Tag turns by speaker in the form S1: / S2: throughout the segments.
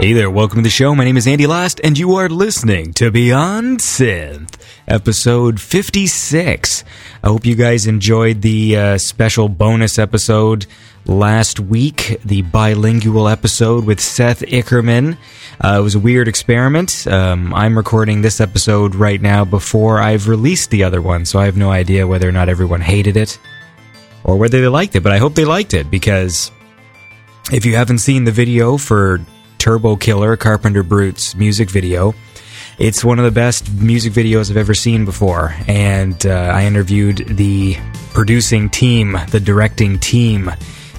S1: Hey there, welcome to the show. My name is Andy Last, and you are listening to Beyond Synth, episode 56. I hope you guys enjoyed the uh, special bonus episode last week, the bilingual episode with Seth Ickerman. Uh, it was a weird experiment. Um, I'm recording this episode right now before I've released the other one, so I have no idea whether or not everyone hated it or whether they liked it, but I hope they liked it because if you haven't seen the video for Turbo Killer, Carpenter Brut's music video. It's one of the best music videos I've ever seen before, and uh, I interviewed the producing team, the directing team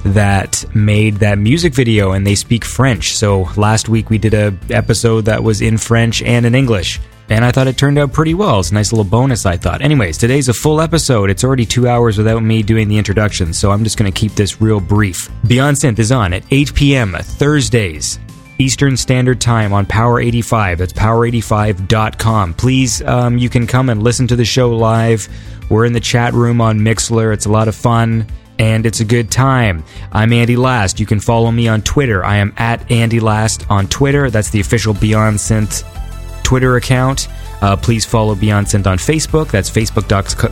S1: that made that music video, and they speak French. So last week we did a episode that was in French and in English. And I thought it turned out pretty well. It's a nice little bonus, I thought. Anyways, today's a full episode. It's already two hours without me doing the introduction, so I'm just going to keep this real brief. Beyond Synth is on at 8 p.m. Thursdays, Eastern Standard Time on Power 85. That's power85.com. Please, um, you can come and listen to the show live. We're in the chat room on Mixlr. It's a lot of fun and it's a good time. I'm Andy Last. You can follow me on Twitter. I am at Andy Last on Twitter. That's the official Beyond Synth Twitter account. Uh, please follow Beyond Synth on Facebook. That's facebook.com,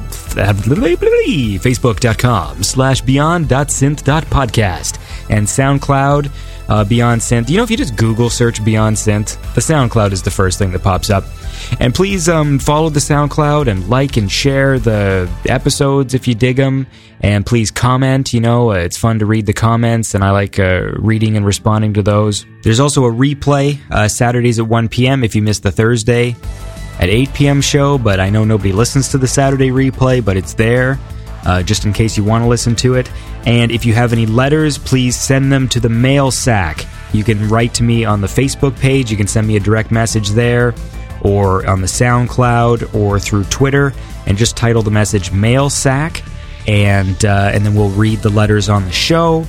S1: facebook.com slash beyond.synth.podcast. And SoundCloud, uh, Beyond Synth. You know, if you just Google search Beyond Synth, the SoundCloud is the first thing that pops up. And please um, follow the SoundCloud and like and share the episodes if you dig them. And please comment. You know, uh, it's fun to read the comments, and I like uh, reading and responding to those. There's also a replay uh, Saturdays at 1 p.m. if you missed the Thursday at 8 p.m. show. But I know nobody listens to the Saturday replay, but it's there. Uh, just in case you want to listen to it. And if you have any letters, please send them to the mail sack. You can write to me on the Facebook page. You can send me a direct message there, or on the SoundCloud, or through Twitter, and just title the message "Mail Sack," and uh, and then we'll read the letters on the show.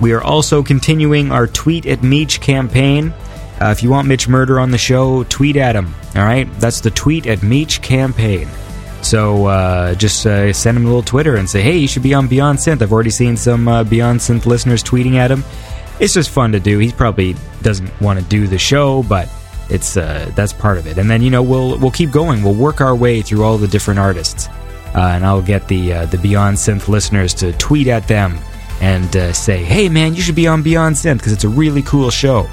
S1: We are also continuing our tweet at Meech campaign. Uh, if you want Mitch Murder on the show, tweet at him. All right, that's the tweet at Meech campaign. So uh, just uh, send him a little Twitter and say, hey, you should be on Beyond Synth. I've already seen some uh, Beyond Synth listeners tweeting at him. It's just fun to do. He probably doesn't want to do the show, but it's uh, that's part of it. And then you know we'll we'll keep going. We'll work our way through all the different artists, uh, and I'll get the uh, the Beyond Synth listeners to tweet at them and say, hey man, you should be on Beyond Synth because it's a really cool show.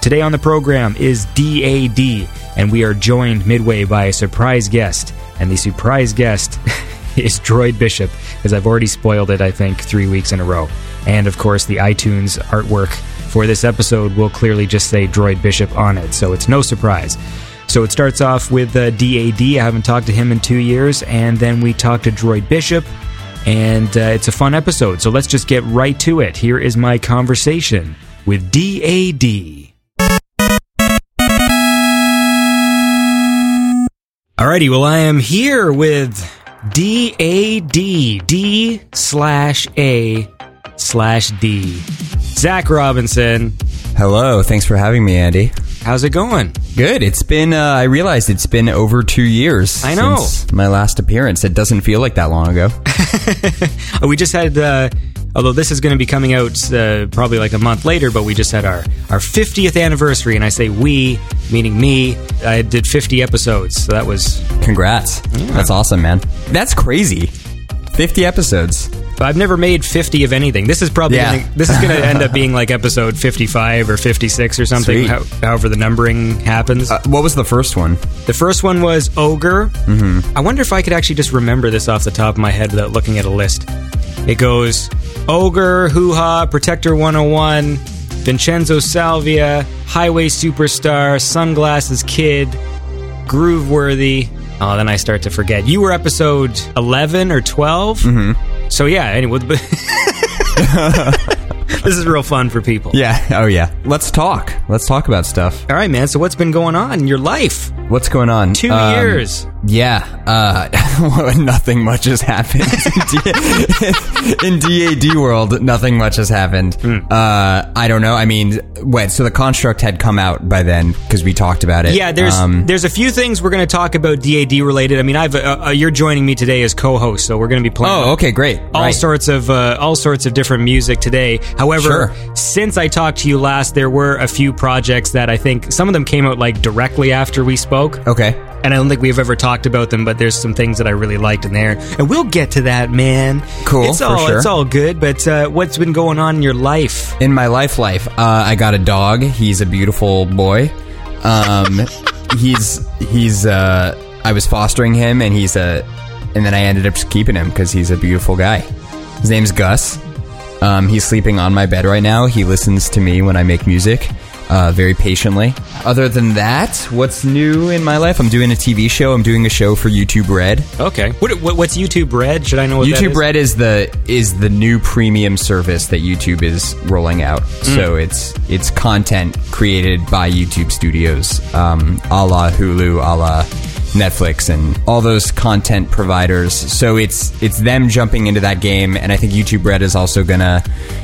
S1: Today on the program is DAD, and we are joined midway by a surprise guest and the surprise guest is Droid Bishop, because I've already spoiled it, I think, three weeks in a row. And of course, the iTunes artwork for this episode will clearly just say Droid Bishop on it, so it's no surprise. So it starts off with uh, DAD. I haven't talked to him in two years, and then we talk to Droid Bishop, and uh, it's a fun episode. So let's just get right to it. Here is my conversation with DAD. Alrighty, well, I am here with D A D D slash A slash D. Zach Robinson.
S2: Hello, thanks for having me, Andy.
S1: How's it going?
S2: Good. It's been, uh, I realized it's been over two years.
S1: I know.
S2: Since my last appearance. It doesn't feel like that long ago.
S1: we just had, uh, although this is going to be coming out uh, probably like a month later, but we just had our, our 50th anniversary, and I say we, meaning me. I did 50 episodes, so that was.
S2: Congrats.
S1: Yeah.
S2: That's awesome, man. That's crazy. 50 episodes.
S1: But I've never made 50 of anything. This is probably
S2: Yeah.
S1: gonna, this is going to end up being like episode 55 or 56 or something, how, however the numbering happens.
S2: Uh, what was the first one?
S1: the first one was Ogre. Mm-hmm. I wonder if I could actually just remember this off the top of my head without looking at a list. It goes Ogre, Hoo Ha, Protector 101, Vincenzo Salvia, Highway Superstar, Sunglasses Kid, Grooveworthy, Oh, then I start to forget. You were episode 11 or 12? Mm-hmm. So, yeah, anyway. this is real fun for people.
S2: Yeah. Oh, yeah. Let's talk. Let's talk about stuff.
S1: All right, man. So, what's been going on in your life?
S2: What's going on?
S1: Two
S2: Um,
S1: years.
S2: Yeah, uh, nothing much has happened in DAD world. Nothing much has happened.
S1: Hmm.
S2: Uh, I don't know. I mean, wait. So the construct had come out by then because we talked about it.
S1: Yeah, there's
S2: Um,
S1: there's a few things we're going to talk about DAD related. I mean, I've uh, uh, you're joining me today as co-host, so we're going to be playing.
S2: oh, okay, great.
S1: all
S2: Right.
S1: sorts of uh, all sorts of different music today. However,
S2: Sure.
S1: since I talked to you last, there were a few projects that I think some of them came out like directly after we spoke,
S2: Okay.
S1: And I don't think we've ever talked about them. But there's some things that I really liked in there, and we'll get to that, man.
S2: Cool,
S1: It's all
S2: sure.
S1: it's all good. But uh, what's been going on in your life?
S2: In my life, life, uh, I got a dog. He's a beautiful boy. Um, he's he's. Uh, I was fostering him, and he's a, and then I ended up just keeping him because he's a beautiful guy. His name's Gus. Um, he's sleeping on my bed right now. He listens to me when I make music, uh, very patiently. Other than that, what's new in my life? I'm doing a TV show. I'm doing a show for YouTube Red.
S1: Okay, what, what, what's YouTube Red? Should I know what
S2: YouTube
S1: is?
S2: Red is the is the new premium service that YouTube is rolling out.
S1: Mm.
S2: So it's it's content created by YouTube Studios, um, a la Hulu, a la Netflix, and all those content providers. So it's it's them jumping into that game, and I think YouTube Red is also gonna,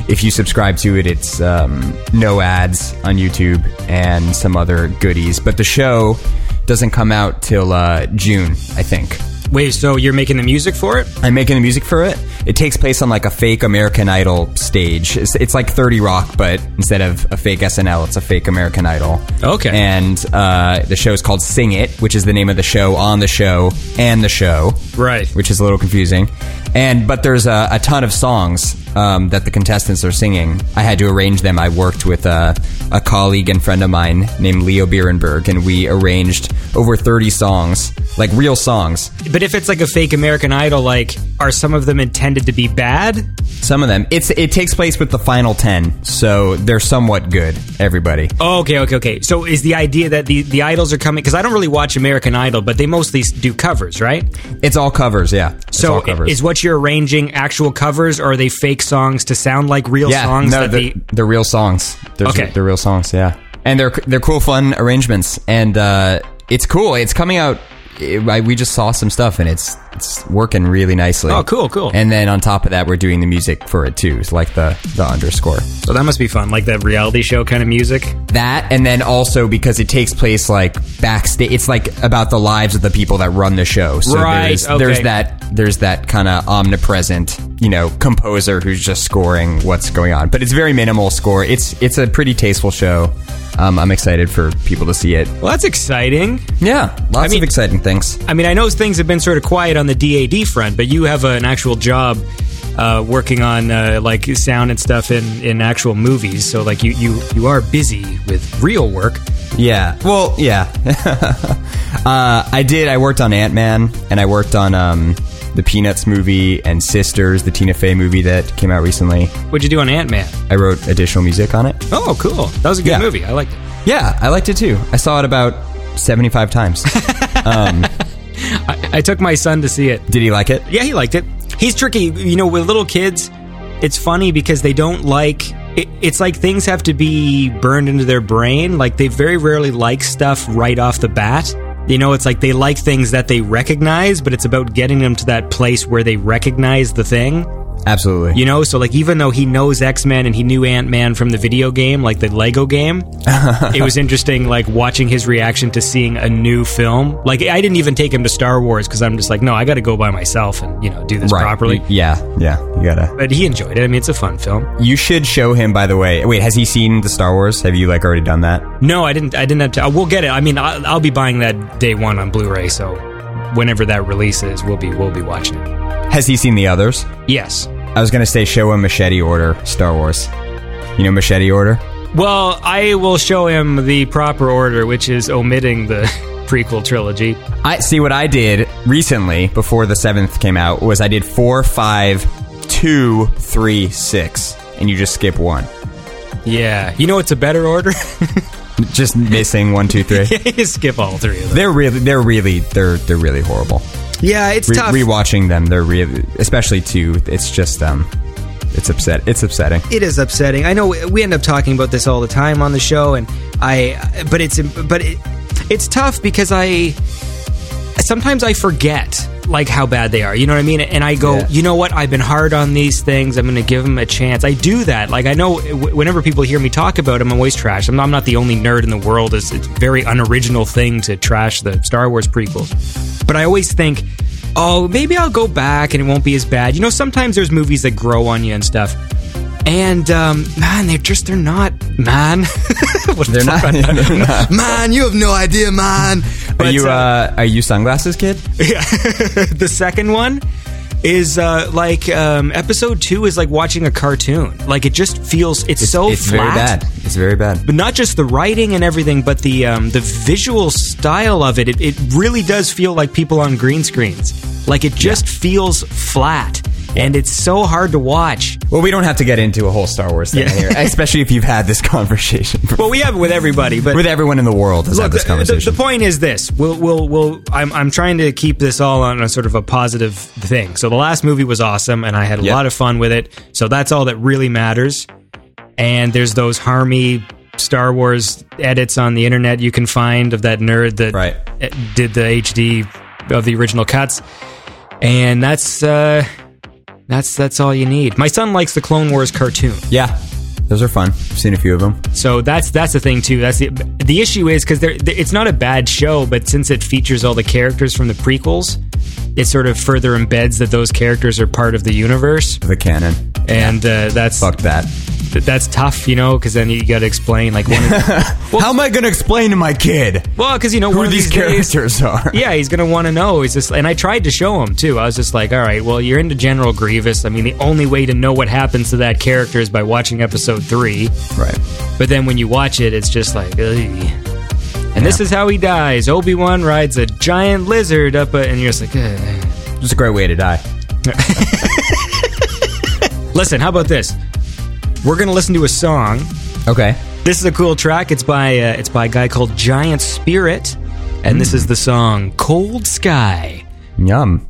S2: if you subscribe to it, it's um, no ads on YouTube and some other goodies. But the show doesn't come out till uh, June, I think.
S1: Wait, so you're making the music for it?
S2: I'm making the music for it. It takes place on like a fake American Idol stage. It's, it's like 30 Rock, but instead of a fake SNL, it's a fake American Idol.
S1: Okay.
S2: And uh, the show is called Sing It, which is the name of the show on the show and the show,
S1: Right.
S2: which is a little confusing. And but there's a, a ton of songs um, that the contestants are singing. I had to arrange them. I worked with a, a colleague and friend of mine named Leo Birenberg, and we arranged over 30 songs, like real songs.
S1: But if it's like a fake American Idol, like, are some of them intended to be bad?
S2: Some of them. It's it takes place with the final ten, so they're somewhat good. Everybody.
S1: Oh, okay, okay, okay. So is the idea that the, the idols are coming? Because I don't really watch American Idol, but they mostly do covers, right?
S2: It's all covers. Yeah. It's
S1: So
S2: all covers.
S1: is what you're arranging actual covers, or are they fake songs to sound like real
S2: yeah.
S1: songs?
S2: no,
S1: that
S2: they're,
S1: they,
S2: they're real songs. They're,
S1: Okay.
S2: they're real songs. Yeah, and they're they're cool, fun arrangements, and uh, it's cool. It's coming out. It- I, we just saw some stuff, and it's it's working really nicely.
S1: Oh, cool, cool.
S2: And then on top of that, we're doing the music for it too. It's like the the underscore.
S1: so that must be fun, like that reality show kind of music.
S2: that and then also because it takes place like backstage it's like about the lives of the people that run the show so
S1: Right,
S2: there's,
S1: okay.
S2: there's that there's that kind of omnipresent you know composer who's just scoring what's going on but it's very minimal score it's it's a pretty tasteful show um, i'm excited for people to see it
S1: Well, that's exciting.
S2: yeah lots
S1: mean-
S2: of exciting things
S1: I mean, I know things have been sort of quiet on the DAD front, but you have an actual job uh, working on uh, like sound and stuff in, in actual movies. So like you, you you are busy with real work.
S2: Yeah. Well, yeah. uh, I did. I worked on Ant Man, and I worked on um, the Peanuts movie and Sisters, the Tina Fey movie that came out recently.
S1: What'd you do on Ant Man?
S2: I wrote additional music on it.
S1: Oh, cool. That was a good
S2: Yeah.
S1: movie. I liked it.
S2: Yeah, I liked it too. I saw it about seventy-five times.
S1: Um, I, I took my son to see it.
S2: did he like it?
S1: Yeah, he liked it. He's tricky. You know, with little kids, it's funny because they don't like. It, it's like things have to be burned into their brain. Like they very rarely like stuff right off the bat. You know, it's like they like things that they recognize, but it's about getting them to that place where they recognize the thing.
S2: Absolutely.
S1: You know, so like even though he knows X Men and he knew Ant Man from the video game, like the Lego game, it was interesting like watching his reaction to seeing a new film. Like I didn't even take him to Star Wars because I'm just like, no, I got to go by myself and you know do this
S2: right.
S1: properly.
S2: Yeah. Yeah. You gotta.
S1: But he enjoyed it. I mean, it's a fun film.
S2: You should show him. By the way, wait. Has he seen the Star Wars? Have you like already done that?
S1: No, I didn't. I didn't have to. uh, We'll get it. I mean, I'll, I'll be buying that day one on Blu-ray. So whenever that releases, we'll be we'll be watching it.
S2: Has he seen the others?
S1: Yes.
S2: I was gonna say show him Machete Order Star Wars. You know Machete Order?
S1: Well, I will show him the proper order, which is omitting the prequel trilogy.
S2: I see what I did recently before the seventh came out was I did four, five, two, three, six, and you just skip one.
S1: Yeah. You know, it's a better order.
S2: Just missing one, two, three.
S1: Skip all three of them.
S2: They're really, they're really, they're they're really horrible.
S1: Yeah, it's
S2: Re-
S1: tough.
S2: rewatching them, they're really, especially two. It's just um, it's upset. It's upsetting.
S1: it is upsetting. I know we end up talking about this all the time on the show, and I, but it's but it, it's tough because I sometimes I forget like how bad they are. You know what I mean? And I go,
S2: Yeah.
S1: you know what? I've been hard on these things. I'm going to give them a chance. I do that. Like I know w- whenever people hear me talk about them, I'm always trash. I'm not, I'm not the only nerd in the world. It's, it's a very unoriginal thing to trash the Star Wars prequels. But I always think. Oh, maybe I'll go back and it won't be as bad. You know, sometimes there's movies that grow on you and stuff. And um, man, they're just they're not man.
S2: They're not- they're not.
S1: Man, you have no idea, man.
S2: Are
S1: But,
S2: you
S1: uh,
S2: uh, are you sunglasses kid? Yeah.
S1: the second one is uh, like um, episode two is like watching a cartoon. Like it just feels it's, so flat.
S2: it's
S1: flat.
S2: very bad. It's very bad.
S1: But not just the writing and everything, but the um, the visual style of it, it. It really does feel like people on green screens. Like it just feels flat, and it's so hard to watch.
S2: Well, we don't have to get into a whole Star Wars thing
S1: Yeah.
S2: here, especially if you've had this conversation
S1: Well, we have it with everybody, but
S2: with everyone in the world has had this
S1: the- the,
S2: conversation.
S1: the point is this: we'll, we'll, we'll. I'm, I'm trying to keep this all on a sort of a positive thing. So the last movie was awesome, and I had a lot of fun with it. So that's all that really matters. And there's those harmy Star Wars edits on the internet you can find of that nerd that
S2: Right.
S1: did the HD of the original cuts, and that's uh, that's that's all you need. My son likes the Clone Wars cartoon.
S2: yeah, those are fun. I've seen a few of them.
S1: So that's that's the thing too. That's the the issue is because it's not a bad show, but since it features all the characters from the prequels, it sort of further embeds that those characters are part of the universe,
S2: The canon.
S1: and uh, that's
S2: Fuck that.
S1: th- that's tough, you know, because then you got to explain like one. Of
S2: How am I going to explain to my kid
S1: well, because you know
S2: who
S1: one of
S2: these
S1: days-
S2: characters are?
S1: Yeah, he's gonna want to know. He's just, and I tried to show him too. I was just like, all right, well, you're into General Grievous. I mean, the only way to know what happens to that character is by watching Episode three.
S2: Right.
S1: But then when you watch it, it's just like, Ugh. And this is how he dies. Obi Wan rides a giant lizard up, a, and you're just like, Ugh.
S2: It's a great way to die.
S1: listen. How about this? We're gonna listen to a song.
S2: Okay.
S1: This is a cool track. It's by uh, it's by a guy called Giant Spirit, and this is the song "Cold Sky."
S2: Yum.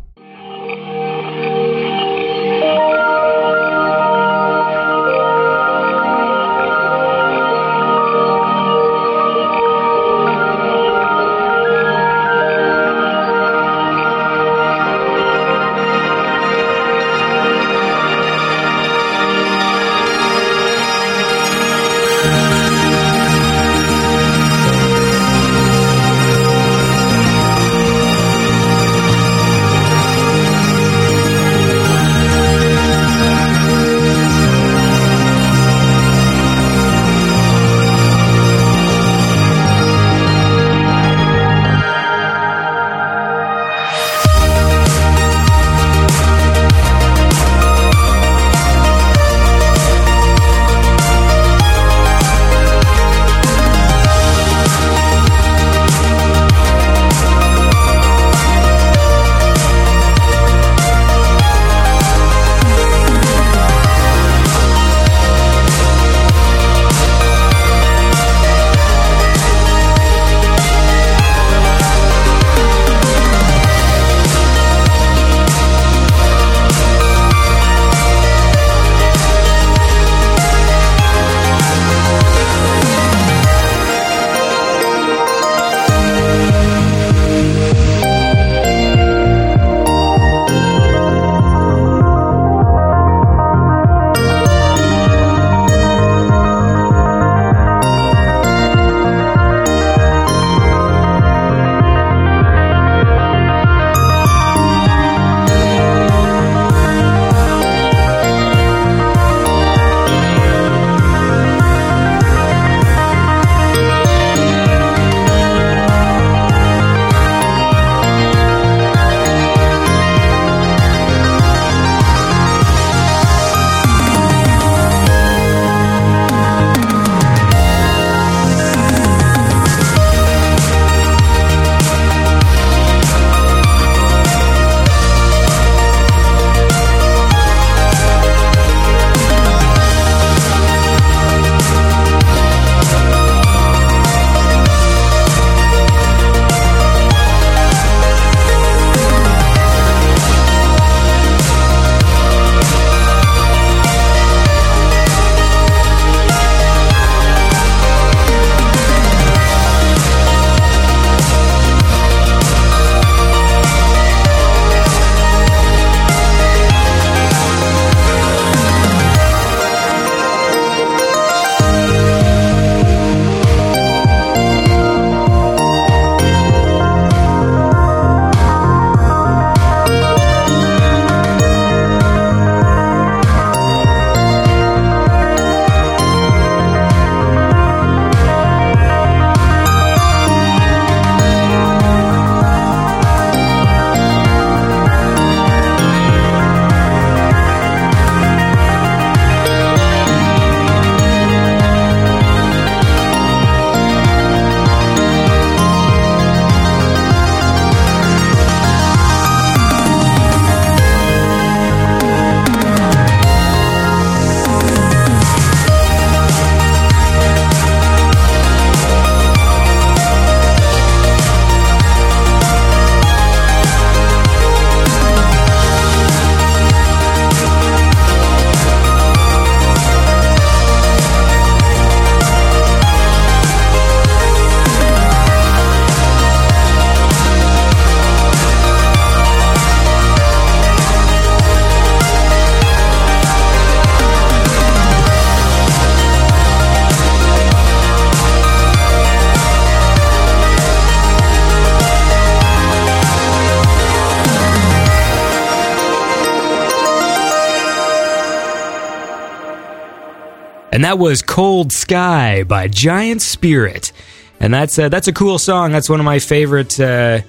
S1: That was Cold Sky by Giant Spirit. And that's uh, that's a cool song. That's one of my favorite uh,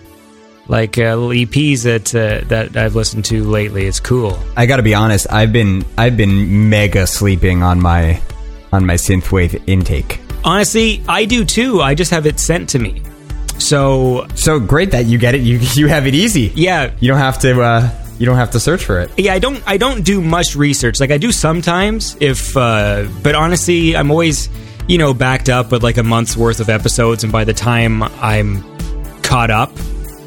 S1: like uh, little EPs that uh, that I've listened to lately. It's cool.
S2: I got to be honest. I've been I've been mega sleeping on my on my synthwave intake.
S1: Honestly, I do too. I just have it sent to me. So
S2: So great that you get it. You you have it easy.
S1: yeah,
S2: You don't have to uh, you don't have to search for it.
S1: yeah. I don't I don't do much research. Like I do sometimes, if uh, but honestly, I'm always you know backed up with like a month's worth of episodes, and by the time I'm caught up.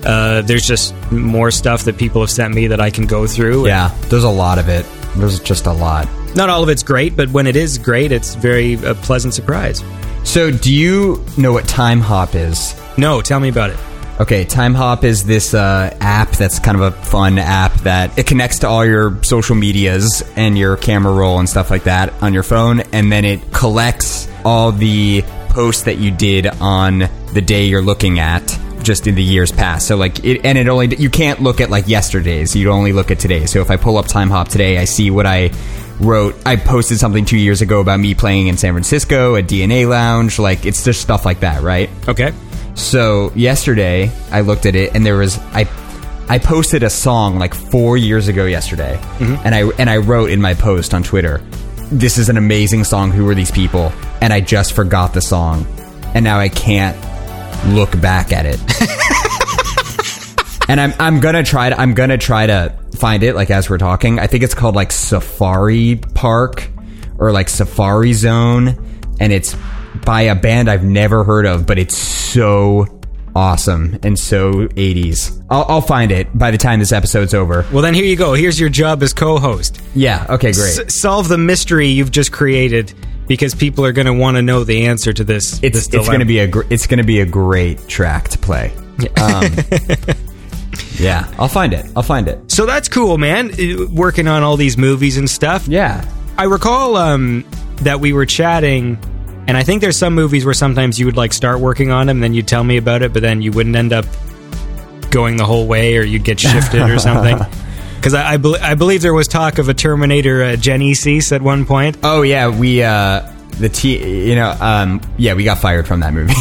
S1: Uh, there's just more stuff that people have sent me that I can go through.
S2: Yeah, there's a lot of it. There's just a lot.
S1: Not all of it's great, but when it is great, it's very a pleasant surprise.
S2: So, do you know what Timehop is?
S1: No, tell me about it.
S2: Okay, Time Hop is this uh, app that's kind of a fun app that it connects to all your social medias and your camera roll and stuff like that on your phone, and then it collects all the posts that you did on the day you're looking at just in the years past. So like it and it only you can't look at like yesterday's. You only look at today. So if I pull up Timehop today, I see what I wrote. I posted something 2 years ago about me playing in San Francisco at DNA Lounge, like it's just stuff like that, right?
S1: Okay.
S2: So yesterday I looked at it and there was I I posted a song like 4 years ago yesterday. Mm-hmm. And I and I wrote in my post on Twitter, this is an amazing song. Who are these people? And I just forgot the song. And now I can't look back at it. and I'm I'm going to try to I'm to try to find it like as we're talking. I think it's called like Safari Park or like Safari Zone and it's by a band I've never heard of, but it's so awesome and so 80s. I'll, I'll find it by the time this episode's over.
S1: Well, then here you go. Here's your job as co-host.
S2: Yeah, okay, great.
S1: S- solve the mystery you've just created because people are going to want to know the answer to this.
S2: it's
S1: this
S2: it's going to be a gr- it's going to be a great track to play. Um, yeah, I'll find it. I'll find it.
S1: So that's cool, man. Uh, Working on all these movies and stuff.
S2: Yeah.
S1: I recall um, that we were chatting, and I think there's some movies where sometimes you would like start working on them, and then you'd tell me about it, but then you wouldn't end up going the whole way, or you'd get shifted or something. Because I, I, bel I believe there was talk of a Terminator uh, Genisys at one point.
S2: Oh yeah, we uh the team, you know, um yeah, we got fired from that movie.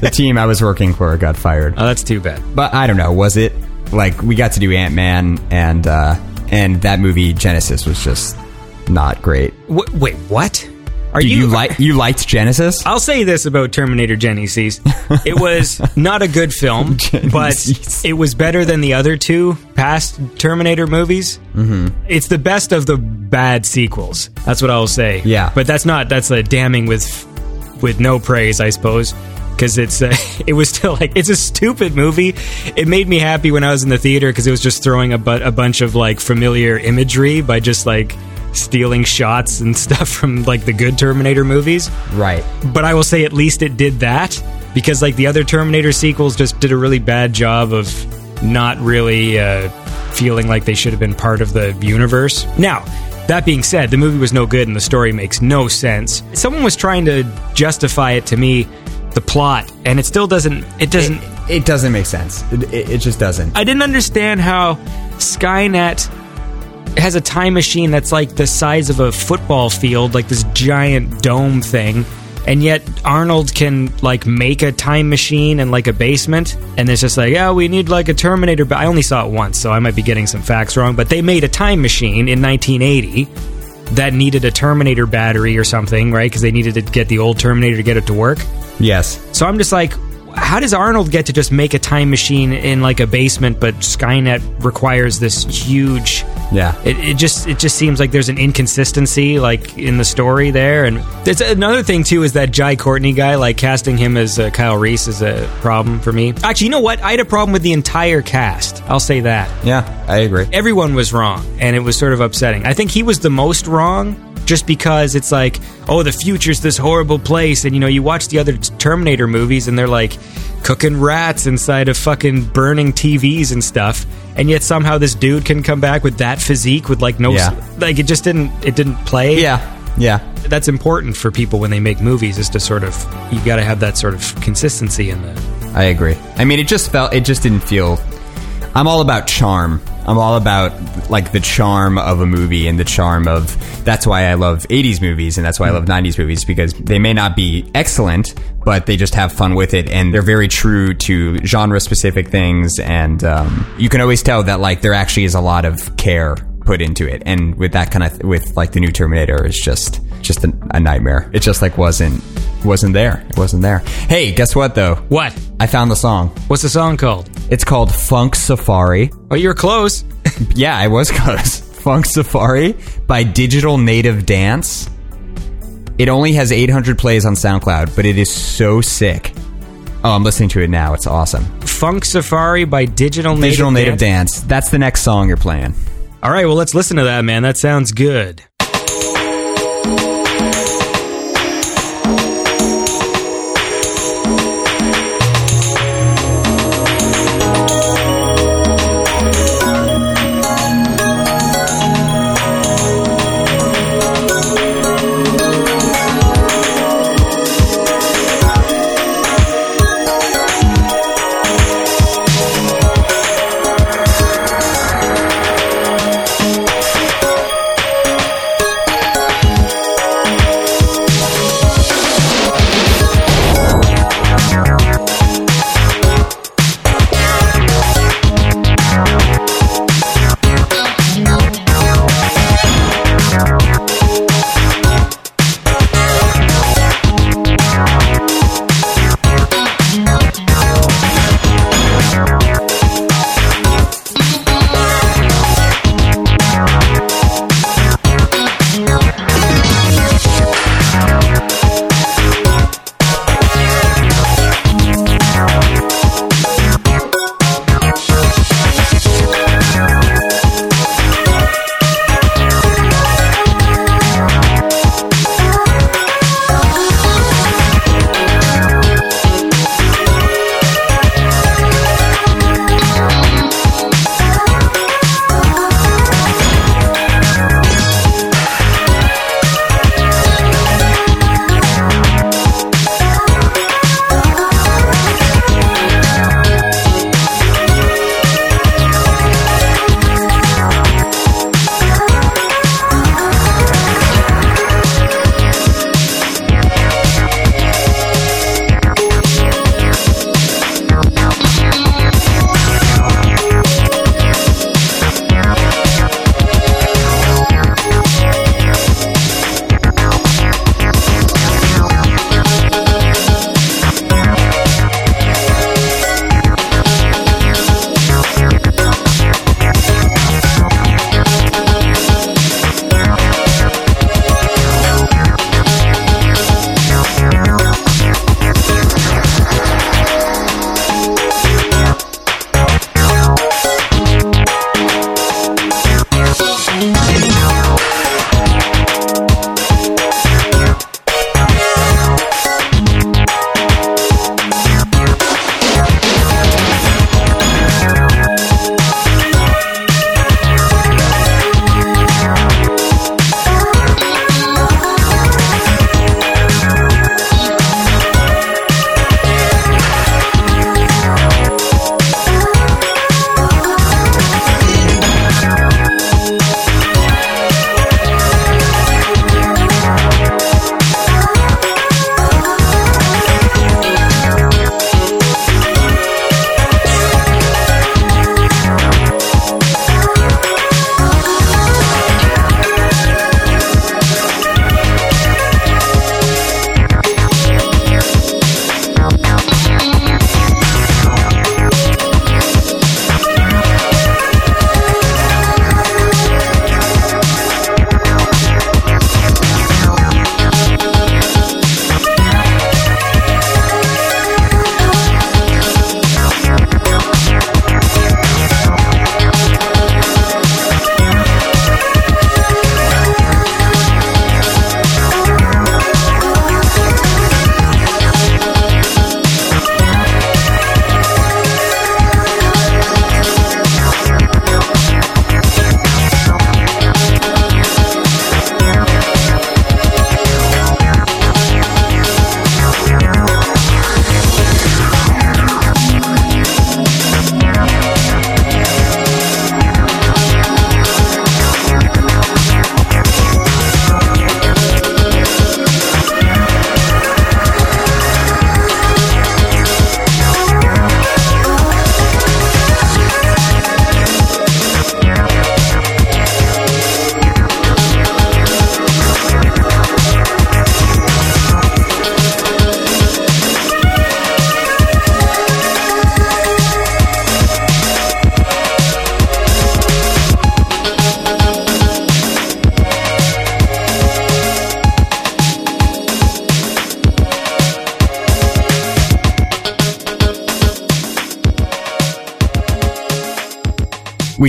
S2: the team I was working for got fired.
S1: Oh, that's too bad.
S2: But I don't know, was it like we got to do Ant-Man and uh and that movie Genisys was just not great.
S1: Wh- wait, what? Are
S2: Do you, like you liked Genisys?
S1: I'll say this about Terminator Genisys. It was not a good film, but it was better than the other two past Terminator movies. Mm-hmm. It's the best of the bad sequels. That's what I'll say.
S2: Yeah.
S1: But that's not, that's a damning with, with no praise, I suppose. Because it's, uh, it was still like, it's a stupid movie. It made me happy when I was in the theater because it was just throwing a, bu- a bunch of like familiar imagery by just like stealing shots and stuff from like the good Terminator movies
S2: Right.
S1: but I will say at least it did that because like the other Terminator sequels just did a really bad job of not really uh, feeling like they should have been part of the universe. Now, that being said, the movie was no good and the story makes no sense. Someone was trying to justify it to me, the plot, and it still doesn't. It doesn't.
S2: It doesn't make sense. It, it, it just doesn't.
S1: I didn't understand how Skynet has a time machine that's like the size of a football field, like this giant dome thing. And yet Arnold can like make a time machine in like a basement, and it's just like, yeah, we need like a Terminator. But I only saw it once, so I might be getting some facts wrong. But they made a time machine in 1980 that needed a Terminator battery or something, right? Because they needed to get the old Terminator to get it to work.
S2: Yes.
S1: So I'm just like, how does Arnold get to just make a time machine in like a basement, but Skynet requires this huge?
S2: Yeah.
S1: It, it just it just seems like there's an inconsistency like in the story there, and there's another thing too is that Jai Courtney guy like casting him as uh, Kyle Reese is a problem for me. Actually, you know what? I had a problem with the entire cast. I'll say that
S2: Yeah, I agree.
S1: everyone was wrong and it was sort of upsetting. I think he was the most wrong just because it's like, oh, the future's this horrible place and you know, you watch the other Terminator movies and they're like cooking rats inside of fucking burning TVs and stuff. And yet somehow this dude can come back with that physique with like no
S2: Yeah.
S1: like it just didn't it didn't play.
S2: Yeah. Yeah.
S1: That's important for people when they make movies is to sort of you got to have that sort of consistency in the
S2: I agree. I mean, it just felt, it just didn't feel. I'm all about charm. I'm all about like the charm of a movie and the charm of that's why I love 80s movies and that's why I love 90s movies because they may not be excellent, but they just have fun with it and they're very true to genre specific things and um, you can always tell that like there actually is a lot of care put into it and with that kind of with like the new Terminator it's just just a, a nightmare. It just like wasn't wasn't there. It wasn't there. Hey, guess what though?
S1: What?
S2: I found the song.
S1: What's the song called?
S2: It's called Funk Safari.
S1: Oh, you're close.
S2: Yeah, I was close. Funk Safari by Digital Native Dance. It only has 800 plays on SoundCloud, but it is so sick. Oh, I'm listening to it now. It's awesome.
S1: Funk Safari by Digital Native
S2: Digital Native
S1: Dance.
S2: Dance. That's the next song you're playing.
S1: All right, well, let's listen to that, man. That sounds good.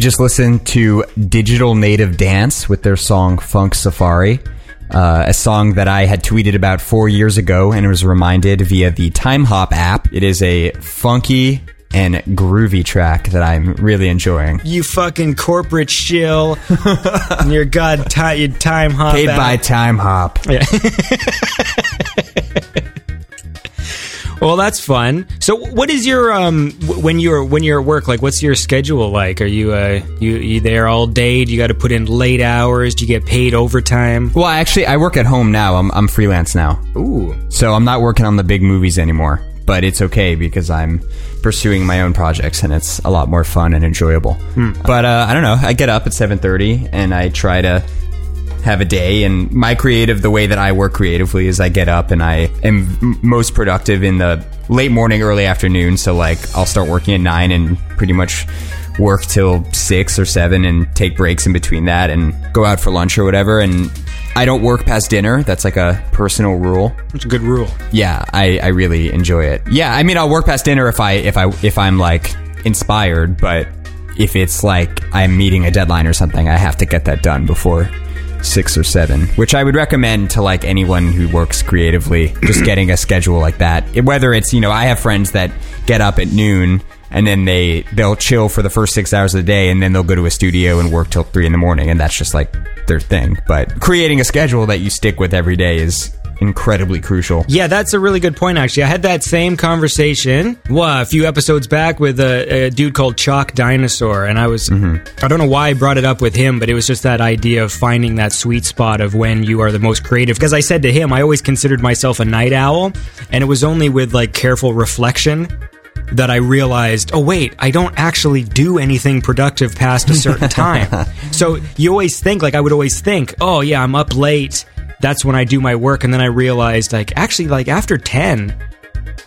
S2: Just listened to Digital Native Dance with their song Funk Safari, uh, a song that I had tweeted about four years ago and was reminded via the Timehop app. It is a funky and groovy track that I'm really enjoying.
S1: You fucking corporate shill. And your god ti- your time hop.
S2: Paid
S1: app.
S2: by Timehop. Yeah.
S1: Well, that's fun. So, what is your um when you're when you're at work? Like, what's your schedule like? Are you uh you you there all day? Do you got to put in late hours? Do you get paid overtime?
S2: Well, actually, I work at home now. I'm, I'm freelance now.
S1: Ooh,
S2: So I'm not working on the big movies anymore. But it's okay because I'm pursuing my own projects and it's a lot more fun and enjoyable. But uh, I don't know. I get up at 7:30 and I try to have a day. And my creative the way that I work creatively is I get up and I am most productive in the late morning early afternoon. So like I'll start working at 9 and pretty much work till 6 or 7 and take breaks in between that and go out for lunch or whatever. And I don't work past dinner. That's like a personal rule.
S1: It's a good rule.
S2: yeah, I, I really enjoy it. Yeah, I mean, I'll work past dinner if I if I if I'm like inspired, but if it's like I'm meeting a deadline or something, I have to get that done before six or seven. Which I would recommend to like anyone who works creatively, just getting a schedule like that. It- Whether it's you know, I have friends that get up at noon and then they they'll chill for the first six hours of the day and then they'll go to a studio and work till three in the morning and that's just like their thing. But creating a schedule that you stick with every day is incredibly crucial.
S1: Yeah, that's a really good point. Actually, I had that same conversation well, a few episodes back with a, a dude called Chalk Dinosaur, and I was mm-hmm. I don't know why I brought it up with him, but it was just that idea of finding that sweet spot of when you are the most creative. Because I said to him, I always considered myself a night owl, and it was only with like careful reflection that I realized, oh wait, I don't actually do anything productive past a certain time. so you always think, like I would always think, oh yeah, I'm up late. That's when I do my work, and then I realized, like actually, like after ten,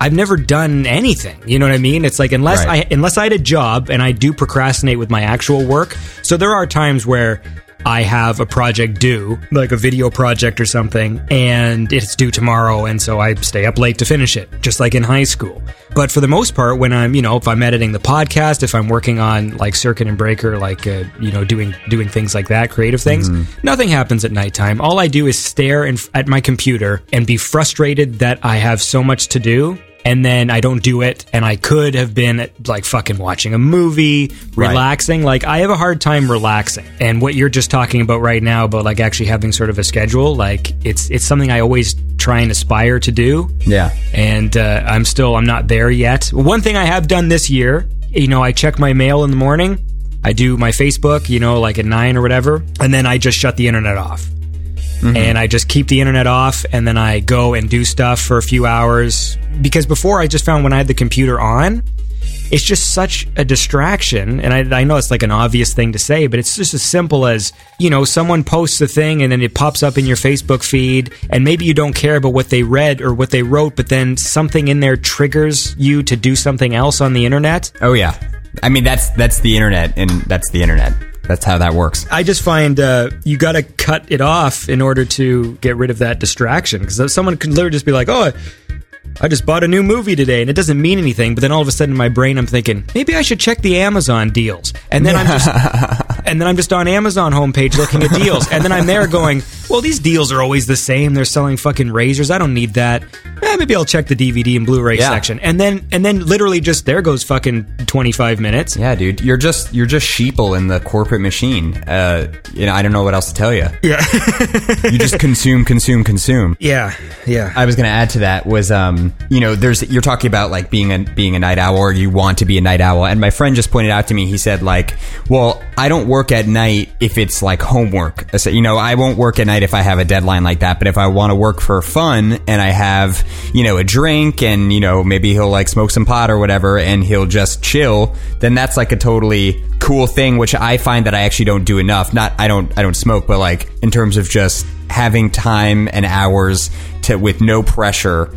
S1: I've never done anything. You know what I mean? It's like unless
S2: Right.
S1: I unless I had a job and I do procrastinate with my actual work. So there are times where I have a project due, like a video project or something, and it's due tomorrow, and so I stay up late to finish it, just like in high school. But for the most part, when I'm, you know, if I'm editing the podcast, if I'm working on like Circuit and Breaker, like uh, you know, doing doing things like that, creative things, nothing happens at nighttime. All I do is stare in, at my computer and be frustrated that I have so much to do and then I don't do it, and I could have been like fucking watching a movie, relaxing. Like I have a hard time relaxing. And what you're just talking about right now about like actually having sort of a schedule, like it's it's something I always try and aspire to do.
S2: Yeah.
S1: And uh, I'm still I'm not there yet. One thing I have done this year, you know, I check my mail in the morning. I do my Facebook, you know, like at nine or whatever, and then I just shut the internet off Mm-hmm. and I just keep the internet off and then I go and do stuff for a few hours because before I just found when I had the computer on it's just such a distraction and I, I know it's like an obvious thing to say but it's just as simple as you know someone posts a thing and then it pops up in your Facebook feed and maybe you don't care about what they read or what they wrote but then something in there triggers you to do something else on the internet
S2: Oh yeah. I mean that's that's the internet and that's the internet. That's how that works.
S1: I just find uh, you got to cut it off in order to get rid of that distraction. Because someone could literally just be like, "Oh, I, just bought a new movie today," and it doesn't mean anything. But then all of a sudden, in my brain, I'm thinking maybe I should check the Amazon deals, and then I'm just, and then I'm just on Amazon homepage looking at deals, and then I'm there going, "Well, these deals are always the same. They're selling fucking razors. I don't need that. Eh, maybe I'll check the DVD and Blu-ray
S2: Yeah.
S1: section." And then, and then, literally, just there goes fucking 25 minutes.
S2: Yeah, dude. You're just you're just sheeple in the corporate machine. Uh, you know, I don't know what else to tell you.
S1: Yeah,
S2: You just consume, consume, consume.
S1: yeah, yeah.
S2: I was going to add to that was, um, you know, there's you're talking about like being a being a night owl or you want to be a night owl, and my friend just pointed out to me. He said like, well, I don't work at night if it's like homework. I said, you know, I won't work at night if I have a deadline like that. But if I want to work for fun and I have, you know, a drink and you know maybe he'll like smoke some pot or whatever, and he'll just chill, then that's like a totally cool thing, which I find that I actually don't do enough. Not I don't I don't smoke, but like in terms of just having time and hours to with no pressure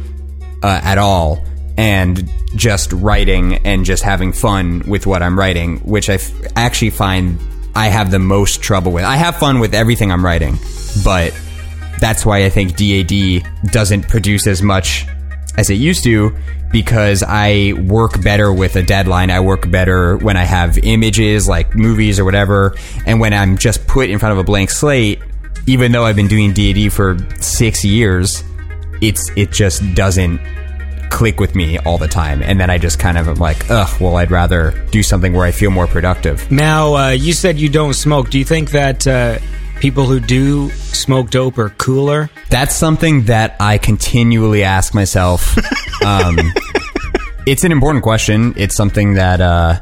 S2: uh, at all and just writing and just having fun with what I'm writing, which I f- actually find I have the most trouble with. I have fun with everything I'm writing, but that's why I think DAD doesn't produce as much as it used to because I work better with a deadline. I work better when I have images like movies or whatever, and when I'm just put in front of a blank slate. Even though I've been doing DAD for six years, it's it just doesn't click with me all the time, and then I just kind of am like, ugh. Well, I'd rather do something where I feel more productive.
S1: Now, uh, you said you don't smoke. Do you think that uh, people who do smoke dope are cooler?
S2: That's something that I continually ask myself. Um, it's an important question. It's something that, uh,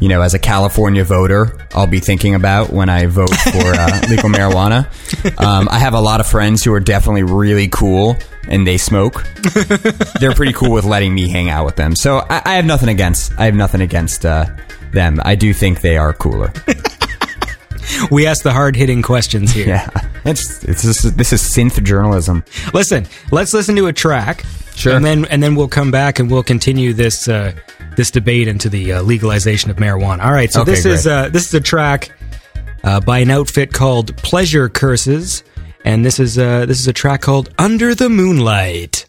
S2: you know, as a California voter, I'll be thinking about when I vote for uh, legal marijuana. Um, I have a lot of friends who are definitely really cool and they smoke. They're pretty cool with letting me hang out with them. So I, I have nothing against. I have nothing against uh, them. I do think they are cooler.
S1: We ask the hard hitting questions here.
S2: Yeah, it's, it's this, is, this is synth journalism.
S1: Listen, let's listen to a track.
S2: Sure.
S1: And then and then we'll come back and we'll continue this uh, this debate into the uh, legalization of marijuana. All right. So
S2: Okay,
S1: this is uh, this is a track uh, by an outfit called Pleasure Curses, and this is uh, this is a track called Under the Moonlight.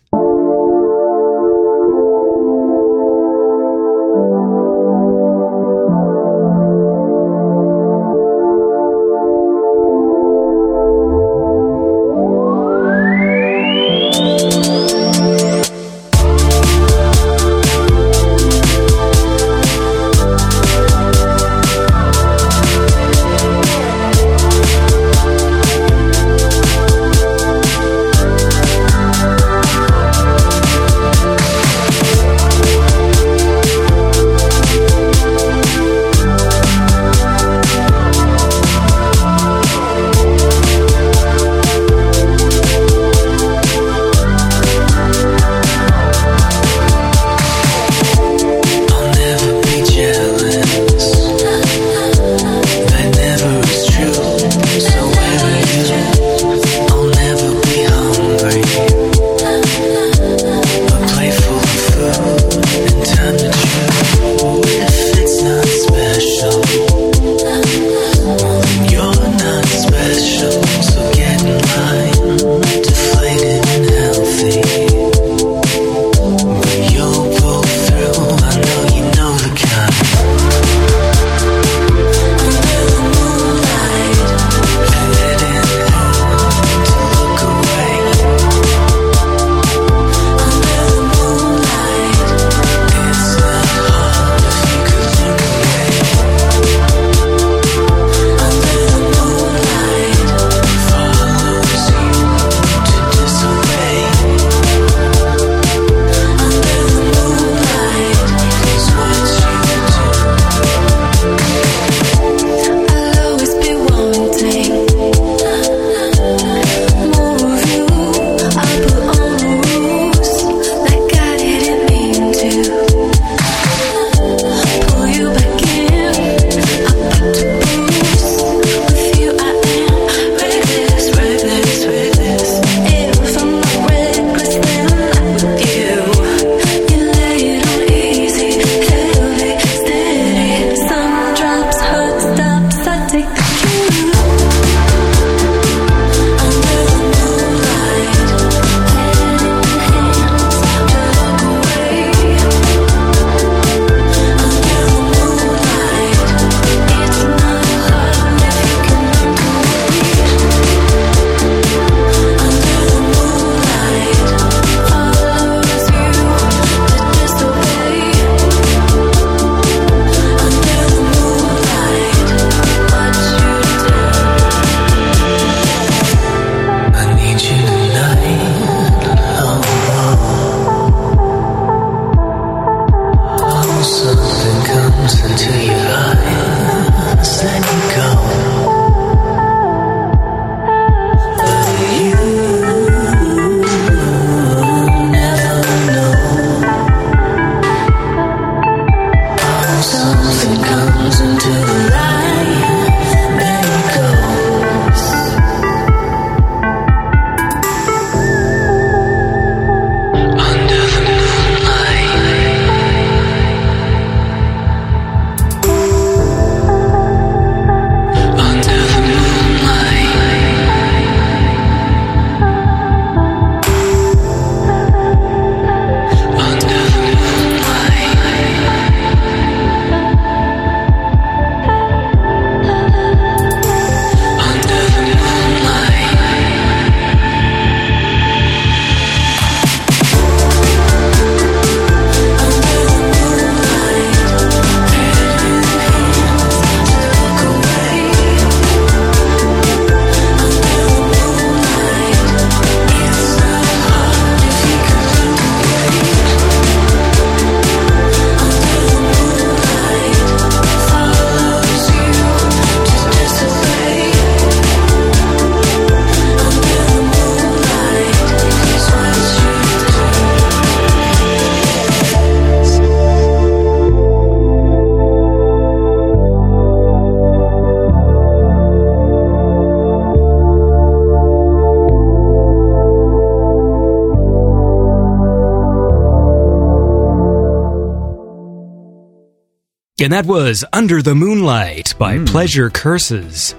S1: And that was Under the Moonlight by Pleasure Curses.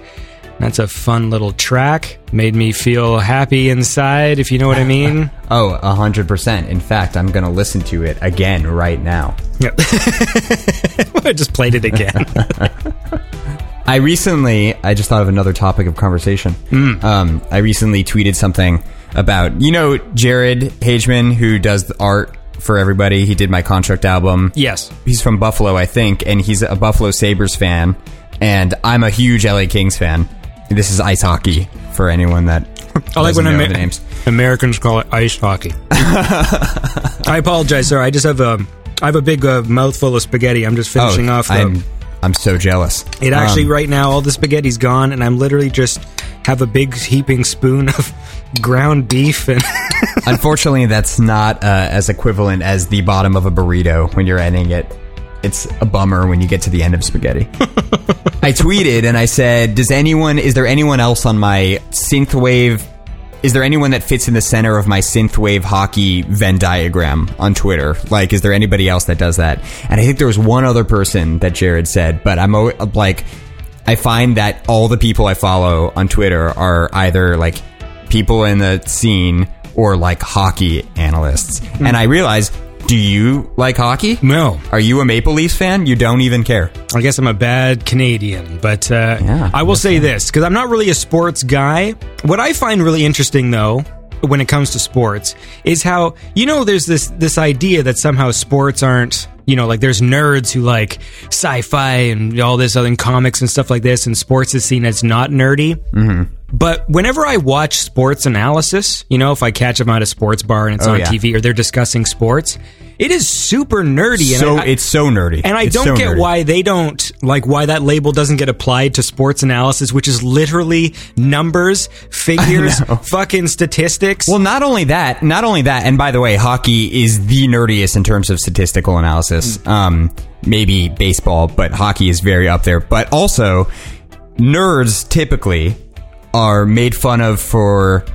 S1: That's a fun little track. Made me feel happy inside, if you know what I mean.
S2: Oh, a hundred percent. In fact, I'm gonna listen to it again right now.
S1: Yep. I just played it again.
S2: I recently, I just thought of another topic of conversation. Um, I recently tweeted something about, you know, Jared Hageman, who does the art for everybody. He did my contract album.
S1: yes.
S2: He's from Buffalo, I think, and he's a Buffalo Sabres fan. And I'm a huge LA Kings fan. This is ice hockey for anyone that
S1: I like when Amer-
S2: names.
S1: Americans call it ice hockey. I apologize, sir. I just have a I have a big uh, mouthful of spaghetti. I'm just finishing off the.
S2: Oh, I'm, I'm so jealous.
S1: it actually
S2: Um,
S1: right now all the spaghetti's gone, and I'm literally just have a big heaping spoon of ground beef and
S2: Unfortunately, that's not uh, as equivalent as the bottom of a burrito when you're ending it. It's a bummer when you get to the end of spaghetti. I tweeted and I said, "Does anyone? Is there anyone else on my synthwave? Is there anyone that fits in the center of my synthwave hockey Venn diagram on Twitter? Like, is there anybody else that does that?" And I think there was one other person that Jared said, but I'm like, I find that all the people I follow on Twitter are either like people in the scene or like hockey analysts. Hmm. And I realize, do you like hockey?
S1: no.
S2: Are you a Maple Leafs fan? You don't even care.
S1: I guess I'm a bad Canadian, but uh,
S2: Yeah,
S1: I will say this because I'm not really a sports guy. What I find really interesting, though, when it comes to sports, is how you know there's this this idea that somehow sports aren't you know like there's nerds who like sci-fi and all this other and comics and stuff like this, and sports is seen as not nerdy. Mm-hmm. But whenever I watch sports analysis, you know, if I catch them at a sports bar and it's
S2: Oh,
S1: on
S2: yeah.
S1: TV or they're discussing sports, it is super nerdy.
S2: So
S1: and I-
S2: it's so nerdy.
S1: and I
S2: It's
S1: don't
S2: so
S1: get
S2: nerdy.
S1: why they don't like why that label doesn't get applied to sports analysis, which is literally numbers, figures, fucking statistics.
S2: Well, not only that, not only that, and by the way, hockey is the nerdiest in terms of statistical analysis. Um, maybe baseball, but hockey is very up there. But also, nerds typically are made fun of for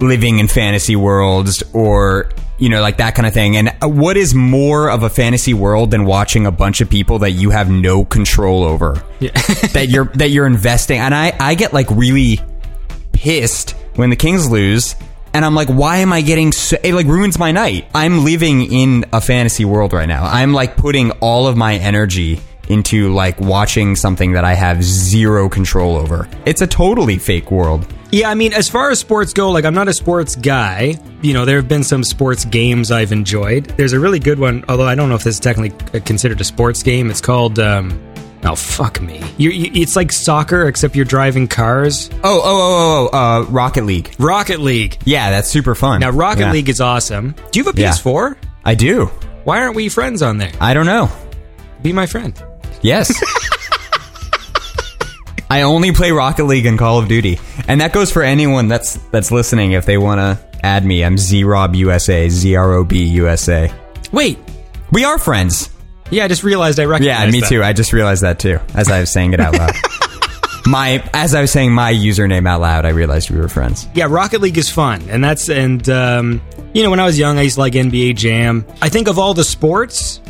S2: living in fantasy worlds or you know like that kind of thing and uh, what is more of a fantasy world than watching a bunch of people that you have no control over that you're that you're investing and i i get like really pissed when the Kings lose. And I'm like, why am I getting so, it like ruins my night. I'm living in a fantasy world right now. I'm like putting all of my energy into like watching something that I have zero control over. It's a totally fake world.
S1: yeah, I mean, as far as sports go, like I'm not a sports guy. You know, there have been some sports games I've enjoyed. There's a really good one, although I don't know if this is technically considered a sports game. It's called. Um, Oh fuck me! You, you, it's like soccer except you're driving cars.
S2: Oh, oh, oh, oh, oh, uh, Rocket League.
S1: Rocket League.
S2: Yeah, that's super fun.
S1: Now Rocket
S2: Yeah.
S1: League is awesome. Do you have a PS4?
S2: I do.
S1: Why aren't we friends on there?
S2: I don't know.
S1: Be my friend.
S2: Yes. I only play Rocket League and Call of Duty, and that goes for anyone that's that's listening. If they want to add me, I'm Zrob USA, Z R O B USA.
S1: Wait.
S2: We are friends.
S1: Yeah, I just realized I recognize
S2: Yeah, me
S1: that.
S2: too. I just realized that too as I was saying it out loud. my as I was saying my username out loud, I realized we were friends.
S1: Yeah, Rocket League is fun, and that's and um, you know when I was young, I used to like NBA Jam. I think of all the sports,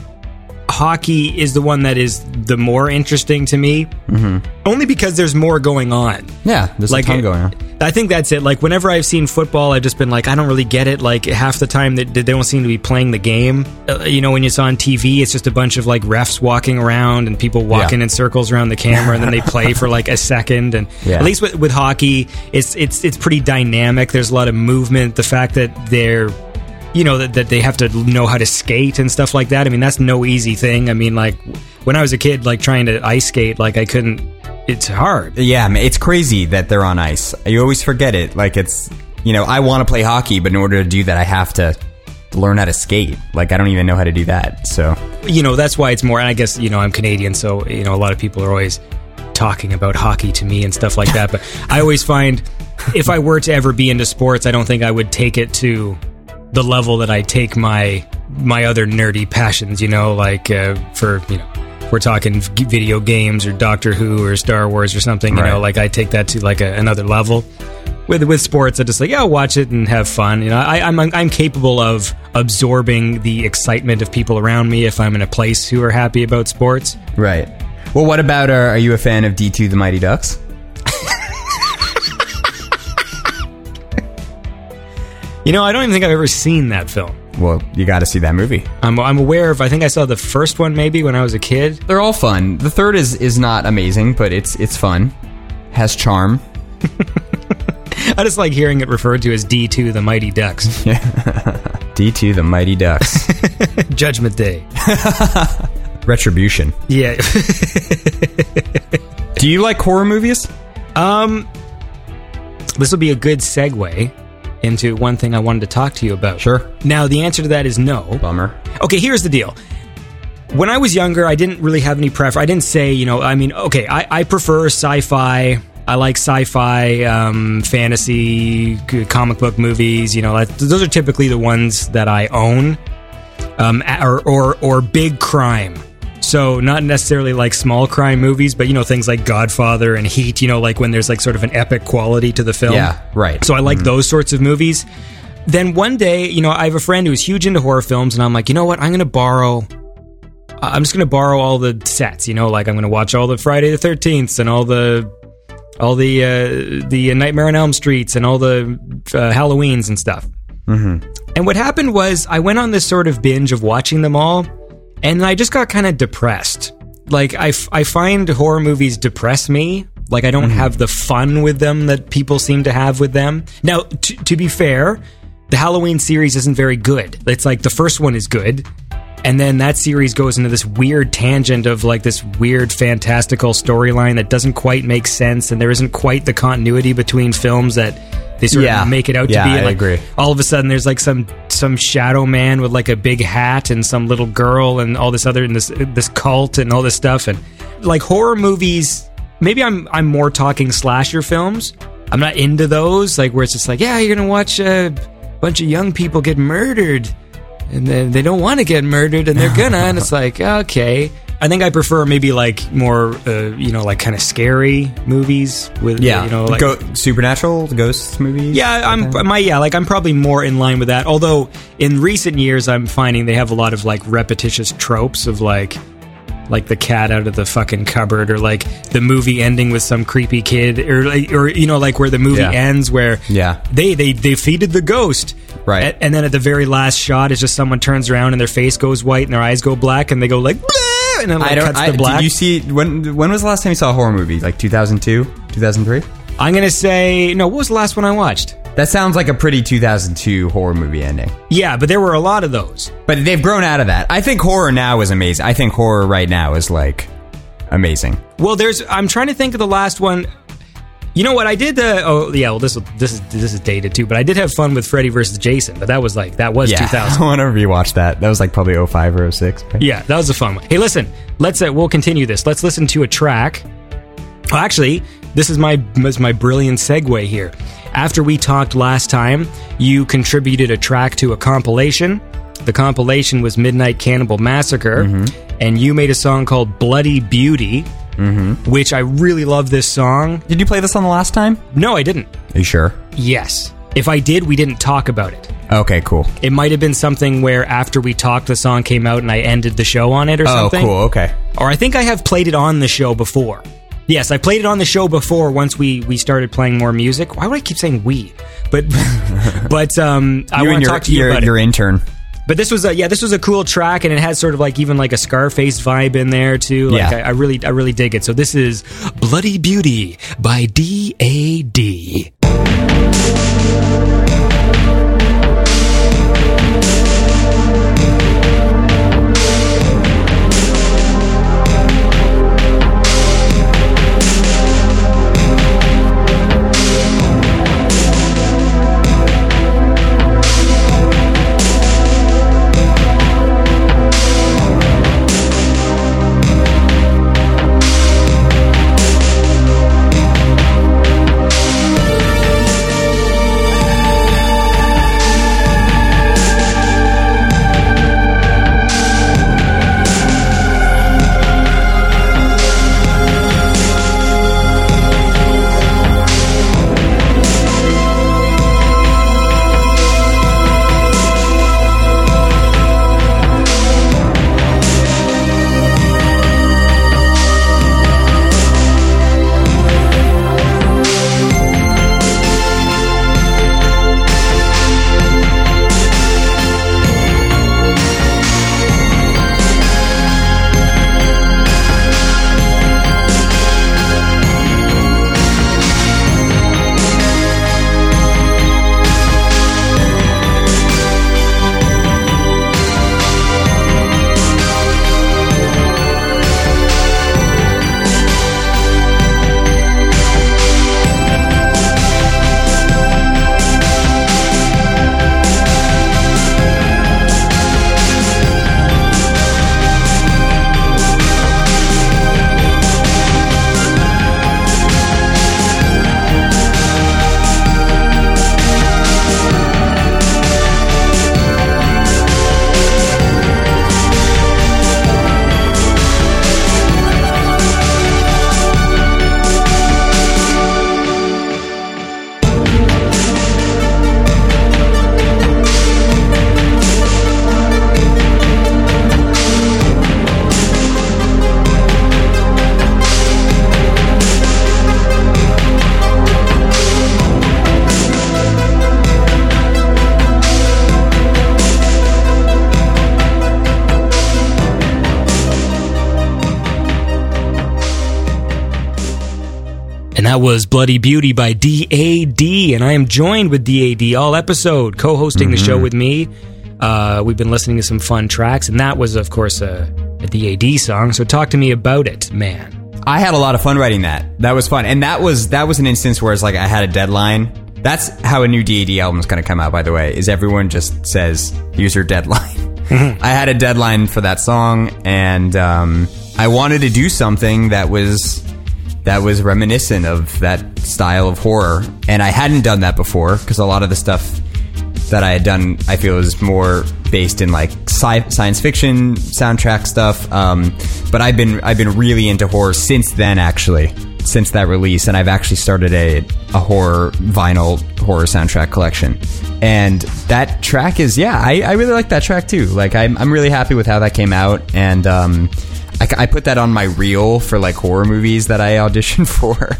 S1: hockey is the one that is the more interesting to me, mm-hmm. only because there's more going on.
S2: Yeah, there's
S1: Like
S2: a ton going on.
S1: I think that's it. Like whenever I've seen football, I've just been like, I don't really get it. Like half the time that they don't seem to be playing the game. Uh, you know, when it's on TV, it's just a bunch of like refs walking around and people walking
S2: Yeah.
S1: in circles around the camera, and then they play for like a second. And
S2: Yeah.
S1: at least with, with hockey, it's it's it's pretty dynamic. There's a lot of movement. The fact that they're you know that, that they have to know how to skate and stuff like that. I mean, that's no easy thing. I mean, like when I was a kid, like trying to ice skate, like I couldn't. It's hard.
S2: Yeah, it's crazy that they're on ice. You always forget it. Like it's you know, I want to play hockey, but in order to do that, I have to learn how to skate. Like I don't even know how to do that. So
S1: you know that's why it's more and i guess you know i'm canadian so you know a lot of people are always talking about hockey to me and stuff like that but i always find if i were to ever be into sports i don't think i would take it to the level that i take my my other nerdy passions you know like uh, for you know we're talking video games or doctor who or star wars or something you know like i take that to like a, another level with with sports, I just like yeah, watch it and have fun. You know, I, I'm I'm capable of absorbing the excitement of people around me if I'm in a place who are happy about sports.
S2: Right. Well, what about? Uh, are you a fan of D two the Mighty Ducks?
S1: You know, I don't even think I've ever seen that film.
S2: Well, you got to see that movie.
S1: I'm I'm aware of. I think I saw the first one maybe when I was a kid.
S2: They're all fun. The third is is not amazing, but it's it's fun. Has charm.
S1: I just like hearing it referred to as D2, the Mighty Ducks.
S2: D two the Mighty Ducks.
S1: Judgment Day.
S2: Retribution.
S1: Yeah.
S2: Do you like horror movies?
S1: um, this will be a good segue into one thing I wanted to talk to you about.
S2: Sure.
S1: Now, the answer to that is no.
S2: Bummer.
S1: Okay, here's the deal. When I was younger, I didn't really have any preference. I didn't say, you know, I mean, okay, I, I prefer sci fi. I like sci fi, um, fantasy, comic book movies. You know, those are typically the ones that I own. Um, or, or, or big crime. So, not necessarily like small crime movies, but, you know, things like Godfather and Heat, you know, like when there's like sort of an epic quality to the film.
S2: Yeah, right.
S1: So I like those sorts of movies. Then one day, you know, I have a friend who's huge into horror films, and I'm like, you know what? I'm going to borrow. I'm just going to borrow all the sets. You know, like I'm going to watch all the Friday the Thirteenth and all the all the uh, the Nightmare on Elm Streets and all the uh, Halloweens and stuff. Mm-hmm. And what happened was I went on this sort of binge of watching them all, and I just got kind of depressed. Like I, f- I find horror movies depress me. Like I don't mm-hmm. have the fun with them that people seem to have with them. Now, t- to be fair, the Halloween series isn't very good. It's like the first one is good, and then that series goes into this weird tangent of like this weird fantastical storyline that doesn't quite make sense, and there isn't quite the continuity between films that they sort
S2: Yeah.
S1: of make it out
S2: Yeah,
S1: to be.
S2: I
S1: like,
S2: agree.
S1: All of a sudden, there's like some some shadow man with like a big hat and some little girl and all this other and this this cult and all this stuff and like horror movies. Maybe I'm I'm more talking slasher films. I'm not into those like where it's just like yeah you're gonna watch a bunch of young people get murdered and then they don't want to get murdered and they're gonna and it's like okay. I think I prefer maybe like more uh, you know like kind of scary movies with
S2: Yeah.
S1: you know like
S2: Go- supernatural ghost movies.
S1: yeah, I'm my yeah, like I'm probably more in line with that. Although in recent years, I'm finding they have a lot of like repetitious tropes of like like the cat out of the fucking cupboard or like the movie ending with some creepy kid or like, or you know like where the movie
S2: Yeah.
S1: ends where
S2: Yeah.
S1: they they they feeded the ghost
S2: Right.
S1: A- and then at the very last shot it's just someone turns around and their face goes white and their eyes go black and they go like "Bleh," and then like
S2: I don't.
S1: cuts
S2: I,
S1: the black
S2: Did you see when? When was the last time you saw a horror movie? Like 2002, 2003.
S1: I'm gonna say no what was the last one I watched
S2: That sounds like a pretty 2002 horror movie ending.
S1: yeah but there were a lot of those
S2: But they've grown out of that. I think horror now is amazing. I think horror right now is like amazing.
S1: Well, there's. I'm trying to think of the last one. You know what? I did. Uh, oh, yeah. Well, this this is this is dated too, but I did have fun with Freddy versus Jason. But that was like that was
S2: Yeah,
S1: 2000.
S2: I want to rewatch that. That was like probably 05 or 06. Right?
S1: Yeah, that was a fun one. Hey, listen. Let's uh, we'll continue this. Let's listen to a track. Well, actually, this is my this is my brilliant segue here. After we talked last time, you contributed a track to a compilation. The compilation was Midnight Cannibal Massacre, and you made a song called Bloody Beauty, which I really love this song.
S2: Did you play this on the last time?
S1: No, I didn't.
S2: Are you sure?
S1: Yes. If I did, we didn't talk about it.
S2: Okay, cool.
S1: It might have been something where after we talked, the song came out and I ended the show on it or
S2: Oh,
S1: something.
S2: Oh, cool. Okay.
S1: Or I think I have played it on the show before. Yes, I played it on the show before once we, we started playing more music. Why would I keep saying we? But but um, I want to talk to you
S2: your,
S1: about
S2: your
S1: it.
S2: intern.
S1: But this was a yeah, this was a cool track, and it had sort of like even like a Scarface vibe in there too. Like
S2: Yeah.
S1: I, I really I really dig it. So this is Bloody Beauty by D A D. was Bloody Beauty by DAD, and I am joined with DAD all episode, co hosting the show with me. Uh, we've been listening to some fun tracks, and that was, of course, a, a DAD song. So talk to me about it, man.
S2: I had a lot of fun writing that. That was fun, and that was that was an instance where it's like I had a deadline. That's how a new DAD album is going to come out. By the way, is everyone just says here's your deadline. I had a deadline for that song, and um, I wanted to do something that was that was reminiscent of that style of horror, and I hadn't done that before because a lot of the stuff that I had done, I feel, is more based in like sci- science fiction soundtrack stuff. Um, but I've been I've been really into horror since then, actually, since that release, and I've actually started a a horror vinyl horror soundtrack collection. And that track is yeah, I, I really like that track too. Like I'm I'm really happy with how that came out, and um, I, I put that on my reel for like horror movies that I auditioned for.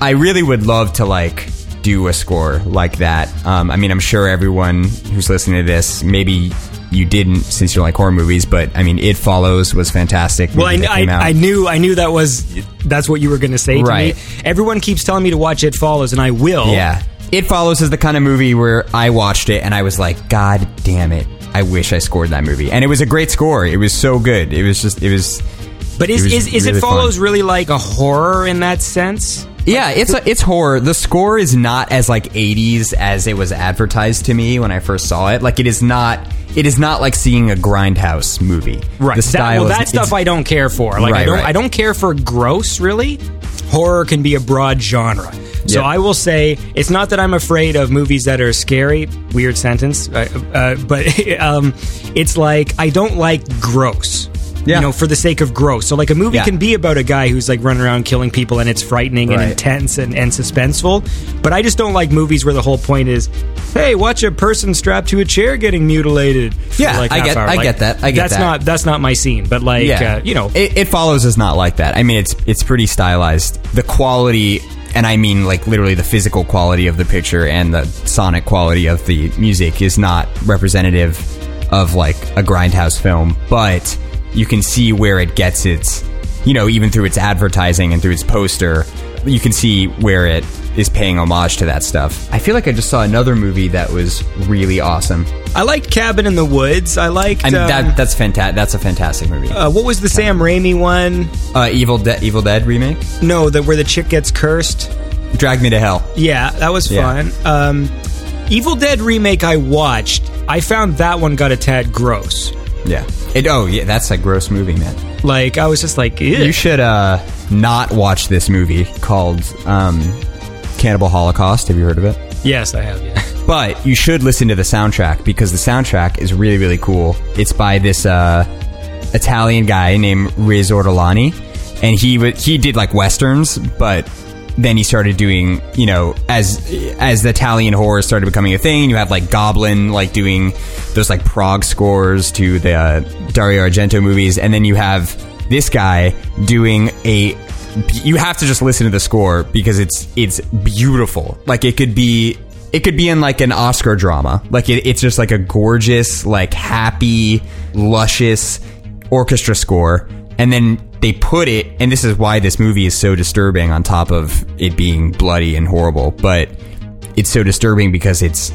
S2: I really would love to like do a score like that. Um, I mean, I'm sure everyone who's listening to this, maybe you didn't since you like horror movies, but I mean, It Follows was fantastic.
S1: Well, I, I. I knew I knew that was that's what you were going to say to
S2: Right.
S1: me. Everyone keeps telling me to watch It Follows, and I will.
S2: Yeah. It Follows is the kind of movie where I watched it and I was like, God damn it. I wish I scored that movie. And it was a great score. It was so good. It was just, it was.
S1: But is
S2: It
S1: is, is
S2: really
S1: It Follows
S2: fun.
S1: really like a horror in that sense?
S2: Yeah, it's a, it's horror. The score is not as like 80s as it was advertised to me when I first saw it. Like it is not it is not like seeing a grindhouse movie. Right. The
S1: That,
S2: style
S1: well,
S2: is-
S1: that stuff I don't care for. Like I don't
S2: right.
S1: I don't care for gross really. Horror can be a broad genre. So
S2: Yeah.
S1: I will say it's not that I'm afraid of movies that are scary. Weird sentence, uh, uh, but um, it's like I don't like gross.
S2: Yeah.
S1: You know, for the sake of growth. So, like, a movie
S2: Yeah.
S1: can be about a guy who's like running around killing people, and it's frightening and intense and, and suspenseful. But I just don't like movies where the whole point is, hey, watch a person strapped to a chair getting mutilated. for,
S2: Yeah,
S1: like,
S2: I get-
S1: hour.
S2: I
S1: Like,
S2: get that. I get
S1: that's
S2: that.
S1: not that's not my scene. But like, uh, you know,
S2: it, it follows is not like that. I mean, it's it's pretty stylized. The quality, and I mean like literally the physical quality of the picture and the sonic quality of the music is not representative of like a grindhouse film, but you can see where it gets its, you know, even through its advertising and through its poster, you can see where it is paying homage to that stuff. I feel like I just saw another movie that was really awesome.
S1: I liked Cabin in the Woods. I liked.
S2: I mean,
S1: um,
S2: that that's fantastic. That's a fantastic movie.
S1: uh, what was the Sam Raimi one?
S2: Uh, Evil Dead, Evil Dead remake.
S1: No, the where the chick gets cursed.
S2: Drag Me to Hell.
S1: Yeah, that was
S2: Yeah.
S1: fun. Um, Evil Dead remake I watched. I found that one got a tad gross.
S2: Yeah. It, oh, yeah, that's a gross movie, man.
S1: Like I was just like, Ew.
S2: You should uh, not watch this movie called um, Cannibal Holocaust. Have you heard of it?
S1: yes, I have. Yeah.
S2: But you should listen to the soundtrack because the soundtrack is really, really cool. It's by this uh, Italian guy named Riz Ortolani, and he w- he did like westerns, but then he started doing, you know, as as the Italian horror started becoming a thing. You have like Goblin, like doing those like prog scores to the uh, Dario Argento movies, and then you have this guy doing a. You have to just listen to the score because it's it's beautiful. Like it could be it could be in like an Oscar drama. Like it, it's just like a gorgeous, like happy, luscious orchestra score. And then they put it, and this is why this movie is so disturbing on top of it being bloody and horrible. But it's so disturbing because it's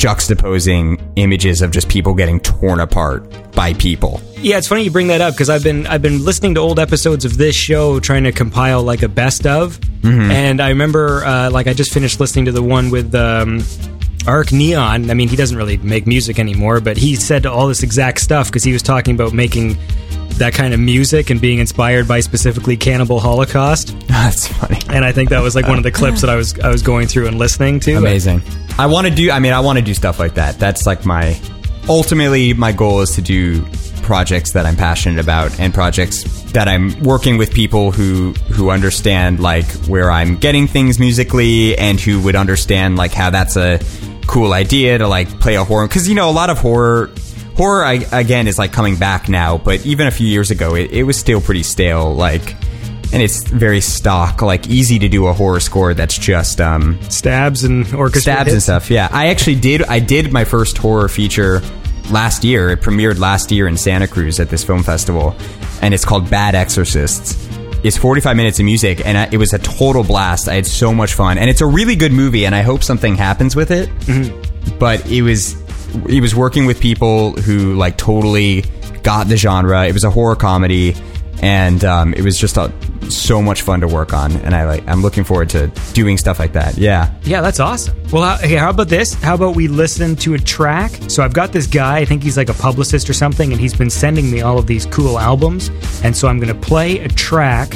S2: juxtaposing images of just people getting torn apart by people.
S1: Yeah, it's funny you bring that up because I've been I've been listening to old episodes of this show trying to compile like a best of,
S2: Mm-hmm.
S1: and I remember uh, like I just finished listening to the one with um, Arc Neon. I mean, he doesn't really make music anymore, but he said all this exact stuff because he was talking about making that kind of music and being inspired by specifically Cannibal Holocaust.
S2: That's funny.
S1: And I think that was like one of the clips that I was I was going through and listening to.
S2: Amazing. I want to do. I mean, I want to do stuff like that. That's like my. Ultimately, my goal is to do projects that I'm passionate about and projects that I'm working with people who who understand like where I'm getting things musically and who would understand like how that's a cool idea to like play a horror because you know a lot of horror horror I, again is like coming back now but even a few years ago it, it was still pretty stale like and it's very stock like easy to do a horror score that's just um
S1: Stabs and orchestra
S2: stabs and stuff. Yeah, I actually did. I did my first horror feature last year. It premiered last year in Santa Cruz at this film festival, and it's called Bad Exorcists. It's 45 minutes of music, and I, it was a total blast. I had so much fun, and it's a really good movie, and I hope something happens with it. But it was he was working with people who like totally got the genre. It was a horror comedy, and um, it was just a, so much fun to work on. And I like I'm looking forward to doing stuff like that. Yeah.
S3: Yeah, that's awesome. Well, how, hey, how about this? How about we listen to a track? So I've got this guy, I think he's like a publicist or something, and he's been sending me all of these cool albums. And so I'm going to play a track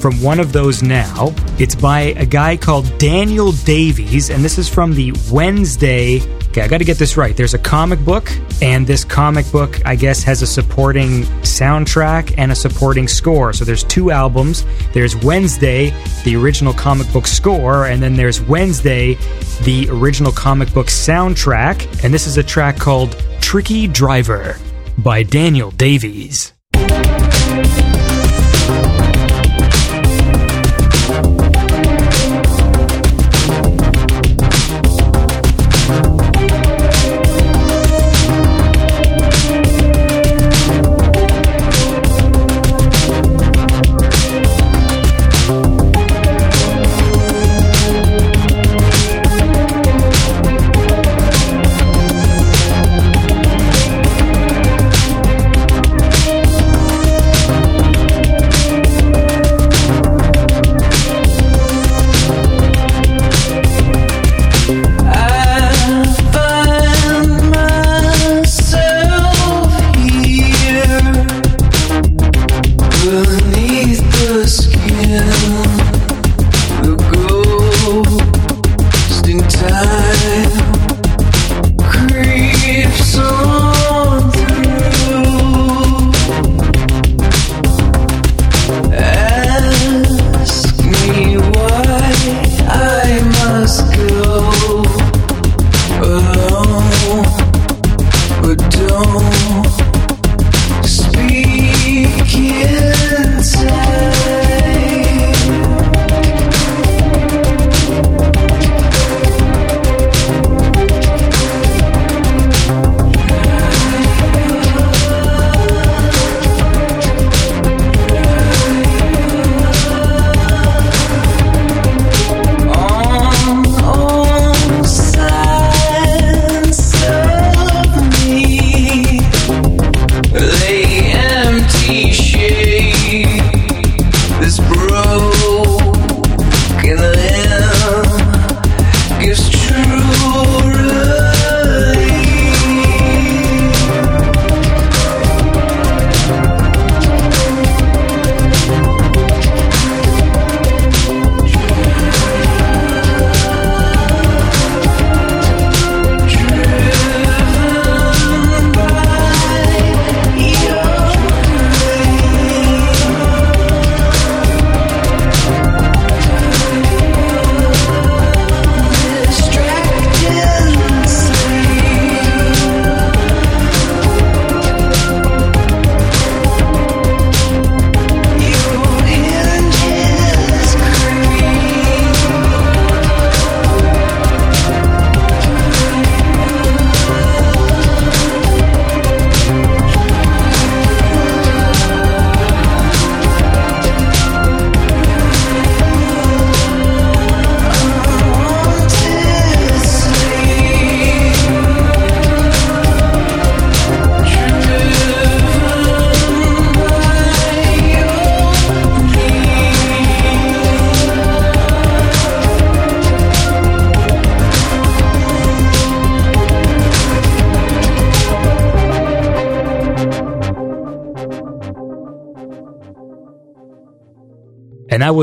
S3: from one of those now. It's by a guy called Daniel Davies, and this is from the Wednesday. Okay, I got to get this right. There's a comic book, and this comic book, I guess, has a supporting soundtrack and a supporting score. So there's two albums. There's Wednesday, the original comic book score, and then there's Wednesday, the original comic book soundtrack. And this is a track called Tricky Driver by Daniel Davies. And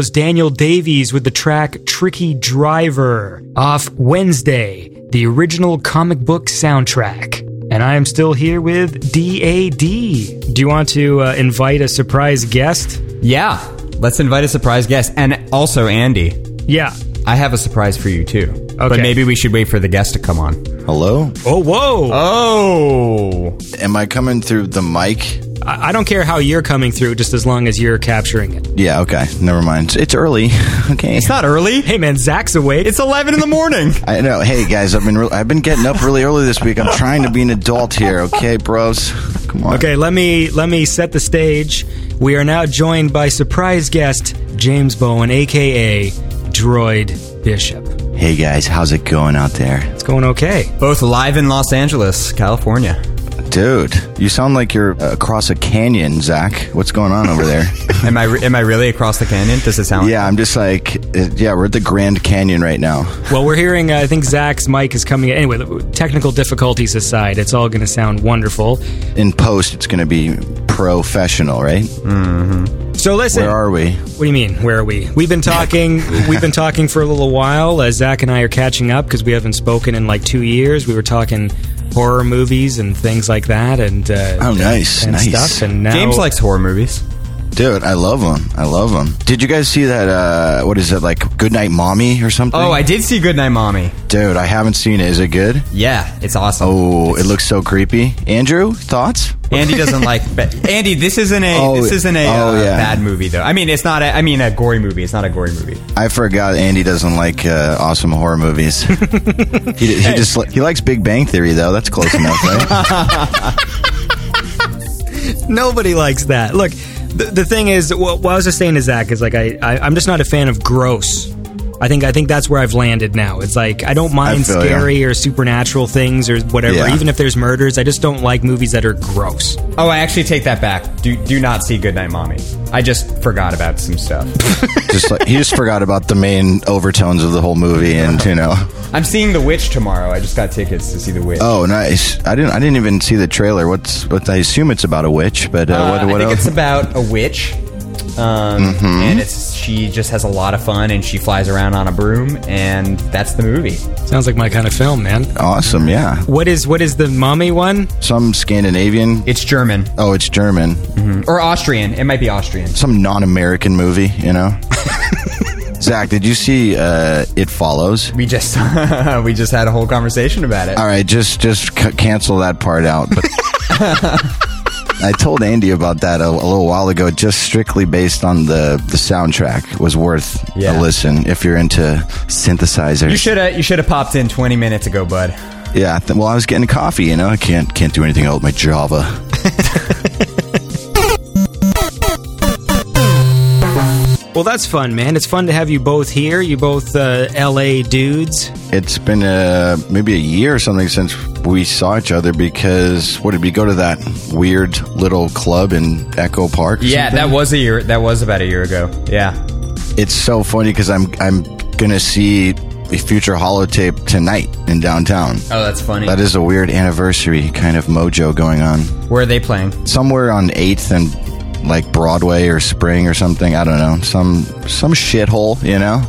S3: was Daniel Davies with the track Tricky Driver off Wednesday, the original comic book soundtrack. And I am still here with DAD. Do you want to uh, invite a surprise guest?
S2: Yeah. Let's invite a surprise guest. And also, Andy,
S3: Yeah.
S2: I have a surprise for you too. But
S3: Okay.
S2: maybe we should wait for the guest to come on.
S4: Hello?
S3: Oh, whoa.
S2: Oh.
S4: Am I coming through the mic?
S1: I, I don't care how you're coming through, just as long as you're capturing it.
S4: Yeah, okay. Never mind. It's early. Okay.
S2: It's not early.
S1: Hey, man, Zach's awake.
S2: It's 11 in the morning.
S4: I know. Hey guys, I've been re- I've been getting up really early this week. I'm trying to be an adult here, okay, bros? Come on.
S1: Okay, let me let me set the stage. We are now joined by surprise guest James Bowen, aka Droid Bishop.
S4: Hey guys, how's it going out there?
S1: It's going okay.
S2: Both live in Los Angeles, California.
S4: Dude, you sound like you're across a canyon, Zach. What's going on over there?
S2: Am I am I really across the canyon? Does it sound?
S4: yeah, I'm just like, uh, yeah, we're at the Grand Canyon right now.
S1: Well, we're hearing. Uh, I think Zach's mic is coming. Anyway, technical difficulties aside, it's all going to sound wonderful.
S4: In post, it's going to be professional, right?
S1: So listen.
S4: Where are we?
S1: What do you mean? Where are we? We've been talking. we've been talking for a little while. As Zach and I are catching up because we haven't spoken in like two years. We were talking horror movies and things like that, and uh,
S4: Oh, nice,
S1: and
S4: nice.
S1: stuff. And now
S2: James likes horror movies.
S4: Dude, I love them. I love them. Did you guys see that? Uh, what is it like? Goodnight Mommy or something?
S2: Oh, I did see Goodnight Mommy.
S4: Dude, I haven't seen it. Is it good?
S2: Yeah, it's awesome.
S4: Oh, it looks so creepy. Andrew, thoughts?
S2: Andy doesn't like. Ba- Andy, this isn't a
S4: Oh,
S2: this isn't a
S4: oh,
S2: uh,
S4: yeah.
S2: bad movie though. I mean, it's not. A, I mean, a gory movie. It's not a gory movie.
S4: I forgot Andy doesn't like uh, awesome horror movies. he he just li- he likes Big Bang Theory though. That's close enough, right?
S1: Nobody likes that. Look, the, the thing is, what, what I was just saying to Zach is like I, I I'm just not a fan of gross. I think I think that's where I've landed now. It's like I don't mind
S4: feel ya.
S1: scary or supernatural things or whatever.
S4: Yeah.
S1: Even if there's murders, I just don't like movies that are gross.
S2: Oh, I actually take that back. Do do not see Goodnight Mommy. I just forgot about some stuff.
S4: just like he just forgot about the main overtones of the whole movie, and you know.
S2: I'm seeing The Witch tomorrow. I just got tickets to see The Witch.
S4: Oh, nice. I didn't I didn't even see the trailer. What's what? I assume it's about a witch, but uh,
S2: Uh,
S4: what?
S2: I think
S4: else?
S2: it's about a witch. Um,
S4: Mm-hmm.
S2: and it's she just has a lot of fun and she flies around on a broom and that's the movie.
S1: Sounds like my kind of film, man.
S4: awesome. Yeah,
S1: What is what is the mommy one?
S4: some Scandinavian.
S2: It's German
S4: Oh, it's German.
S2: or Austrian. It might be Austrian.
S4: Some non-American movie. You know. Zach, did you see uh, It Follows?
S2: We just we just had a whole conversation about it.
S4: All right, just just c- cancel that part out. But I told Andy about that a, a little while ago. Just strictly based on the the soundtrack was worth
S2: Yeah.
S4: a listen if you're into synthesizers.
S2: You should have you should have popped in 20 minutes ago, bud.
S4: Yeah. Th- well, I was getting coffee. You know, I can't can't do anything else with my Java.
S1: Well, that's fun, man. It's fun to have you both here. You both uh, L.A. dudes.
S4: It's been uh, maybe a year or something since we saw each other because what did we go to that weird little club in Echo Park? or
S2: Yeah,
S4: something?
S2: that was a year. That was about a year ago. Yeah.
S4: it's so funny because I'm I'm gonna see a future holotape tonight in downtown.
S2: Oh, that's funny.
S4: That is a weird anniversary kind of mojo going on.
S2: Where are they playing?
S4: Somewhere on Eighth and like Broadway or Spring or something. I don't know. Some some shithole, you know?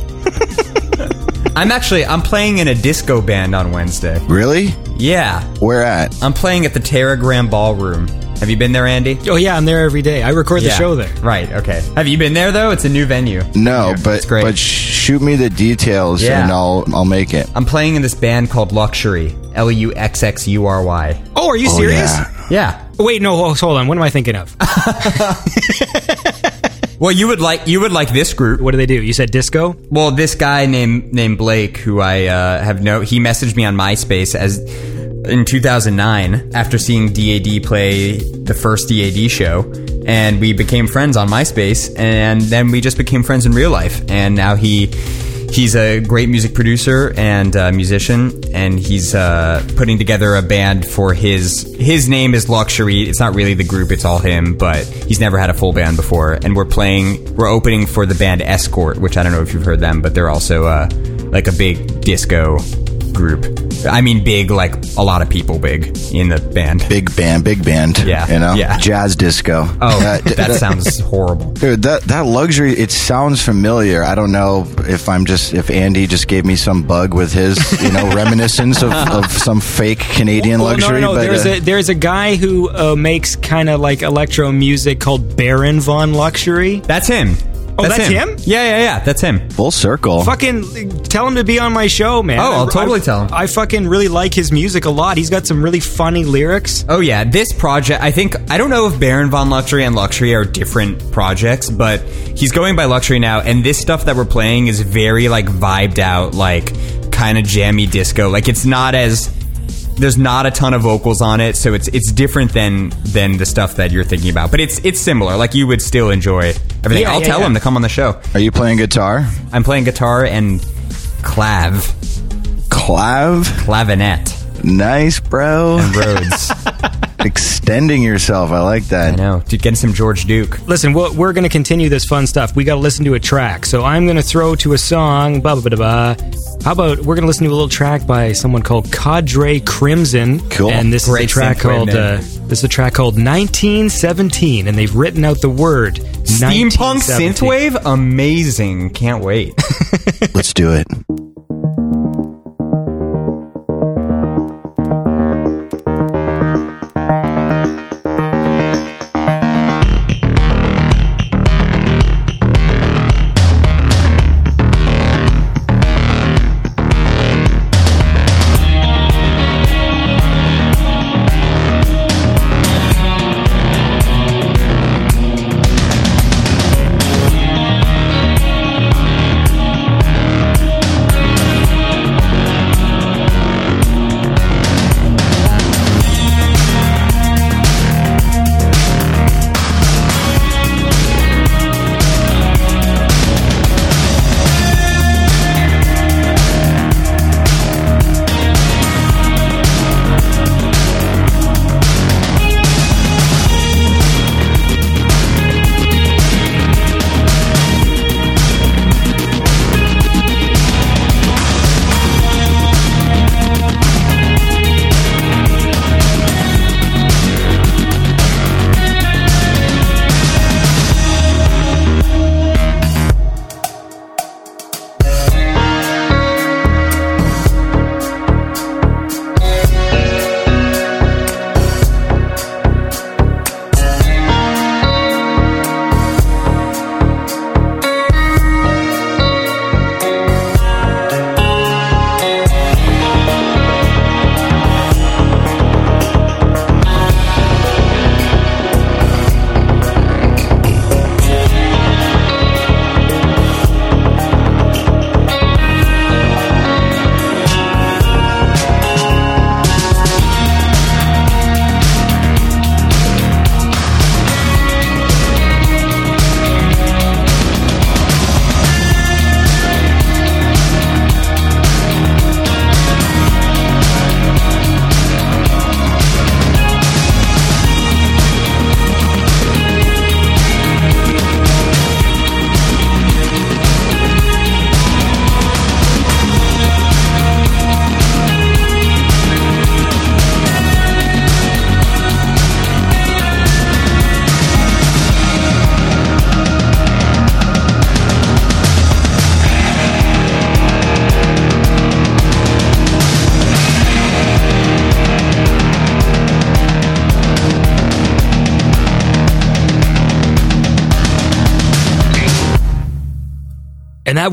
S2: I'm actually I'm playing in a disco band on Wednesday.
S4: Really?
S2: Yeah,
S4: Where at?
S2: I'm playing at the Teragram Ballroom. Have you been there, Andy?
S1: Oh yeah, I'm there every day. I record the
S2: Yeah.
S1: show there.
S2: Right. Okay. Have you been there though? It's a new venue.
S4: No,
S2: Here.
S4: but
S2: it's great.
S4: but shoot me the details
S2: Yeah.
S4: and I'll I'll make it.
S2: I'm playing in this band called Luxxury. L U X X U R Y.
S1: Oh, are you
S4: Oh,
S1: serious?
S4: yeah.
S2: Yeah.
S1: Wait, no, hold on. What am I thinking of?
S2: Well, you would like you would like this group.
S1: what do they do? You said disco?
S2: Well, this guy named named Blake, who I uh, have no, he messaged me on MySpace as in 2009 after seeing DAD play the first DAD show, and we became friends on MySpace, and then we just became friends in real life, and now he. He's a great music producer and uh, musician, and he's uh, putting together a band for his. His name is Luxxury. It's not really the group; it's all him. But he's never had a full band before, and we're playing. We're opening for the band Escort, which I don't know if you've heard them, but they're also uh, like a big disco group. I mean, big like a lot of people big in the band.
S4: Big band, big band.
S2: Yeah,
S4: You know?
S2: yeah.
S4: Jazz disco.
S2: Oh,
S4: Uh, d-
S2: that sounds horrible.
S4: Dude, that that Luxxury it sounds familiar. I don't know if I'm just if Andy just gave me some bug with his, you know, reminiscence of, of some fake Canadian
S1: Well,
S4: luxury.
S1: no, no, no.
S4: but
S1: There's
S4: uh,
S1: a there's a guy who uh, makes kind of like electro music called Baron von Luxxury.
S2: That's him.
S1: Oh, that's him?
S2: Yeah, yeah, yeah. That's him.
S4: Full circle.
S1: Fucking tell him to be on my show, man.
S2: Oh, I'll
S1: I-
S2: totally
S1: I-
S2: tell him.
S1: I fucking really like his music a lot. He's got some really funny lyrics.
S2: Oh yeah, this project. I think I don't know if Baron von Luxxury and Luxxury are different projects, but he's going by Luxxury now, and this stuff that we're playing is very like vibed out, like kind of jammy disco. Like it's not as there's not a ton of vocals on it, so it's it's different than than the stuff that you're thinking about. But it's it's similar. Like you would still enjoy everything.
S1: Yeah,
S2: I'll
S1: yeah,
S2: tell
S1: yeah.
S2: him to come on the show.
S4: Are you playing guitar?
S2: I'm playing guitar and clav,
S4: Clav?
S2: clavinet,
S4: Nice, bro.
S2: and Rhodes.
S4: Extending yourself. I like that.
S2: I
S4: that.
S2: know. Dude, getting some George Duke.
S1: Listen, we're, we're going to continue this fun stuff. We got to listen to a track. So I'm going to throw to a song. Blah, blah, blah, blah. How about we're going to listen to a little track by someone called Cadre Crimson.
S4: Cool.
S1: And this
S2: Great
S1: is a track called uh, this is a track called 1917, and they've written out the word
S2: Steampunk
S1: 1917.
S2: synthwave, amazing. Can't wait.
S4: Let's do it.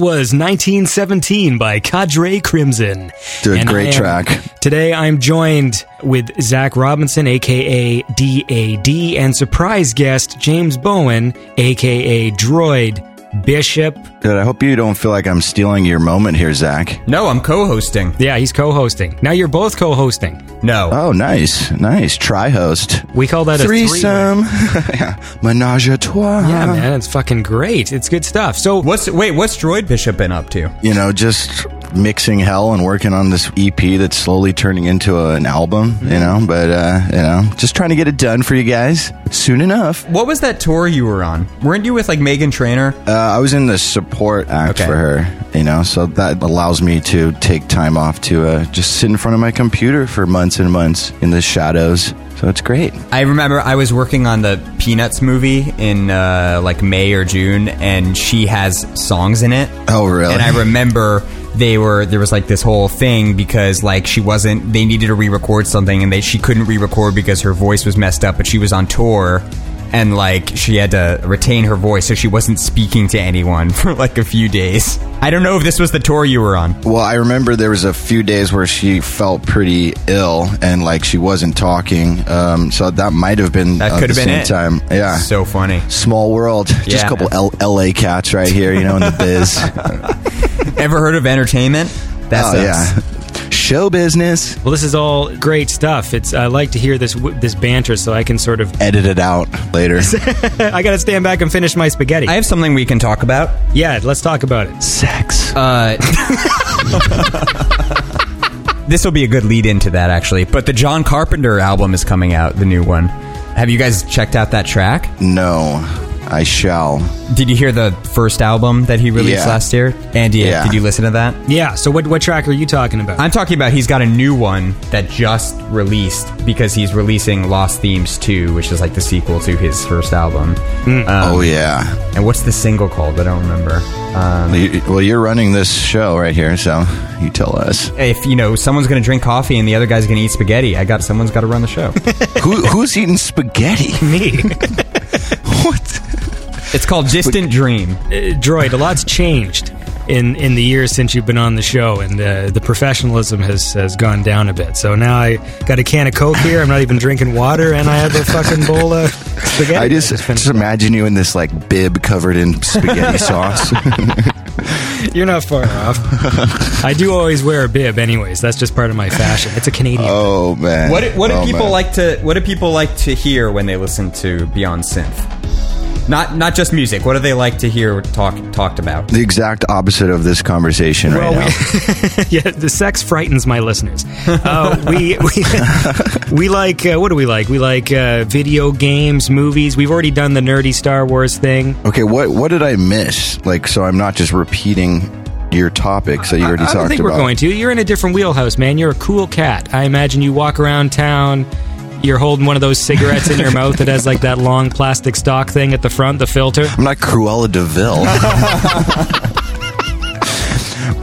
S1: Was 1917 by Cadre Crimson.
S4: A
S1: And
S4: great
S1: am-
S4: track.
S1: Today I'm joined with Zach Robinson, aka DAD, and surprise guest James Bowen, aka Droid Bishop.
S4: Dude, I hope you don't feel like I'm stealing your moment here, Zach.
S2: No, I'm co-hosting.
S1: Yeah, he's co-hosting. Now you're both co-hosting.
S2: No.
S4: Oh, nice. Nice. Tri host.
S1: We call that a.
S4: Threesome. yeah. Menage a trois.
S1: Yeah, man, it's fucking great. It's good stuff. So
S2: What's wait? What's Droid Bishop been up to?
S4: You know, just mixing hell and working on this EP that's slowly turning into a, an album, you know, but, uh, you know, just trying to get it done for you guys soon enough.
S2: What was that tour you were on? Weren't you with like Meghan Trainor?
S4: Uh, I was in the support act
S2: Okay.
S4: for her, you know, so that allows me to take time off to uh, just sit in front of my computer for months and months in the shadows. So it's great.
S2: I remember I was working on the Peanuts movie in uh, like May or June, and she has songs in it.
S4: Oh, really?
S2: And I remember they were there was like this whole thing because like she wasn't they needed to re-record something and they she couldn't re-record because her voice was messed up, but she was on tour. And like she had to retain her voice, so she wasn't speaking to anyone for like a few days. I don't know if this was the tour you were on.
S4: Well, I remember there was a few days where she felt pretty ill and like she wasn't talking. Um, so that might have been
S2: That
S4: at
S2: could have been
S4: same
S2: it.
S4: time. Yeah.
S2: So funny.
S4: Small world. Just
S2: Yeah.
S4: a couple L- LA cats right here, you know, in the biz.
S2: Ever heard of entertainment? That's
S4: oh, yeah. Show business.
S1: Well, this is all great stuff. It's I like to hear this this banter, so I can sort of.
S4: Edit it out later.
S1: I got to stand back and finish my spaghetti.
S2: I have something we can talk about.
S1: yeah, let's talk about it.
S4: Sex.
S2: Uh, this will be a good lead into that, actually. But the John Carpenter album is coming out, the new one. Have you guys checked out that track?
S4: no, I shall.
S2: Did you hear the first album that he released
S4: Yeah.
S2: last year? Andy,
S4: Yeah.
S2: did you listen to that?
S1: Yeah. So what what track are you talking about?
S2: I'm talking about he's got a new one that just released because he's releasing Lost Themes 2, which is like the sequel to his first album. Um,
S4: oh, yeah.
S2: And what's the single called? I don't remember. Um,
S4: Well, you- Well, you're running this show right here, so you tell us.
S2: if you know someone's going to drink coffee and the other guy's going to eat spaghetti, I got someone's got to run the show.
S4: Who, who's eating spaghetti?
S1: Me,
S4: what?
S2: It's called Distant Dream.
S1: Uh, Droid. A lot's changed in in the years since you've been on the show, and uh, the professionalism has has gone down a bit. So now I got a can of Coke here. I'm not even drinking water, and I have a fucking bowl of spaghetti.
S4: I just,
S1: finished.
S4: just imagine you in this like bib covered in spaghetti sauce.
S1: You're not far off. I do always wear a bib, anyways. That's just part of my fashion. It's a Canadian.
S4: oh man.
S2: What do- what do
S4: Oh,
S2: people
S4: man.
S2: like to what do people like to hear when they listen to Beyond Synth? Not not just music. What do they like to hear talk talked about?
S4: The exact opposite of this conversation right
S1: Well,
S4: now.
S1: we, yeah, the sex frightens my listeners. Uh, we we, we like uh, what do we like? We like uh, video games, movies. We've already done the nerdy Star Wars thing.
S4: Okay, what what did I miss? Like, so I'm not just repeating your topics that you already
S1: I
S4: talked
S1: don't think
S4: about.
S1: we're going to. You're in a different wheelhouse, man. You're a cool cat. I imagine you walk around town. You're holding one of those cigarettes in your mouth that has like that long plastic stock thing at the front, the filter.
S4: I'm not Cruella de Vil.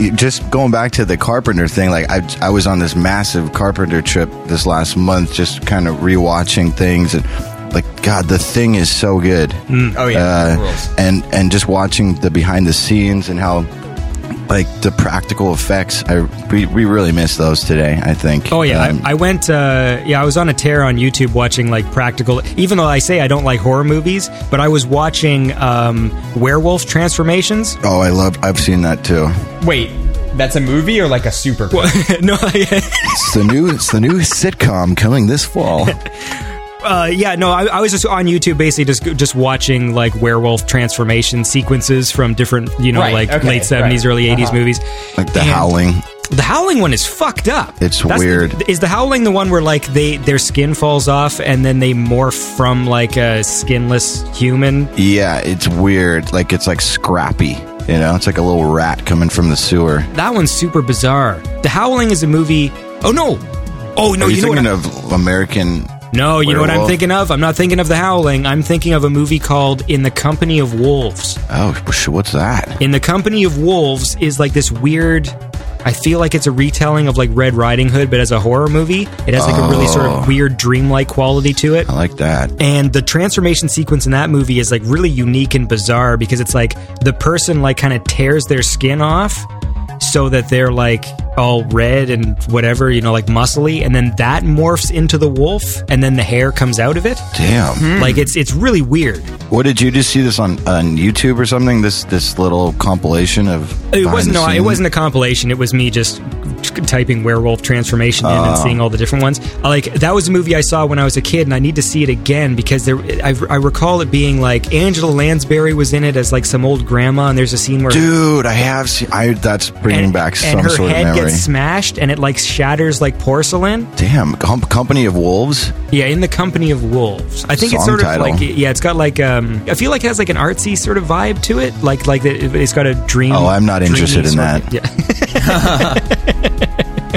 S4: just going back to the Carpenter thing, like I, I was on this massive Carpenter trip this last month, just kind of rewatching things and. Like God, the thing is so good.
S2: Oh yeah,
S4: uh, and and just watching the behind the scenes and how like the practical effects. I we, we really missed those today. I think.
S1: Oh yeah,
S4: Um,
S1: I, I went. Uh, yeah, I was on a tear on YouTube watching like practical. Even though I say I don't like horror movies, but I was watching um, werewolf transformations.
S4: oh, I love. I've seen that too.
S2: Wait, that's a movie or like a super?
S1: no,
S4: It's the new. It's the new sitcom coming this fall.
S1: uh, yeah, no, I, I was just on YouTube, basically just just watching like werewolf transformation sequences from different, you know,
S2: Right,
S1: like
S2: okay,
S1: late seventies,
S2: right.
S1: early 80s
S2: Uh-huh.
S1: movies.
S4: Like the
S1: And
S4: Howling.
S1: The Howling one is fucked up.
S4: It's weird.
S1: Is the Howling the one where like they their skin falls off and then they morph from like a skinless human?
S4: Yeah, it's weird. Like it's like scrappy. You know, it's like a little rat coming from the sewer.
S1: That one's super bizarre. The Howling is a movie. Oh no! Oh no!
S4: Are you,
S1: you know what?
S4: thinking
S1: I'm-
S4: of American?
S1: No, you know what I'm thinking of. I'm not thinking of The Howling. I'm thinking of a movie called In the Company of Wolves.
S4: Oh, what's that?
S1: In the Company of Wolves is like this weird. I feel like it's a retelling of like Red Riding Hood, but as a horror movie. It has like a really sort
S4: Oh.
S1: of weird dreamlike quality to it.
S4: I like that.
S1: And the transformation sequence in that movie is like really unique and bizarre because it's like the person like kind of tears their skin off so that they're like all red and whatever, you know, like muscly, and then that morphs into the wolf, and then the hair comes out of it.
S4: Damn. Hmm.
S1: Like it's it's really weird.
S4: What did you just see this on on YouTube or something? This this little compilation of.
S1: It wasn't no, it wasn't a compilation. It was me just typing werewolf transformation in and seeing all the different ones. Like that was a movie I saw when I was a kid, and I need to see it again because there. I, I recall it being like Angela Lansbury was in it as like some old grandma, and there's a scene where
S4: Dude, I have seen. I that's bringing
S1: and,
S4: back some sort of memory.
S1: And her head gets smashed and it like shatters like porcelain.
S4: Damn, Com- Company of Wolves.
S1: Yeah, in the company of wolves. I think it's
S4: Song
S1: sort of like yeah, it's got like um. I feel like it has like an artsy sort of vibe to it. Like like it, it's got a dream.
S4: Oh, I'm not interested in
S1: of-
S4: that.
S1: Yeah.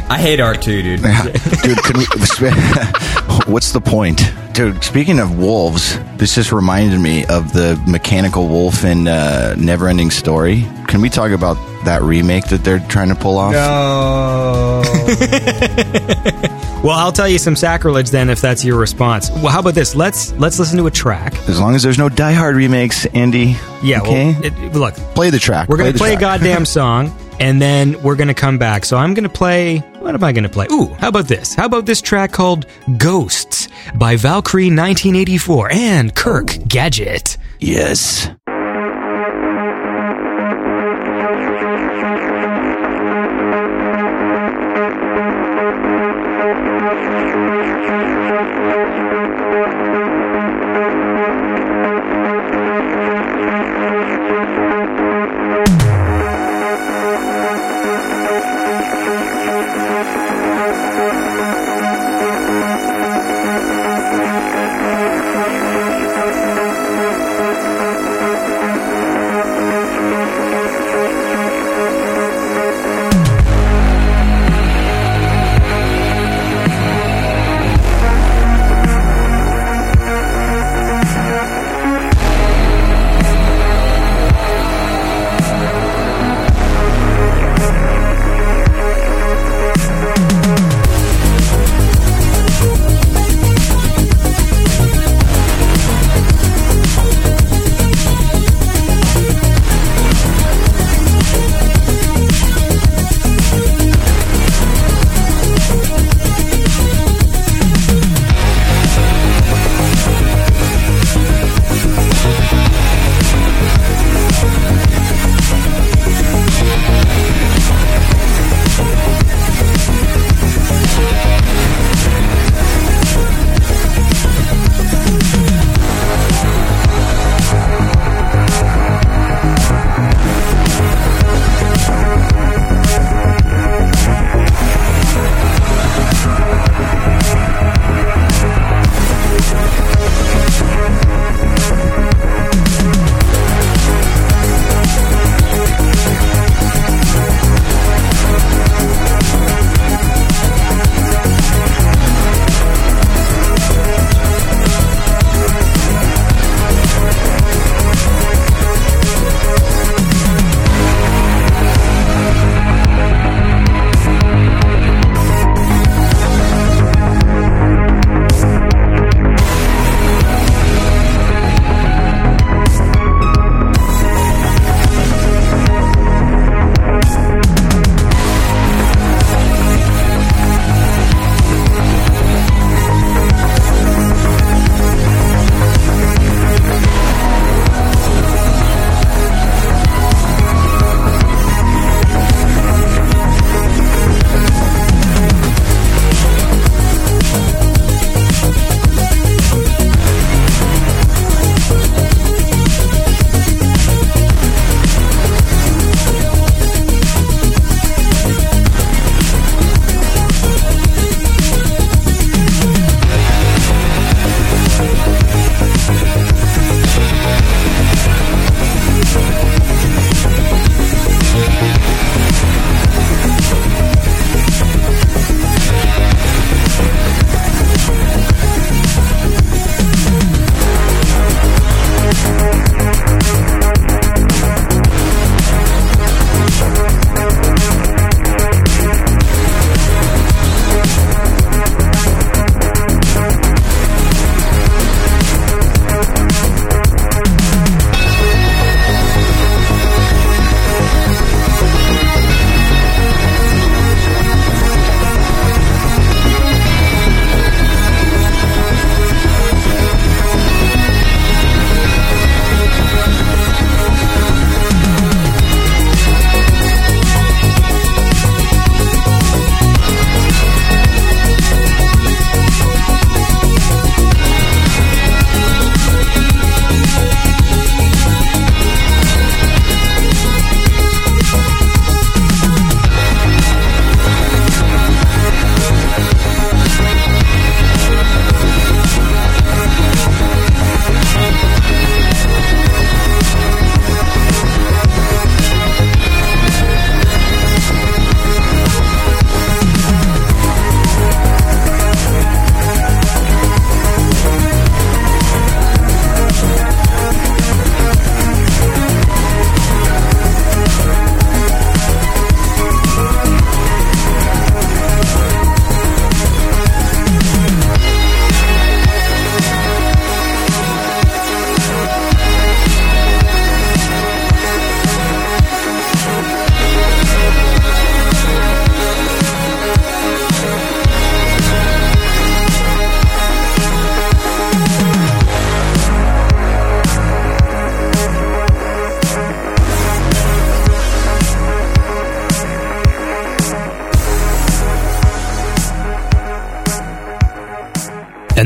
S2: I hate art too, dude.
S4: Dude, can we, what's the point? Dude, speaking of wolves, this just reminded me of the mechanical wolf in uh, Neverending Story. Can we talk about that remake that they're trying to pull off?
S2: No.
S1: Well, I'll tell you some sacrilege then if that's your response. Well, how about this? Let's let's listen to a track.
S4: As long as there's no Die Hard remakes, Andy.
S1: Yeah.
S4: Okay.
S1: Well, it, look,
S4: play the track.
S1: we're gonna
S4: the
S1: play a goddamn song, and then we're gonna come back. So I'm gonna play. What am I gonna play? Ooh, how about this? How about this track called "Ghosts" by Valkyrie 1984 and Kirk Gadget.
S4: yes.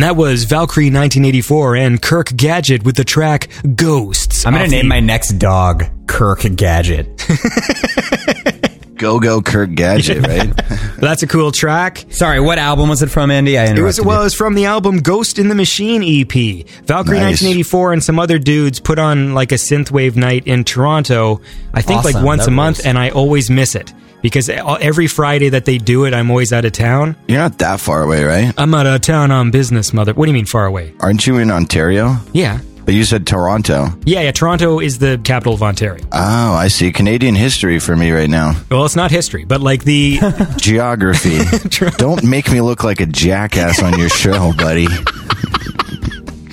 S1: That was Valkyrie 1984 and Kirk Gadget with the track Ghosts.
S2: I'm gonna name
S1: the-
S2: my next dog Kirk Gadget.
S4: Go go Kirk Gadget, right?
S1: That's a cool track.
S2: Sorry, what album was it from, Andy? I
S1: It was well, it was from the album Ghost in the Machine EP. Valkyrie
S4: Nice.
S1: 1984 and some other dudes put on like a synthwave night in Toronto. I think like once
S2: that
S1: a month,
S2: rules.
S1: and I always miss it because every Friday that they do it, I'm always out of town.
S4: You're not that far away, right?
S1: I'm out of town on business, mother. What do you mean far away?
S4: Aren't you in Ontario?
S1: Yeah,
S4: But you said Toronto.
S1: yeah, yeah. Toronto is the capital of Ontario.
S4: Oh, I see. Canadian history for me right now.
S1: Well, it's not history, but like the
S4: Geography. Don't make me look like a jackass on your show, buddy.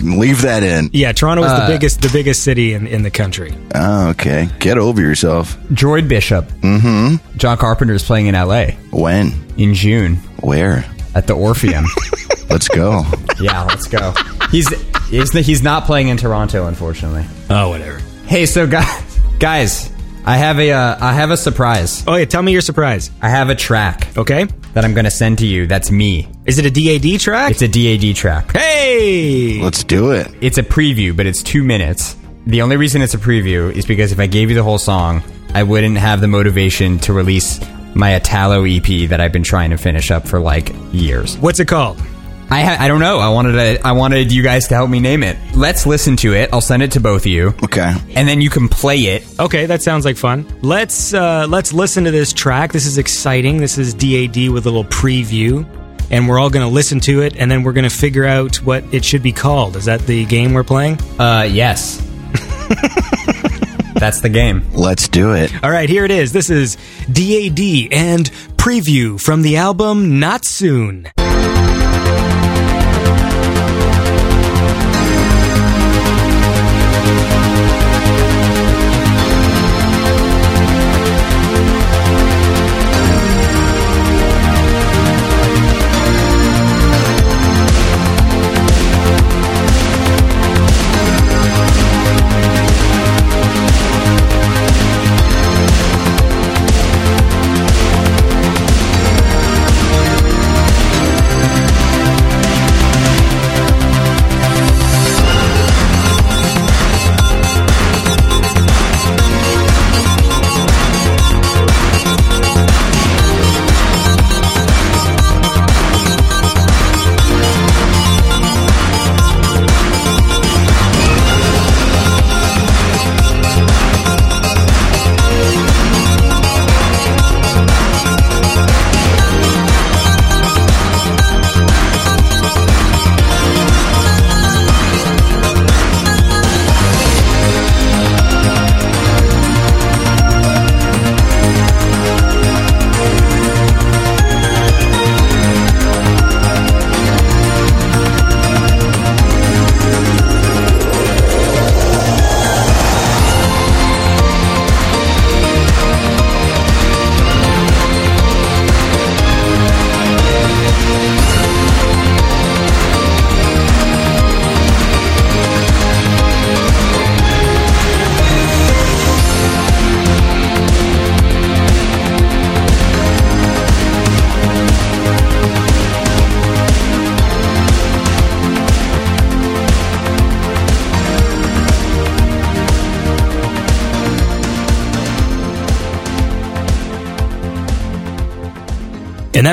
S4: Leave that in.
S1: yeah, Toronto is
S2: Uh,
S1: the biggest the biggest city in in the country.
S4: Oh, okay. Get over yourself.
S2: Droid Bishop. Mm-hmm. John Carpenter is playing in L.A.
S4: When?
S2: in June
S4: Where?
S2: at the Orpheum.
S4: Let's go.
S2: yeah, let's go. He's he's he's not playing in Toronto, unfortunately.
S1: Oh, whatever.
S2: Hey, so guys, guys, I have a uh, I have a surprise.
S1: Oh yeah, tell me your surprise.
S2: I have a track
S1: Okay,
S2: that I'm gonna send to you. That's me.
S1: is it a DAD track?
S2: It's a DAD track.
S1: hey,
S4: Let's do it.
S2: It's a preview, but it's two minutes. The only reason it's a preview is because if I gave you the whole song, I wouldn't have the motivation to release my Italo EP that I've been trying to finish up for like years.
S1: what's it called?
S2: I ha- I don't know. I wanted to, I wanted you guys to help me name it. Let's listen to it. I'll send it to both of you,
S4: Okay.
S2: and then you can play it.
S1: Okay, that sounds like fun. Let's uh, let's listen to this track. This is exciting. This is DAD with a little preview, and we're all going to listen to it, and then we're going to figure out what it should be called. Is that the game we're playing?
S2: Uh, yes. That's the game.
S4: Let's do it.
S1: All right, here it is. This is DAD and preview from the album Not Soon.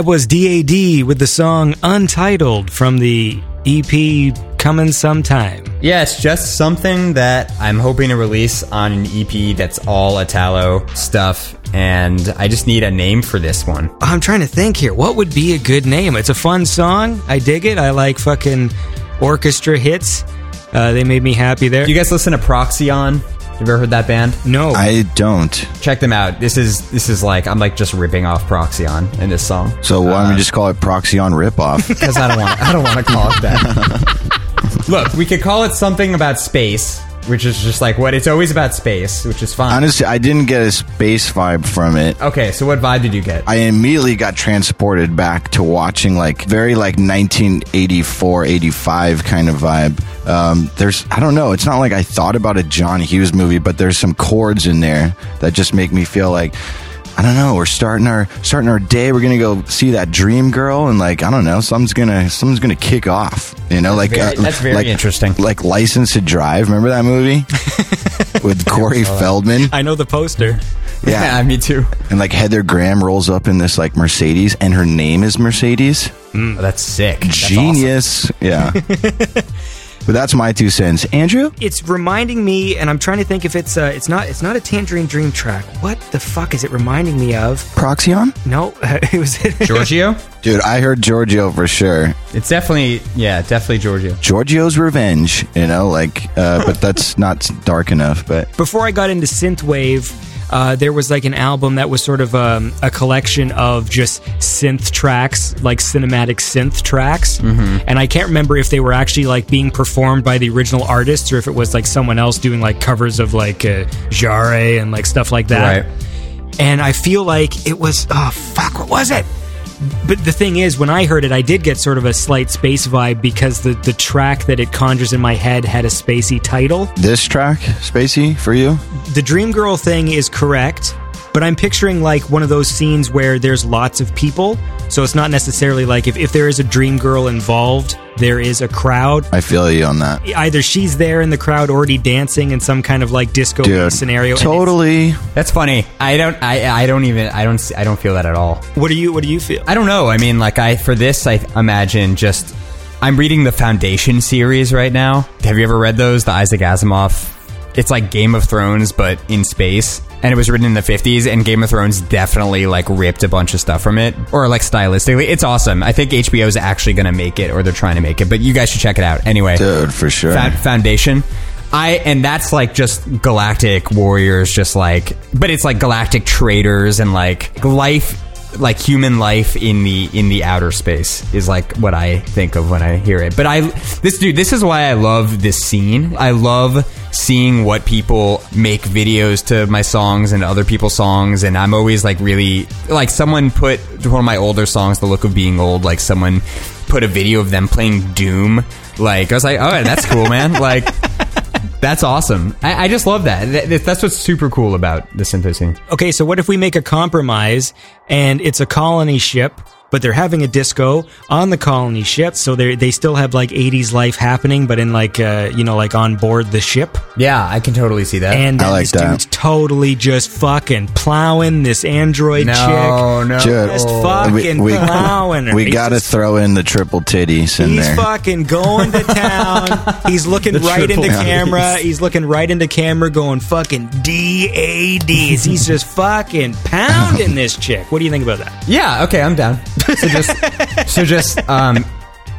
S1: That was DAD with the song Untitled from the EP Coming Sometime.
S2: Yeah, just something that I'm hoping to release on an EP that's all Italo stuff, and I just need a name for this one.
S1: I'm trying to think here. What would be a good name? It's a fun song. I dig it. I like fucking orchestra hits. Uh, they made me happy there.
S2: Do you guys listen to Proxyon? Have you ever heard that band?
S1: no.
S4: I don't.
S2: Check them out. This is this is like I'm like just ripping off Proxyon in this song
S4: So why don't we uh, just call it Proxyon Ripoff?
S2: because I don't want I don't want to call it that. Look, we could call it something about space, which is just like what it's always about space, which is fine.
S4: Honestly, I didn't get a space vibe from it.
S2: okay, so what vibe did you get?
S4: I immediately got transported back to watching like very like 1984, 85 kind of vibe. Um, there's, I don't know, it's not like I thought about a John Hughes movie, but there's some chords in there that just make me feel like, I don't know. We're starting our starting our day. We're gonna go see that dream girl, and like I don't know, something's gonna something's gonna kick off. You know, like
S2: very- uh, that's very
S4: like,
S2: interesting.
S4: Like License to Drive. Remember that movie with Corey Feldman?
S1: I know the poster.
S2: Yeah, me too.
S4: And like Heather Graham rolls up in this like Mercedes, and her name is Mercedes.
S2: Oh, that's sick. That's
S4: Genius. Yeah. but that's my two cents. Andrew?
S1: It's reminding me, and I'm trying to think if it's uh, it's not it's not a Tangerine Dream track. What the fuck is it reminding me of?
S4: Proxyon?
S1: No, it was
S2: awesome. Giorgio?
S4: Dude, I heard Giorgio for sure.
S2: It's definitely, yeah, definitely Giorgio.
S4: Giorgio's Revenge, you know, like, uh, but that's not dark enough. But
S1: before I got into synthwave, uh, there was like an album that was sort of um, a collection of just synth tracks, like cinematic synth tracks. Mm-hmm. And I can't remember if they were actually like being performed by the original artists or if it was like someone else doing like covers of like uh, Jarre and like stuff like that.
S2: Right.
S1: And I feel like it was oh fuck, what was it? But the thing is, when I heard it, I did get sort of a slight space vibe because the, the track that it conjures in my head had a spacey title.
S4: this track, Spacey, for you?
S1: The Dream Girl thing is correct, but I'm picturing like one of those scenes where there's lots of people. So it's not necessarily like if, if there is a Dream Girl involved, there is a crowd.
S4: I feel you on that.
S1: Either she's there in the crowd already dancing in some kind of like disco
S4: Dude,
S1: scenario.
S4: totally.
S2: That's funny. I don't, I, I don't even, I don't, see- I don't feel that at all.
S1: What do you What do you feel?
S2: I don't know. I mean, like I for this, I imagine just I'm reading the Foundation series right now. Have you ever read those? The Isaac Asimov. It's like Game of Thrones, but in space. And it was written in the 50s, and Game of Thrones definitely like ripped a bunch of stuff from it, or like stylistically. It's awesome. I think HBO is actually going to make it, or they're trying to make it. But you guys should check it out anyway.
S4: Dude, for sure.
S2: Fa- Foundation. I and that's like just galactic warriors, just like, but it's like galactic traders and like life, like human life in the in the outer space is like what I think of when I hear it. But I, this dude, this is why I love this scene. I love seeing what people make videos to my songs and other people's songs, and I'm always like really like someone put one of my older songs, "The Look of Being Old," like someone put a video of them playing Doom. Like I was like, oh, that's cool, man. Like that's awesome. I, I just love that. That- That's what's super cool about the Syntho scene.
S1: Okay, so what if we make a compromise and it's a colony ship, but they're having a disco on the colony ship, so they they still have like 80s life happening, but in like uh, you know like on board the ship,
S2: Yeah, I can totally see that.
S1: and
S4: I
S1: then
S4: like
S1: this
S4: that.
S1: dude's totally just fucking plowing this android
S2: no,
S1: chick,
S2: no,
S4: Dude,
S1: just
S4: we,
S1: fucking
S4: we,
S1: plowing her.
S4: we gotta throw in the triple titties in
S1: He's
S4: there.
S1: fucking going to town. He's looking
S4: The
S1: right into
S4: triple
S1: camera. He's looking right into camera, going fucking D A D's. He's just fucking pounding this chick. What do you think about that?
S2: Yeah, okay, I'm down. So just, so just, um,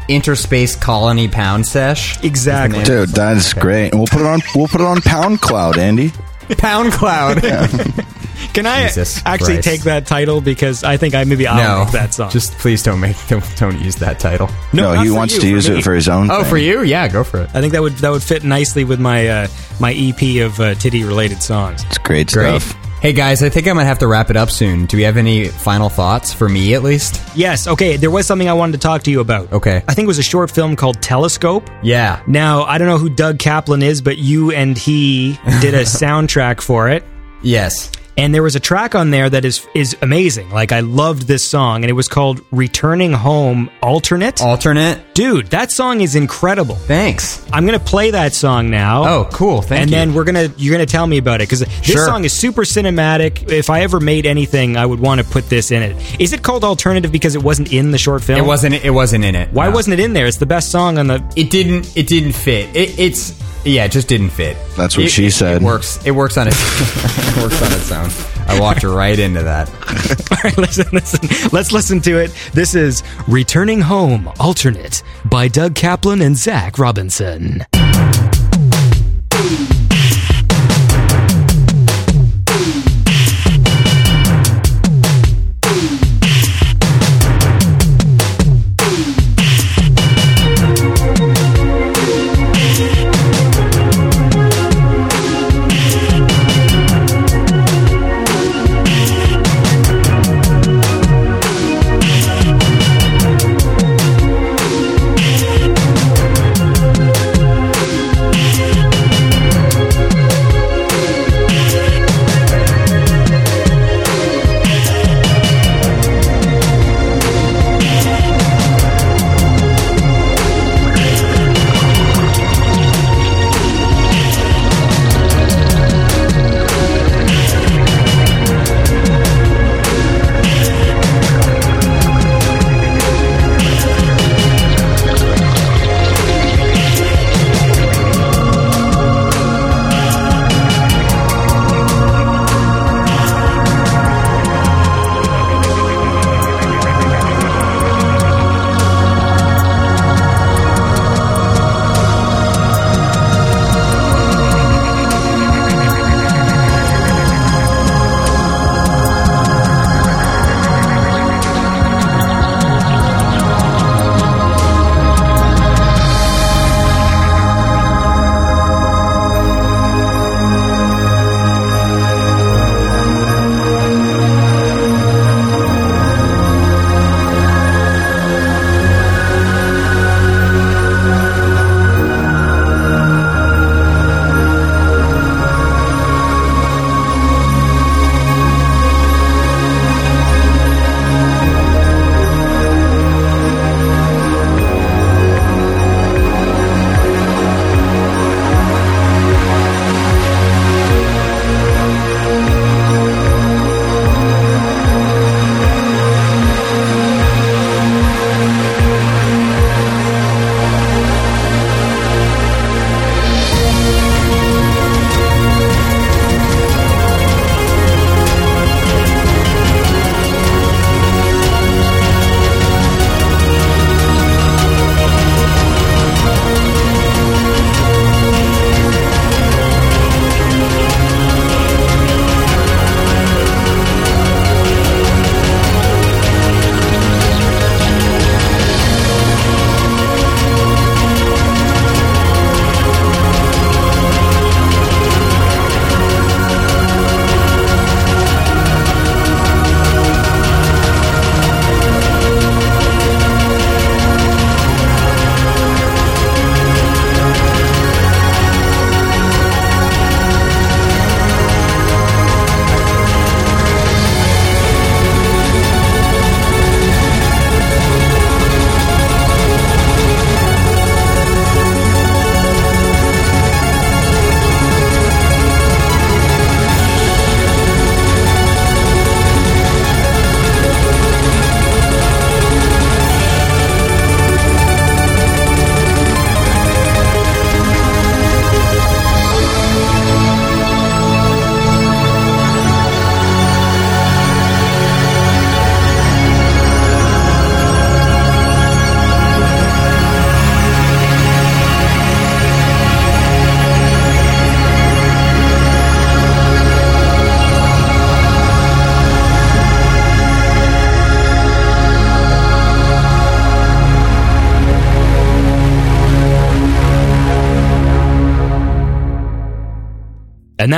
S2: interspace colony pound sesh.
S1: Exactly.
S4: Dude, that is great. And we'll put it on we'll put it on Pound Cloud, Andy.
S2: Pound cloud.
S1: Can I
S2: Jesus
S1: actually
S2: Christ.
S1: take that title because I think I maybe I'll
S2: no,
S1: make that song.
S2: Just please don't make don't, don't use that title.
S4: No,
S1: not
S4: he wants
S1: you,
S4: to use
S1: me.
S4: it for his own
S2: Oh,
S4: thing.
S2: for you? Yeah, go for it.
S1: I think that would that would fit nicely with my uh, my EP of uh, titty related songs.
S4: It's great,
S2: Great.
S4: stuff.
S2: Hey guys, I think I might have to wrap it up soon. Do we have any final thoughts for me at least?
S1: Yes. Okay. There was something I wanted to talk to you about.
S2: Okay.
S1: I think it was a short film called Telescope.
S2: Yeah.
S1: Now I don't know who Doug Kaplan is, but you and he did a soundtrack for it.
S2: Yes.
S1: And there was a track on there that is is amazing. Like I loved this song, and it was called "Returning Home Alternate."
S2: Alternate.
S1: Dude, that song is incredible.
S2: Thanks.
S1: I'm gonna play that song now.
S2: Oh, cool. Thank
S1: and
S2: you.
S1: then we're gonna you're gonna tell me about it because this
S2: Sure.
S1: song is super cinematic. If I ever made anything, I would want to put this in it. Is it called alternative because it wasn't in the short film?
S2: it wasn't it wasn't in it.
S1: Why
S2: no.
S1: wasn't it in there? It's the best song on the.
S2: it didn't it didn't fit. It, it's yeah, it just didn't fit.
S4: That's what
S2: It-
S4: she
S2: it-
S4: said.
S2: It works. It works on its it works on its own. I walked right into that.
S1: All right, listen, listen. Let's listen to it. This is "Returning Home Alternate" by Doug Kaplan and Zach Robinson.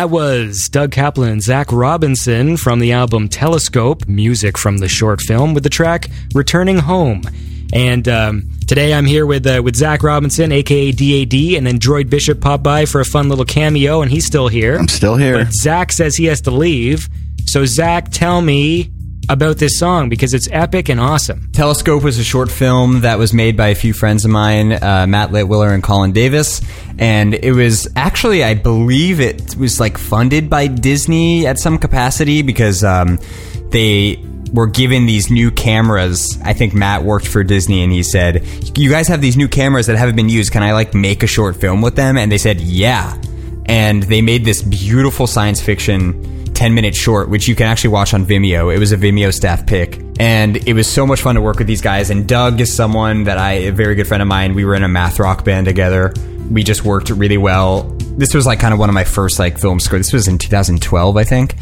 S1: That was Doug Kaplan and Zach Robinson from the album Telescope, music from the short film, with the track Returning Home. And um, today I'm here with uh, with Zach Robinson, aka DAD, and then Droid Bishop popped by for a fun little cameo, and he's still here.
S4: I'm still here.
S1: But Zach says he has to leave. So, Zach, tell me about this song because it's epic and awesome.
S2: Telescope was a short film that was made by a few friends of mine, uh, Matt Litwiller and Colin Davis. And it was actually, I believe it was like funded by Disney at some capacity because um, they were given these new cameras. I think Matt worked for Disney and he said, You guys have these new cameras that haven't been used. Can I like make a short film with them? And they said, Yeah. And they made this beautiful science fiction 10 minute short, which you can actually watch on Vimeo. It was a Vimeo staff pick. And it was so much fun to work with these guys. And Doug is someone that I, a very good friend of mine, we were in a math rock band together. We just worked really well. This was like kind of one of my first like film scores. This was in 2012, I think.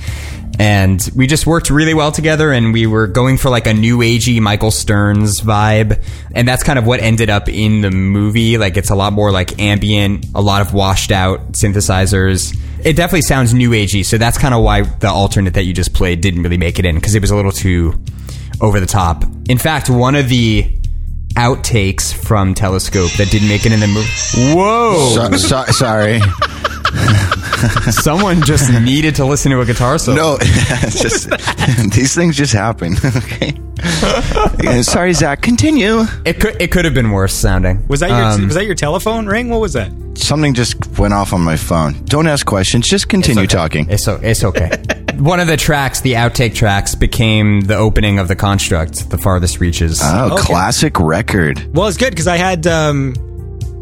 S2: And we just worked really well together and we were going for like a new agey Michael Stearns vibe. And that's kind of what ended up in the movie. Like it's a lot more like ambient, a lot of washed out synthesizers it definitely sounds new agey, so that's kind of why the alternate that you just played didn't really make it in because it was a little too over the top. In fact, one of the outtakes from Telescope that didn't make it in the movie. Whoa!
S4: So, so, sorry.
S2: Someone just needed to listen to a guitar solo.
S4: No, it's just these things just happen. okay. Sorry, Zach. Continue.
S2: It could it could have been worse sounding.
S1: Was that your
S2: Um,
S1: was that your telephone ring? What was that?
S4: Something just went off on my phone. Don't ask questions. Just continue talking.
S2: It's o- it's okay. One of the tracks, the outtake tracks, became the opening of the construct, the farthest reaches.
S4: Oh,
S1: Okay.
S4: classic record.
S1: Well, it's good because I had. Um,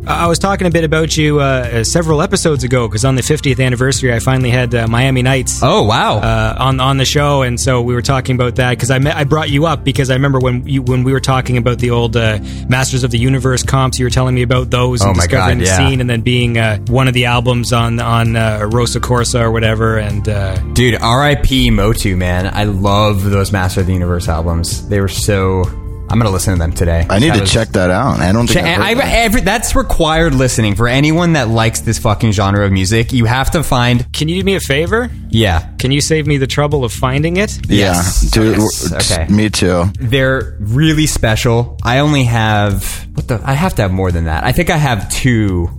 S1: I was talking a bit about you uh, several episodes ago because on the 50th anniversary, I finally had uh, Miami Nights
S2: oh wow!
S1: uh, on on the show, and so we were talking about that because I met, I brought you up because I remember when you, when we were talking about the old uh, Masters of the Universe comps, you were telling me about those and
S2: Oh my
S1: discovering
S2: God,
S1: the
S2: yeah.
S1: scene, and then being uh, one of the albums on on uh, Rosso Corsa or whatever, and uh,
S2: Dude, R.I.P. Motu, man. I love those Master of the Universe albums. They were so. I'm gonna listen to them today.
S4: I need
S2: That
S4: to
S2: was-
S4: check that out. I don't think
S2: Che-
S4: I've heard
S2: I,
S4: that.
S2: every, that's required listening for anyone that likes this fucking genre of music. You have to find,
S1: can you do me a favor?
S2: yeah,
S1: Can you save me the trouble of finding it?
S4: Yeah,
S2: Yes.
S4: dude.
S2: Yes. Okay.
S4: Me too.
S2: they're really special. I only have what the? I have to have more than that. I think I have two,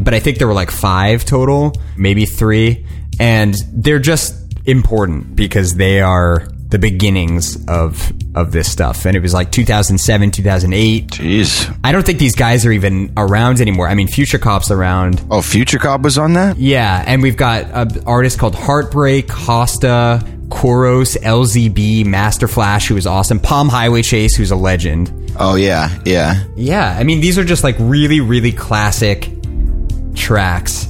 S2: but I think there were like five total, maybe three, and they're just important because they are the beginnings of of this stuff. And it was like 2007, 2008.
S4: Jeez.
S2: I don't think these guys are even around anymore. I mean, Future Cop's around.
S4: Oh, Future Cop was on that.
S2: Yeah, and we've got an artist called Heartbreak, Hosta, Koros, LZB, Master Flash, who is awesome, Palm Highway Chase, who's a legend.
S4: Oh yeah, yeah.
S2: Yeah, I mean, these are just like really, really classic tracks.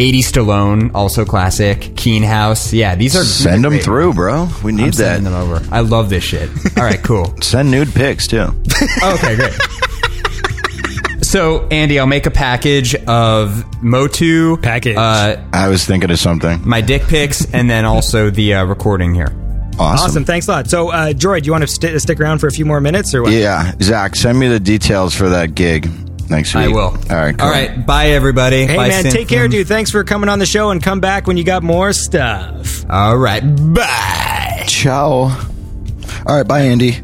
S2: 80 Stallone, also classic. Keen House. Yeah, these are.
S4: Send them through, bro. We need
S2: I'm
S4: that.
S2: sending them over. I love this shit. All right, cool.
S4: Send nude pics too.
S2: okay, great. So, Andy, I'll make a package of Motu.
S1: Package.
S2: Uh,
S4: I was thinking of something.
S2: my dick pics, and then also the uh, recording here.
S4: Awesome.
S1: Awesome, thanks a lot. So, uh, Droid, do you want to st- stick around for a few more minutes or what?
S4: Yeah, Zach, send me the details for that gig next week.
S2: I will.
S4: All right. Cool.
S2: All right. Bye, everybody.
S1: Hey
S2: Bye,
S1: man,
S2: Synth.
S1: take care, dude. Thanks for coming on the show, and come back when you got more stuff.
S2: All right. Bye.
S4: Ciao. All right. Bye, Andy.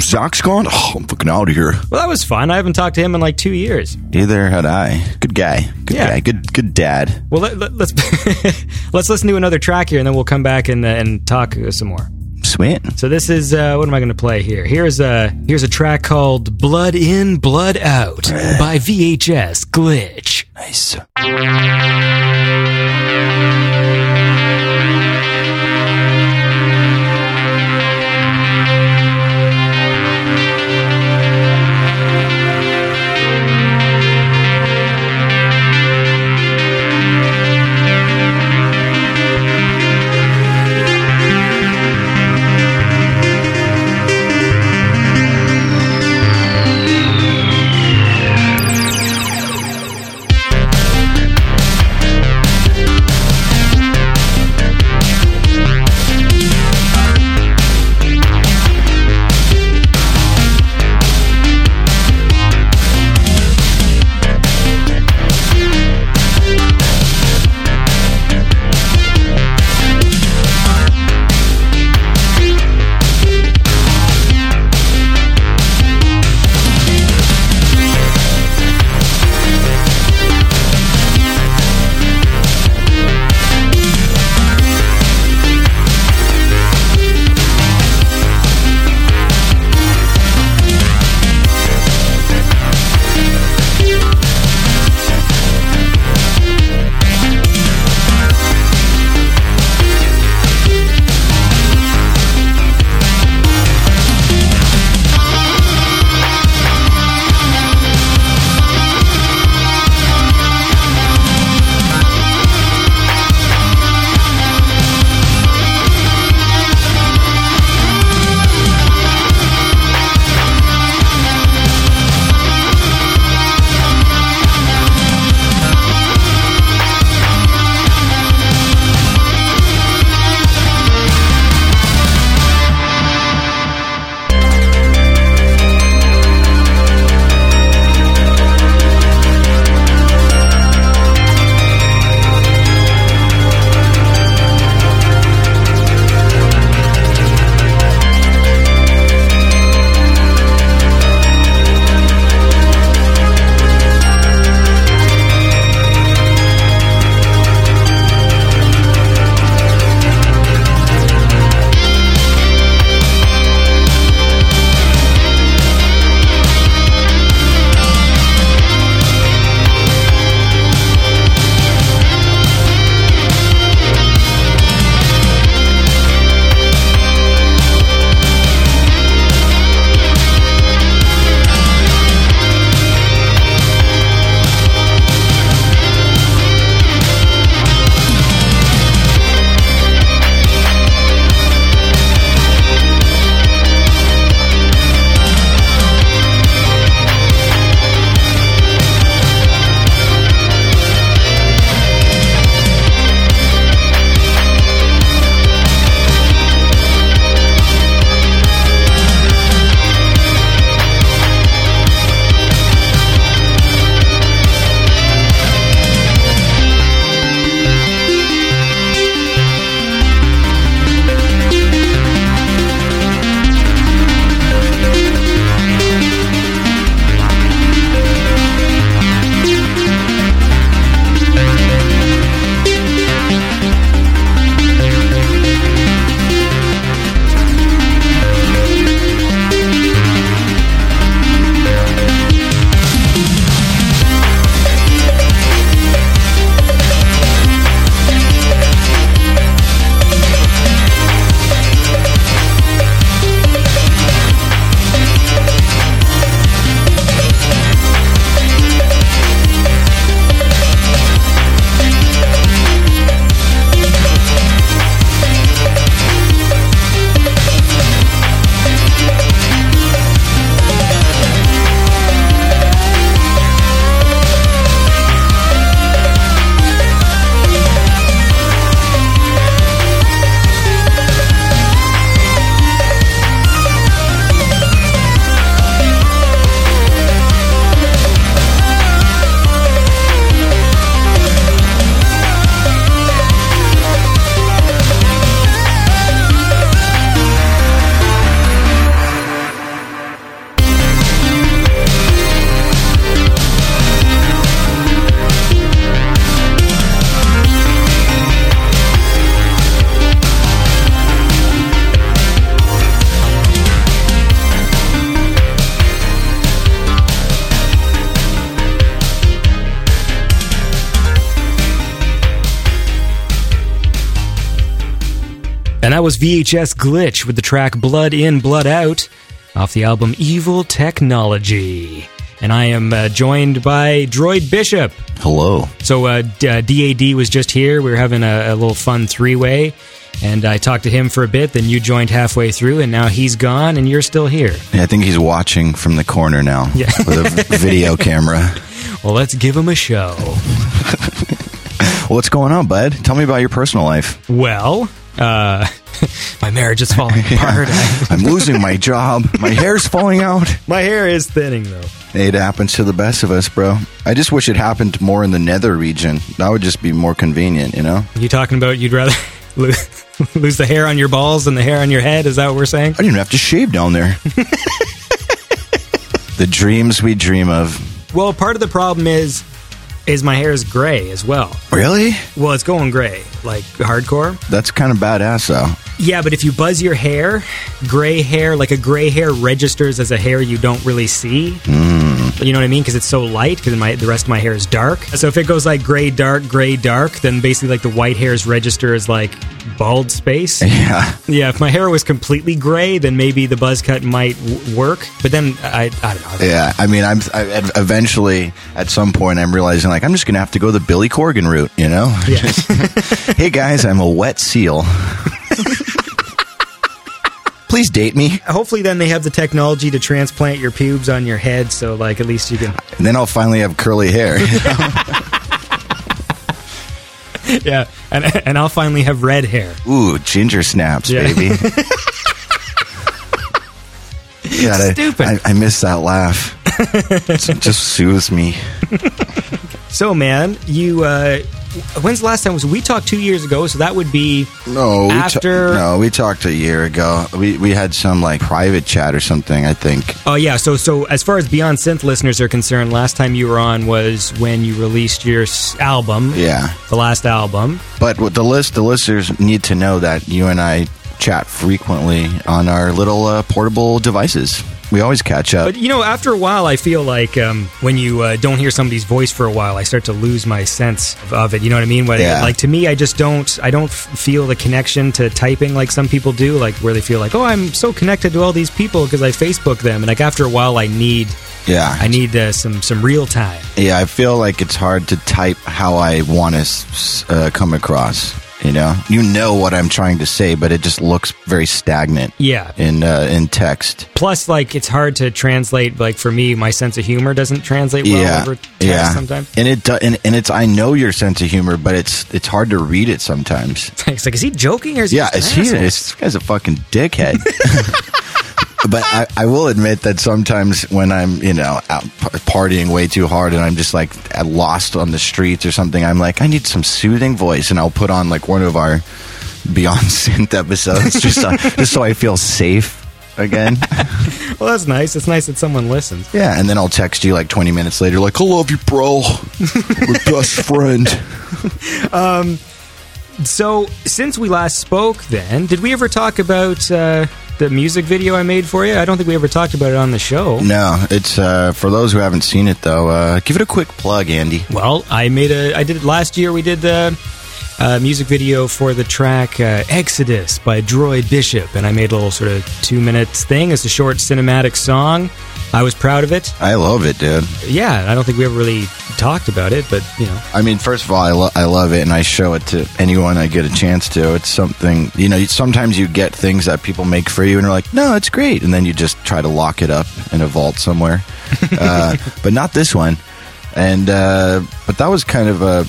S4: Zach's gone. Oh, I'm fucking out of here.
S1: Well, that was fun. I haven't talked to him in like two years.
S4: Either had I. Good guy. Good
S1: Yeah.
S4: guy. Good. Good dad.
S1: Well, let, let, let's let's listen to another track here, and then we'll come back and uh, and talk uh, some more.
S4: Sweet.
S1: So this is uh, what am I going to play here? Here's a here's a track called "Blood In, Blood Out" by VHS Glitch.
S4: Nice.
S1: VHS Glitch with the track Blood In, Blood Out off the album Evil Technology. And I am uh, joined by Droid Bishop.
S4: Hello.
S1: So uh, D- uh, DAD was just here. We were having a, a little fun three way. And I talked to him for a bit, then you joined halfway through, and now he's gone and you're still here.
S4: Yeah, I think he's watching from the corner now
S1: Yeah.
S4: with a video camera.
S1: Well, let's give him a show.
S4: What's going on, bud? Tell me about your personal life.
S1: Well, uh, my marriage is falling apart.
S4: I'm losing my job. My hair's falling out.
S1: my hair is thinning, though.
S4: It happens to the best of us, bro. I just wish it happened more in the nether region. That would just be more convenient, you know?
S1: You talking about you'd rather lose, lose the hair on your balls than the hair on your head? Is that what we're saying?
S4: I didn't even have to shave down there. the dreams we dream of.
S1: Well, part of the problem is is my hair is gray as well.
S4: Really?
S1: Well, it's going gray, like hardcore.
S4: That's kind of badass, though.
S1: Yeah, but if you buzz your hair, gray hair, like a gray hair registers as a hair you don't really see. Hmm. You know what I mean? Because it's so light. Because my the rest of my hair is dark. So if it goes like gray, dark, gray, dark, then basically like the white hairs register as like bald space.
S4: Yeah.
S1: yeah, if my hair was completely gray, then maybe the buzz cut might w- work. But then I, I don't know.
S4: Yeah, I mean, I'm I, eventually at some point I'm realizing like I'm just gonna have to go the Billy Corgan route, you know?
S1: Yeah.
S4: hey guys, I'm a wet seal. Please date me,
S1: Hopefully, then they have the technology to transplant your pubes on your head, so like at least you can.
S4: and then I'll finally have curly hair.
S1: Yeah, and and I'll finally have red hair.
S4: Ooh, ginger snaps,
S1: Yeah.
S4: baby. God, I-
S1: Stupid.
S4: I, I miss that laugh. it just soothes me.
S1: So, man, you. uh When's the last time was we talked two years ago? So that would be
S4: No, we ta-
S1: After-
S4: no, we talked a year ago. We we had some like private chat or something. I think.
S1: Oh yeah, so so as far as Beyond Synth listeners are concerned, last time you were on was when you released your s- album,
S4: Yeah,
S1: the last album.
S4: but what the list the listeners need to know that you and I chat frequently on our little uh, portable devices. We always catch up.
S1: But you know, after a while, I feel like um, when you uh, don't hear somebody's voice for a while, I start to lose my sense of, of it. You know what I mean?
S4: Yeah.
S1: Like to me, I just don't. I don't feel the connection to typing like some people do. Like where they feel like, oh, I'm so connected to all these people because I Facebook them, and like after a while, I need.
S4: yeah,
S1: I need uh, some some real time.
S4: Yeah, I feel like it's hard to type how I want to uh, come across. You know, you know what I'm trying to say, but it just looks very stagnant.
S1: Yeah.
S4: In uh, in text.
S1: Plus, like it's hard to translate. Like for me, my sense of humor doesn't translate well
S4: yeah,
S1: over text
S4: yeah.
S1: sometimes.
S4: And it do, and, and it's I know your sense of humor, but it's it's hard to read it sometimes.
S1: It's like, is he joking or is he
S4: Yeah,
S1: just
S4: is he? Is, this guy's a fucking dickhead. but I, I will admit that sometimes when I'm, you know, out partying way too hard and I'm just like lost on the streets or something, I'm like, I need some soothing voice, and I'll put on like one of our Beyond Synth episodes just so, just so I feel safe again.
S1: Well, that's nice. It's nice that someone listens.
S4: yeah, and then I'll text you like 20 minutes later, like, I love you, bro. We're best friend.
S1: Um, So, since we last spoke, then, did we ever talk about uh, the music video I made for you? I don't think we ever talked about it on the show.
S4: No, it's uh, for those who haven't seen it though. Uh, give it a quick plug, Andy.
S1: Well, I made a. I did it last year. We did the uh, music video for the track uh, "Exodus" by Droid Bishop, and I made a little sort of two minutes thing. It's a short cinematic song. I was proud of it.
S4: I love it, dude.
S1: Yeah, I don't think we ever really talked about it, but you know,
S4: I mean, first of all, I, lo- I love it, and I show it to anyone I get a chance to. It's something, you know, sometimes you get things that people make for you, and you're like, no, it's great. And then you just try to lock it up in a vault somewhere. uh, but not this one. And, uh, but that was kind of a,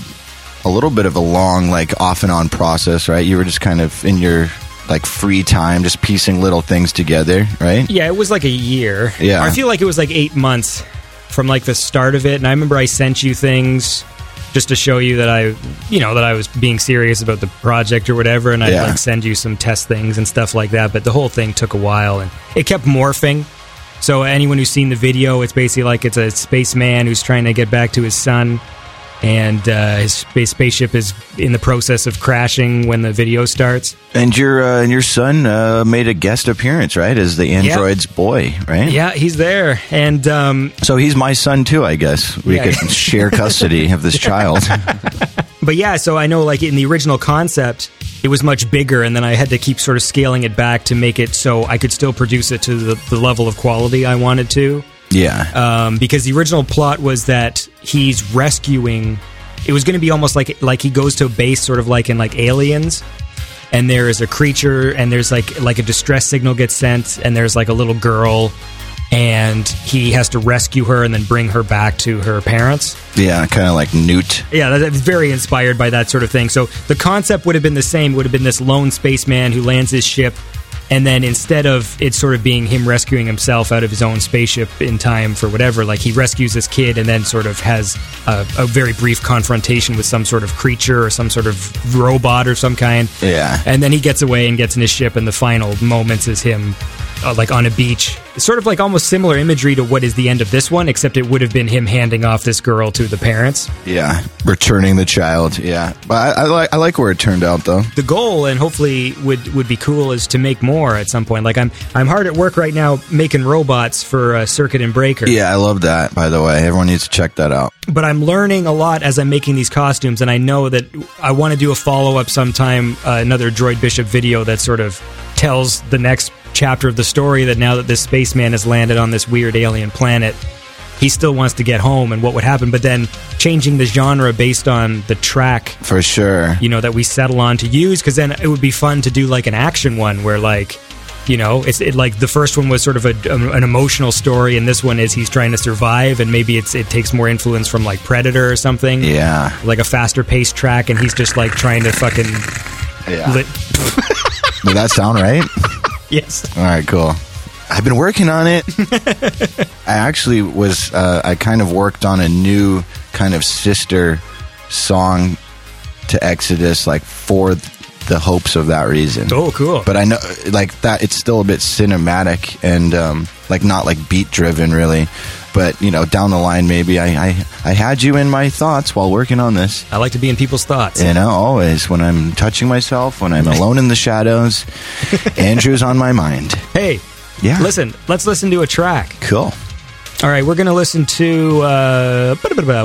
S4: a little bit of a long, like, off and on process, right? You were just kind of in your, like, free time, just piecing little things together, right?
S1: Yeah, it was like a year.
S4: Yeah.
S1: I feel like it was like eight months from like the start of it. And I remember I sent you things just to show you that I, you know, that I was being serious about the project or whatever. And I'd
S4: Yeah.
S1: like send you some test things and stuff like that. But the whole thing took a while and it kept morphing. So anyone who's seen the video, it's basically like it's a spaceman who's trying to get back to his son. And uh, his space spaceship is in the process of crashing when the video starts.
S4: And your uh, and your son uh, made a guest appearance, right? As the android's boy, right?
S1: Yeah, he's there. And um,
S4: So he's my son too, I guess. We
S1: Yeah.
S4: could share custody of this child.
S1: But yeah, so I know like in the original concept, it was much bigger, and then I had to keep sort of scaling it back to make it so I could still produce it to the, the level of quality I wanted to.
S4: Yeah.
S1: Um, because the original plot was that he's rescuing. It was going to be almost like like he goes to a base, sort of like in like Aliens, and there is a creature, and there's like like a distress signal gets sent, and there's like a little girl, and he has to rescue her and then bring her back to her parents.
S4: yeah, kind of like Newt.
S1: Yeah, that's very inspired by that sort of thing. So the concept would have been the same. It Would have been this lone spaceman who lands his ship, and then instead of it sort of being him rescuing himself out of his own spaceship in time for whatever, like he rescues this kid and then sort of has a, a very brief confrontation with some sort of creature or some sort of robot or some kind.
S4: Yeah.
S1: And then he gets away and gets in his ship, and the final moments is him. Uh, like on a beach, It's sort of like almost similar imagery to what is the end of this one, except it would have been him handing off this girl to the parents.
S4: Yeah. Returning the child. Yeah. But I, I like I like where it turned out though.
S1: the goal and hopefully would would be cool is to make more at some point like i'm i'm hard at work right now making robots for uh, circuit and breaker
S4: Yeah, I love that. By the way, everyone needs to check that out.
S1: but i'm learning a lot as i'm making these costumes and i know that i want to do a follow-up sometime uh, another droid bishop video that sort of tells the next chapter of the story that now that this spaceman has landed on this weird alien planet he still wants to get home and what would happen but then changing the genre based on the track
S4: For sure.
S1: you know that we settle on to use because then it would be fun to do like an action one where like you know it's it, like the first one was sort of a, um, an emotional story and this one is he's trying to survive and maybe it's it takes more influence from like predator or something
S4: Yeah.
S1: like a faster paced track and he's just like trying to fucking
S4: Yeah.
S1: lit-
S4: Did that sound right?
S1: yes
S4: All right, cool. I've been working on it. I actually was. Uh, I kind of worked on a new kind of sister song to Exodus, like for the hopes of that reason.
S1: oh cool
S4: But I know, like that, it's still a bit cinematic and um, like not like beat driven, really. But you know, down the line, maybe I, I I had you in my thoughts while working on this.
S1: i like to be in people's thoughts
S4: You know, always when I'm touching myself, when I'm alone in the shadows, Andrew's on my mind.
S1: hey
S4: Yeah.
S1: listen let's listen to a track
S4: Cool.
S1: all right we're gonna listen to uh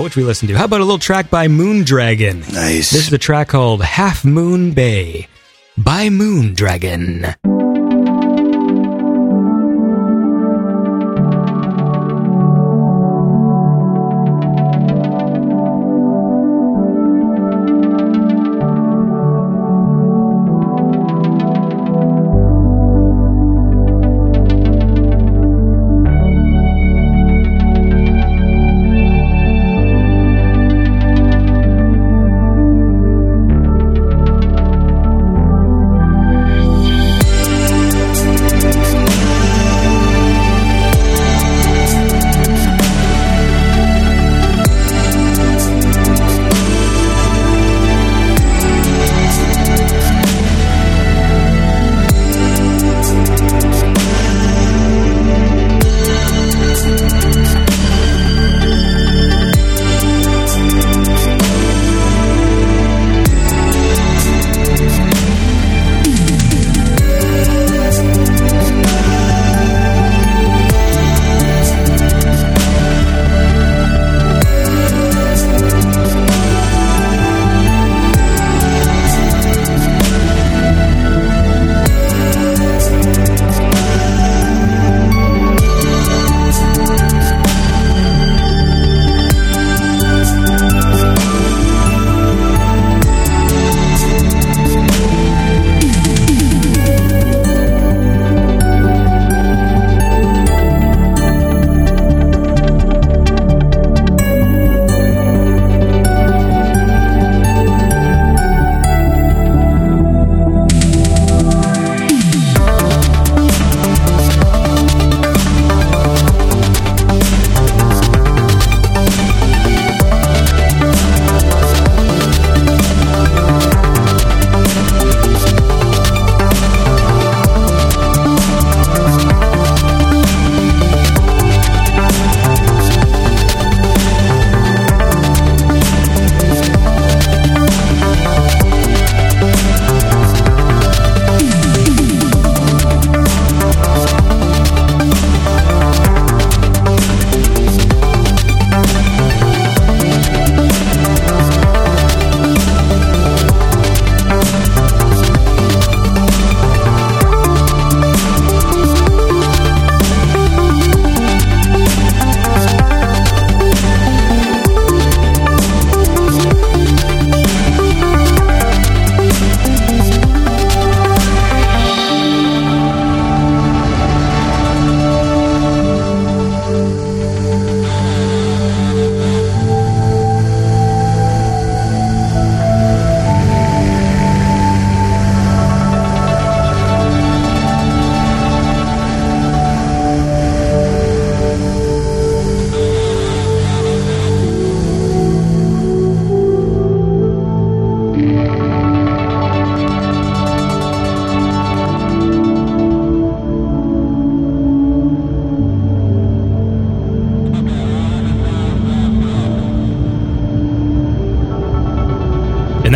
S1: which we listen to how about a little track by moondragon
S4: Nice.
S1: This is a track called Half Moon Bay by Moondragon.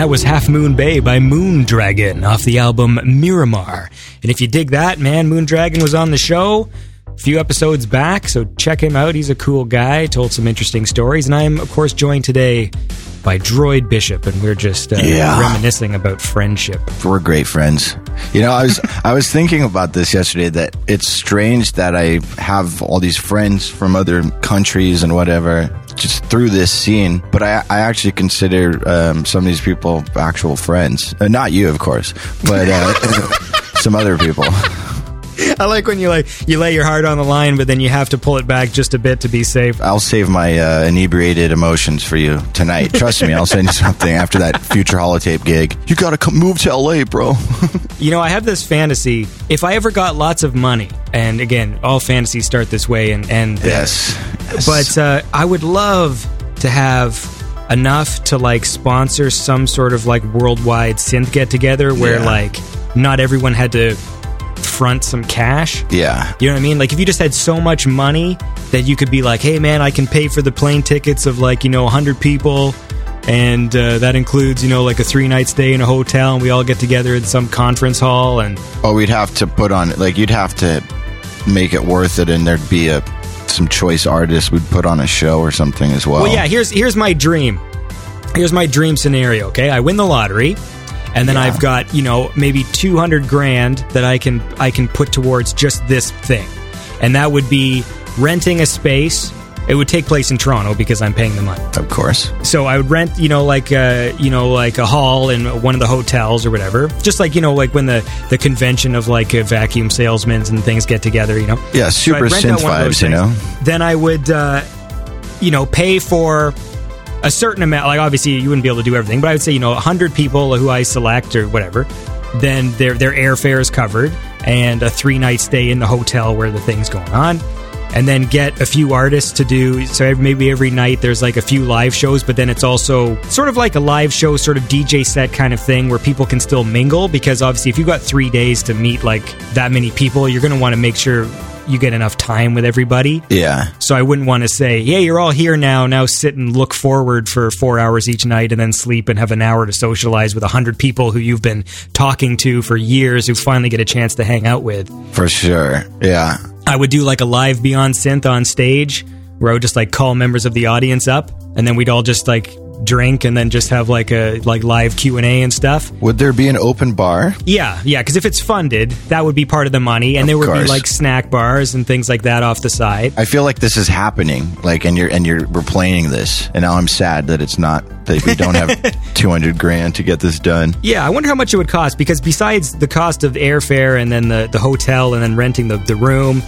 S1: That was Half Moon Bay by Moondragon off the album Miramar. And if you dig that, man, Moondragon was on the show a few episodes back, so check him out. He's a cool guy, told some interesting stories. And I'm, of course, joined today by Droid Bishop, and we're just uh,
S4: Yeah.
S1: reminiscing about friendship.
S4: We're great friends. You know, I was I was thinking about this yesterday. That it's strange that I have all these friends from other countries and whatever just through this scene. But I I actually consider um, some of these people actual friends. Uh, not you, of course, but uh, some other people.
S1: I like when you like you lay your heart on the line, but then you have to pull it back just a bit to be safe.
S4: I'll save my uh, inebriated emotions for you tonight. Trust me, I'll send you something after that future holotape gig. You gotta come move to LA, bro.
S1: You know, I have this fantasy. If I ever got lots of money, and again, all fantasies start this way and end there.
S4: yes. yes.
S1: But uh, I would love to have enough to like sponsor some sort of like worldwide synth get together where
S4: Yeah.
S1: like not everyone had to front some cash.
S4: yeah.
S1: You know what I mean? Like if you just had so much money that you could be like, "Hey man, I can pay for the plane tickets of like, you know, 100 people." And uh, that includes, you know, like a three night stay in a hotel, and we all get together in some conference hall. And
S4: Oh, we'd have to put on like you'd have to make it worth it, and there'd be a some choice artists would put on a show or something as well.
S1: Well, yeah. Here's here's my dream. Here's my dream scenario. Okay, I win the lottery, and then
S4: Yeah.
S1: I've got you know maybe two hundred grand that I can I can put towards just this thing, and that would be renting a space. It would take place in Toronto because I'm paying the money.
S4: of course.
S1: So I would rent, you know, like uh, you know, like a hall in one of the hotels or whatever. Just like you know, like when the the convention of like uh, vacuum salesmen and things get together, you know.
S4: Yeah, super
S1: out
S4: synth
S1: one of those
S4: vibes, you know.
S1: Then I would, uh, you know, pay for a certain amount. Like obviously, you wouldn't be able to do everything, but I would say, you know, hundred people who I select or whatever. Then their their airfare is covered and a three night stay in the hotel where the thing's going on. And then get a few artists to do so. Maybe every night there's like a few live shows, but then it's also sort of like a live show, sort of DJ set kind of thing where people can still mingle. Because obviously, if you've got three days to meet like that many people, you're going to want to make sure you get enough time with everybody.
S4: Yeah.
S1: So I wouldn't want to say, "Yeah, you're all here now. Now sit and look forward for four hours each night, and then sleep and have an hour to socialize with a hundred people who you've been talking to for years, who finally get a chance to hang out with."
S4: For sure. Yeah.
S1: I would do like a live Beyond Synth on stage, where I would just like call members of the audience up, and then we'd all just like drink and then just have like a like live Q and A and stuff.
S4: Would there be an open bar?
S1: Yeah, yeah, because if it's funded, that would be part of the money, and there would be like snack bars and things like that off the side.
S4: I feel like this is happening. Like, and you're and you're we're playing this, and now I'm sad that it's not that we don't have 200 grand to get this done.
S1: Yeah, I wonder how much it would cost because besides the cost of airfare and then the, the hotel and then renting the, the room,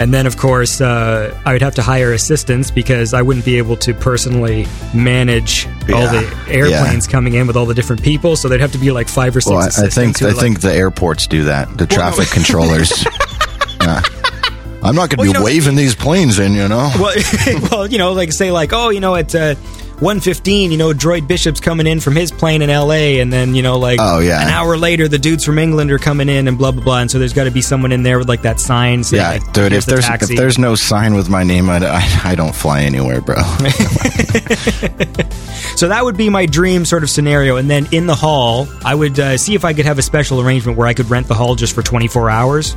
S1: and then of course uh, I would have to hire assistants because I wouldn't be able to personally manage all the airplanes coming in with all the different people. So there'd have to be like five or six
S4: Well, I, I think I
S1: like-
S4: think the airports do that. The traffic controllers. Yeah. I'm not going to
S1: Well,
S4: be
S1: you know-
S4: waving these planes in, you know.
S1: well, well, you know, like say like, oh, you know, at uh, 115, you know, Droid Bishop's coming in from his plane in LA, and then you know, like,
S4: Oh, yeah.
S1: an hour later, the dudes from England are coming in, and blah blah blah, and so there's got to be someone in there with like that sign. Saying,
S4: Yeah,
S1: like,
S4: dude. If
S1: the
S4: there's
S1: taxi."
S4: if there's no sign with my name, I, I, I don't fly anywhere, bro.
S1: So that would be my dream sort of scenario. And then in the hall, I would uh, see if I could have a special arrangement where I could rent the hall just for 24 hours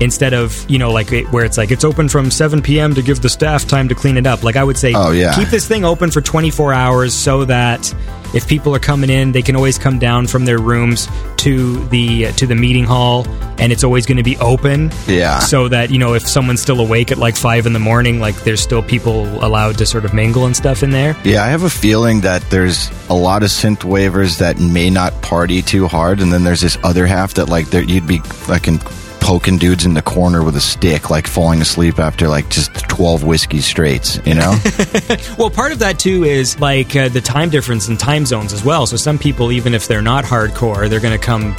S1: instead of, you know, like it, where it's like it's open from 7 p.m. to give the staff time to clean it up. Like I would say,
S4: Oh, yeah.
S1: keep this thing open for 24 hours so that if people are coming in, they can always come down from their rooms to the to the meeting hall and it's always going to be open.
S4: Yeah.
S1: So that, you know, if someone's still awake at like 5 in the morning, like there's still people allowed to sort of mingle and stuff in there.
S4: Yeah, I have a feeling that there's a lot of synthwavers that may not party too hard, and then there's this other half that like there you'd be like in poking dudes in the corner with a stick, like falling asleep after like just twelve whiskey straights. You know?
S1: Well, part of that too is like uh, the time difference and time zones as well. So some people, even if they're not hardcore, they're going to come.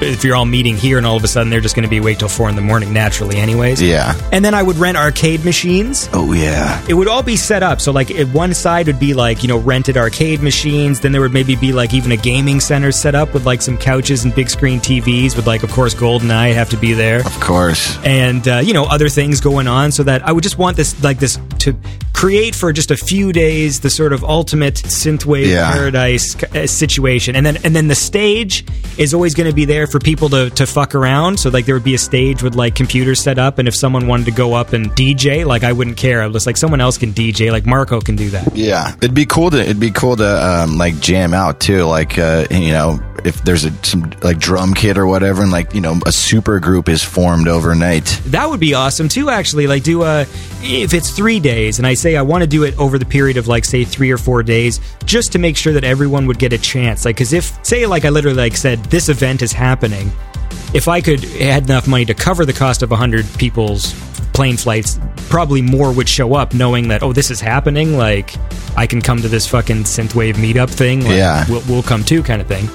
S1: If you're all meeting here and all of a sudden they're just going to be awake till four in the morning naturally, anyways.
S4: yeah.
S1: And then I would rent arcade machines.
S4: Oh yeah.
S1: It would all be set up. So, like, one side would be like, you know, rented arcade machines. Then there would maybe be like even a gaming center set up with like some couches and big screen TVs with like, of course, GoldenEye have to be there
S4: Of course.
S1: and uh, you know other things going on so that i would just want this like this to create for just a few days the sort of ultimate synthwave
S4: Yeah.
S1: paradise uh, situation, and then and then the stage is always going to be there for people to to fuck around. So like there would be a stage with like computers set up, and if someone wanted to go up and DJ, like I wouldn't care. I was like someone else can DJ, like Marco can do that.
S4: Yeah, it'd be cool to it'd be cool to um, like jam out too. Like uh, you know, if there's a some like drum kit or whatever, and like you know, a super group is formed overnight.
S1: That would be awesome too. Actually, like do a if it's three days, and I say I want to do it over the period of like say three or four days, just to make sure that everyone would get a chance. Like, because if say like I literally like said this event is happening, if I could had enough money to cover the cost of hundred people's plane flights, probably more would show up, knowing that oh this is happening. Like I can come to this fucking synthwave meetup thing. Like,
S4: Yeah.
S1: we'll, we'll come too, kind of thing.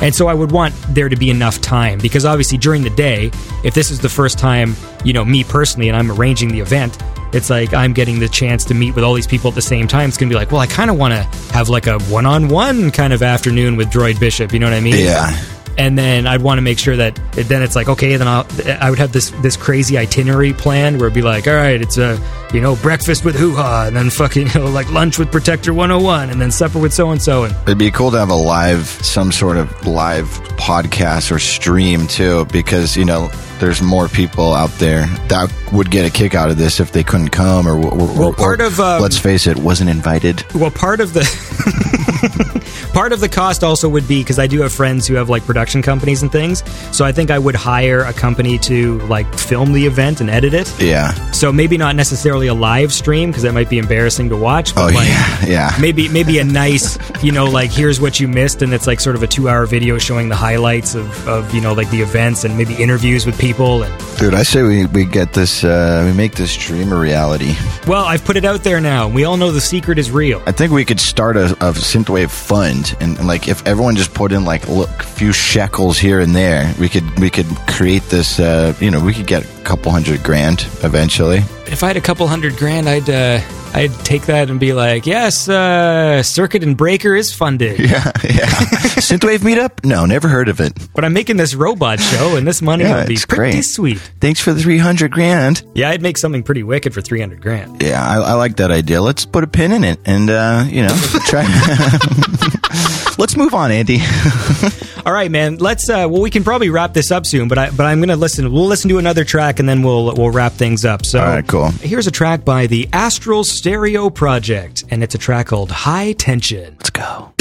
S1: And so I would want there to be enough time because obviously during the day, if this is the first time, you know, me personally and I'm arranging the event, it's like I'm getting the chance to meet with all these people at the same time. It's going to be like, well, I kind of want to have like a one on one kind of afternoon with Droid Bishop. You know what I mean?
S4: Yeah.
S1: And then I'd want to make sure that then it's like, okay, then I'll, I would have this, this crazy itinerary planned where it'd be like, all right, it's a, you know, breakfast with hoo ha, and then fucking, you know, like lunch with Protector 101, and then supper with so and so. And
S4: It'd be cool to have a live, some sort of live podcast or stream too, because you know there's more people out there that would get a kick out of this if they couldn't come or, or,
S1: Well,
S4: or-
S1: part of, um,
S4: let's face it, wasn't invited.
S1: Well, part of the part of the cost also would be because I do have friends who have like production companies and things. So I think I would hire a company to like film the event and edit it.
S4: Yeah.
S1: So maybe not necessarily a live stream because that might be embarrassing to watch.
S4: Oh
S1: But like,
S4: yeah. Yeah.
S1: Maybe maybe a nice, you know, like here's what you missed, and it's like sort of a two hour video showing the highlights of, of you know like the events and maybe interviews with people. And
S4: Dude, I say we, we get this, uh, we make this dream a reality.
S1: well, I've put it out there now. We all know the secret is real.
S4: I think we could start a, a synthwave fund, and, and, like if everyone just put in like a few shekels here and there, we could we could create this. Uh, you know, we could get couple hundred grand eventually.
S1: if I had a couple hundred grand, I'd uh, I'd take that and be like, yes, uh, Circuit and Breaker is funded,
S4: Yeah, yeah. synthwave meetup? No, never heard of it.
S1: but I'm making this robot show, and this money
S4: Yeah,
S1: will be pretty
S4: great.
S1: sweet.
S4: Thanks for the three hundred grand.
S1: Yeah, I'd make something pretty wicked for three hundred grand.
S4: Yeah, I, I like that idea. Let's put a pin in it, and uh, you know, try. Let's move on, Andy.
S1: All right, man. Let's. Uh, well, we can probably wrap this up soon, but I but I'm gonna listen. We'll listen to another track, and then we'll we'll wrap things up. So,
S4: All right, cool.
S1: Here's a track by the Astral Stereo Project, and it's a track called High Tension.
S4: Let's go.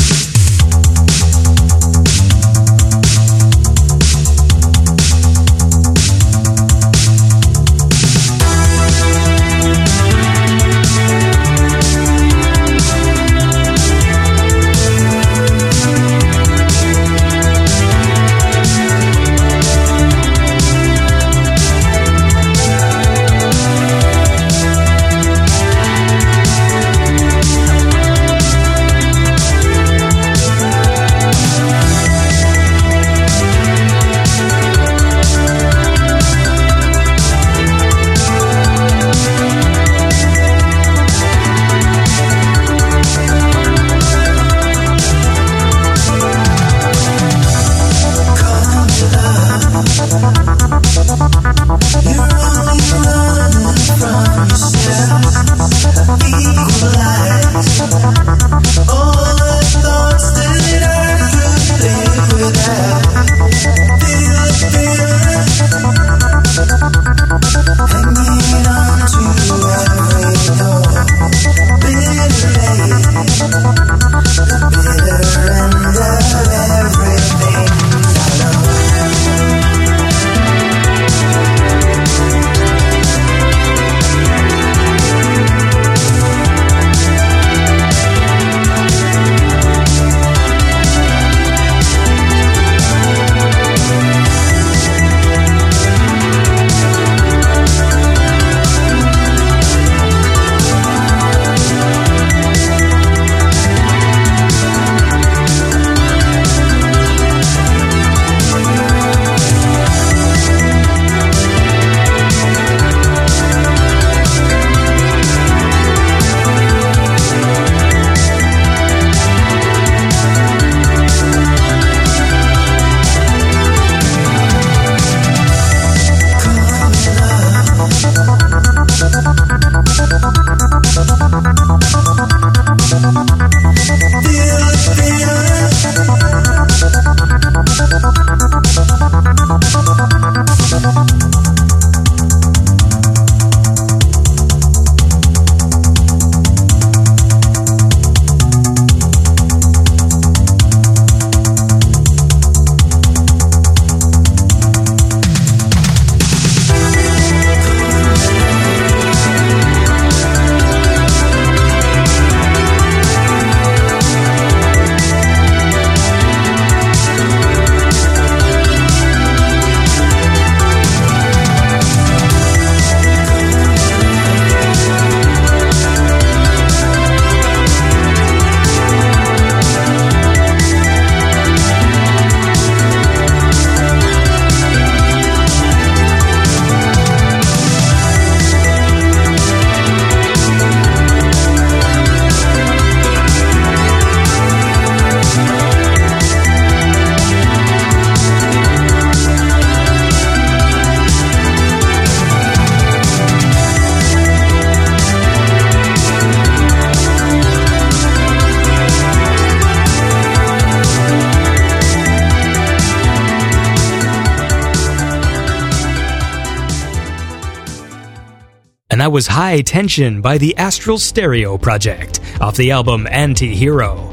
S1: That was High Tension by the Astral Stereo Project off the album Anti Hero.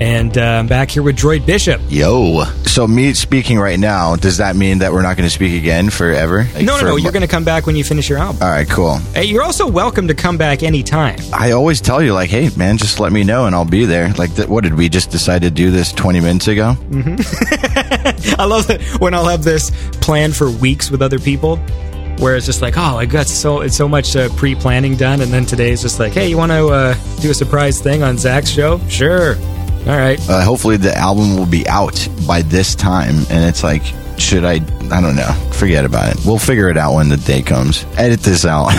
S1: And uh, I'm back here with Droid Bishop.
S4: Yo. So me speaking right now, does that mean that we're not going to speak again forever? Like,
S1: No, no,
S4: for
S1: no. You're going to come back when you finish your album.
S4: All right, cool.
S1: Hey, you're also welcome to come back anytime.
S4: I always tell you, like, hey, man, just let me know and I'll be there. Like, th- what did we just decide to do this 20 minutes ago?
S1: I love that when I'll have this planned for weeks with other people, where it's just like, oh, I got so it's so much uh, pre-planning done, and then today is just like, hey, you want to uh, do a surprise thing on Zach's show? Sure. All right.
S4: Uh, hopefully, the album will be out by this time. And it's like, should I? I don't know. Forget about it. We'll figure it out when the day comes. Edit this out.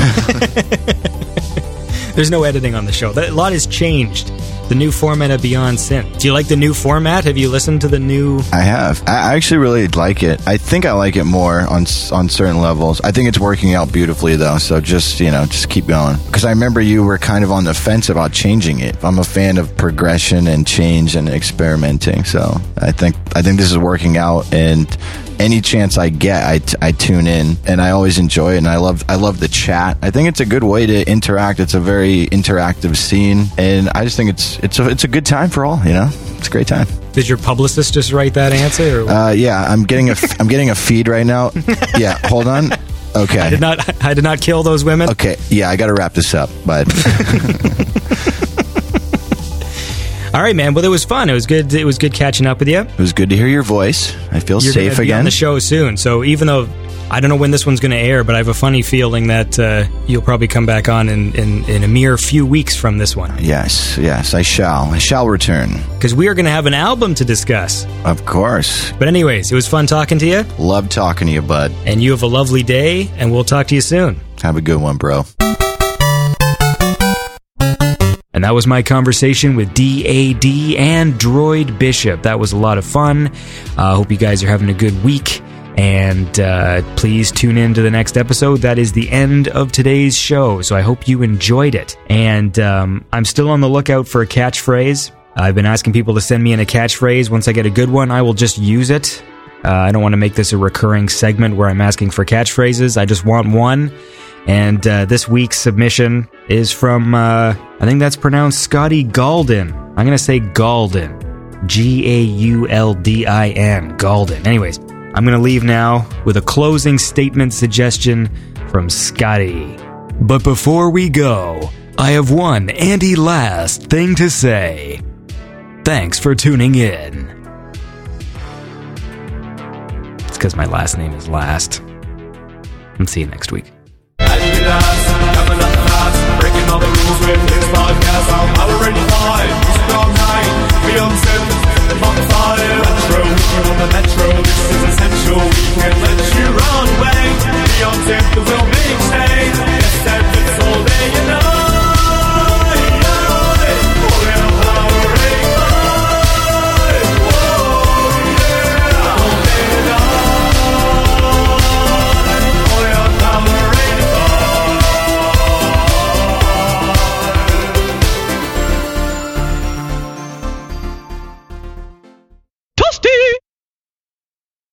S1: There's no editing on the show. That- A lot has changed. The new format of Beyond Synth. Do you like the new format? Have you listened to the new?
S4: I have. I actually really like it. I think I like it more on on certain levels. I think it's working out beautifully though. So just you know, just keep going. Because I remember you were kind of on the fence about changing it. I'm a fan of progression and change and experimenting. So I think I think this is working out. And any chance I get, I, t- I tune in, and I always enjoy it. And I love I love the chat. I think it's a good way to interact. It's a very interactive scene, and I just think it's it's a, it's a good time for all. You know, it's a great time.
S1: Did your publicist just write that answer? Or
S4: Uh, yeah, I'm getting a I'm getting a feed right now. Yeah, hold on. Okay.
S1: I did not I did not kill those women.
S4: Okay. Yeah, I got to wrap this up, but
S1: All right, man. Well, it was fun. It was good. It was good catching up with you.
S4: it was good to hear your voice. I feel
S1: You're
S4: safe
S1: gonna on
S4: again.
S1: the show soon. So even though I don't know when this one's going to air, but I have a funny feeling that uh, you'll probably come back on in, in, in a mere few weeks from this one
S4: Yes, yes, I shall. I shall return.
S1: because we are going to have an album to discuss.
S4: Of course.
S1: But anyways, it was fun talking to you,
S4: Love talking to you, bud.
S1: and you have a lovely day, and we'll talk to you soon.
S4: Have a good one, bro.
S1: And that was my conversation with DAD and Droid Bishop. That was a lot of fun. I uh, hope you guys are having a good week. And uh, please tune in to the next episode. That is the end of today's show. So I hope you enjoyed it. And um, I'm still on the lookout for a catchphrase. I've been asking people to send me in a catchphrase. Once I get a good one, I will just use it. Uh, I don't want to make this a recurring segment where I'm asking for catchphrases. I just want one. And uh, this week's submission is from, uh, I think that's pronounced Scotty Gauldin. I'm going to say Gauldin. G A U L D I N. Gauldin. Anyways, I'm going to leave now with a closing statement suggestion from Scotty. But before we go, I have one Andy last thing to say. Thanks for tuning in. It's because my last name is last. And see you next week.
S5: Breaking
S1: all the rules
S3: with this podcast, I'm already fine. All night, Can't let your own
S1: way.
S3: Beyond temple will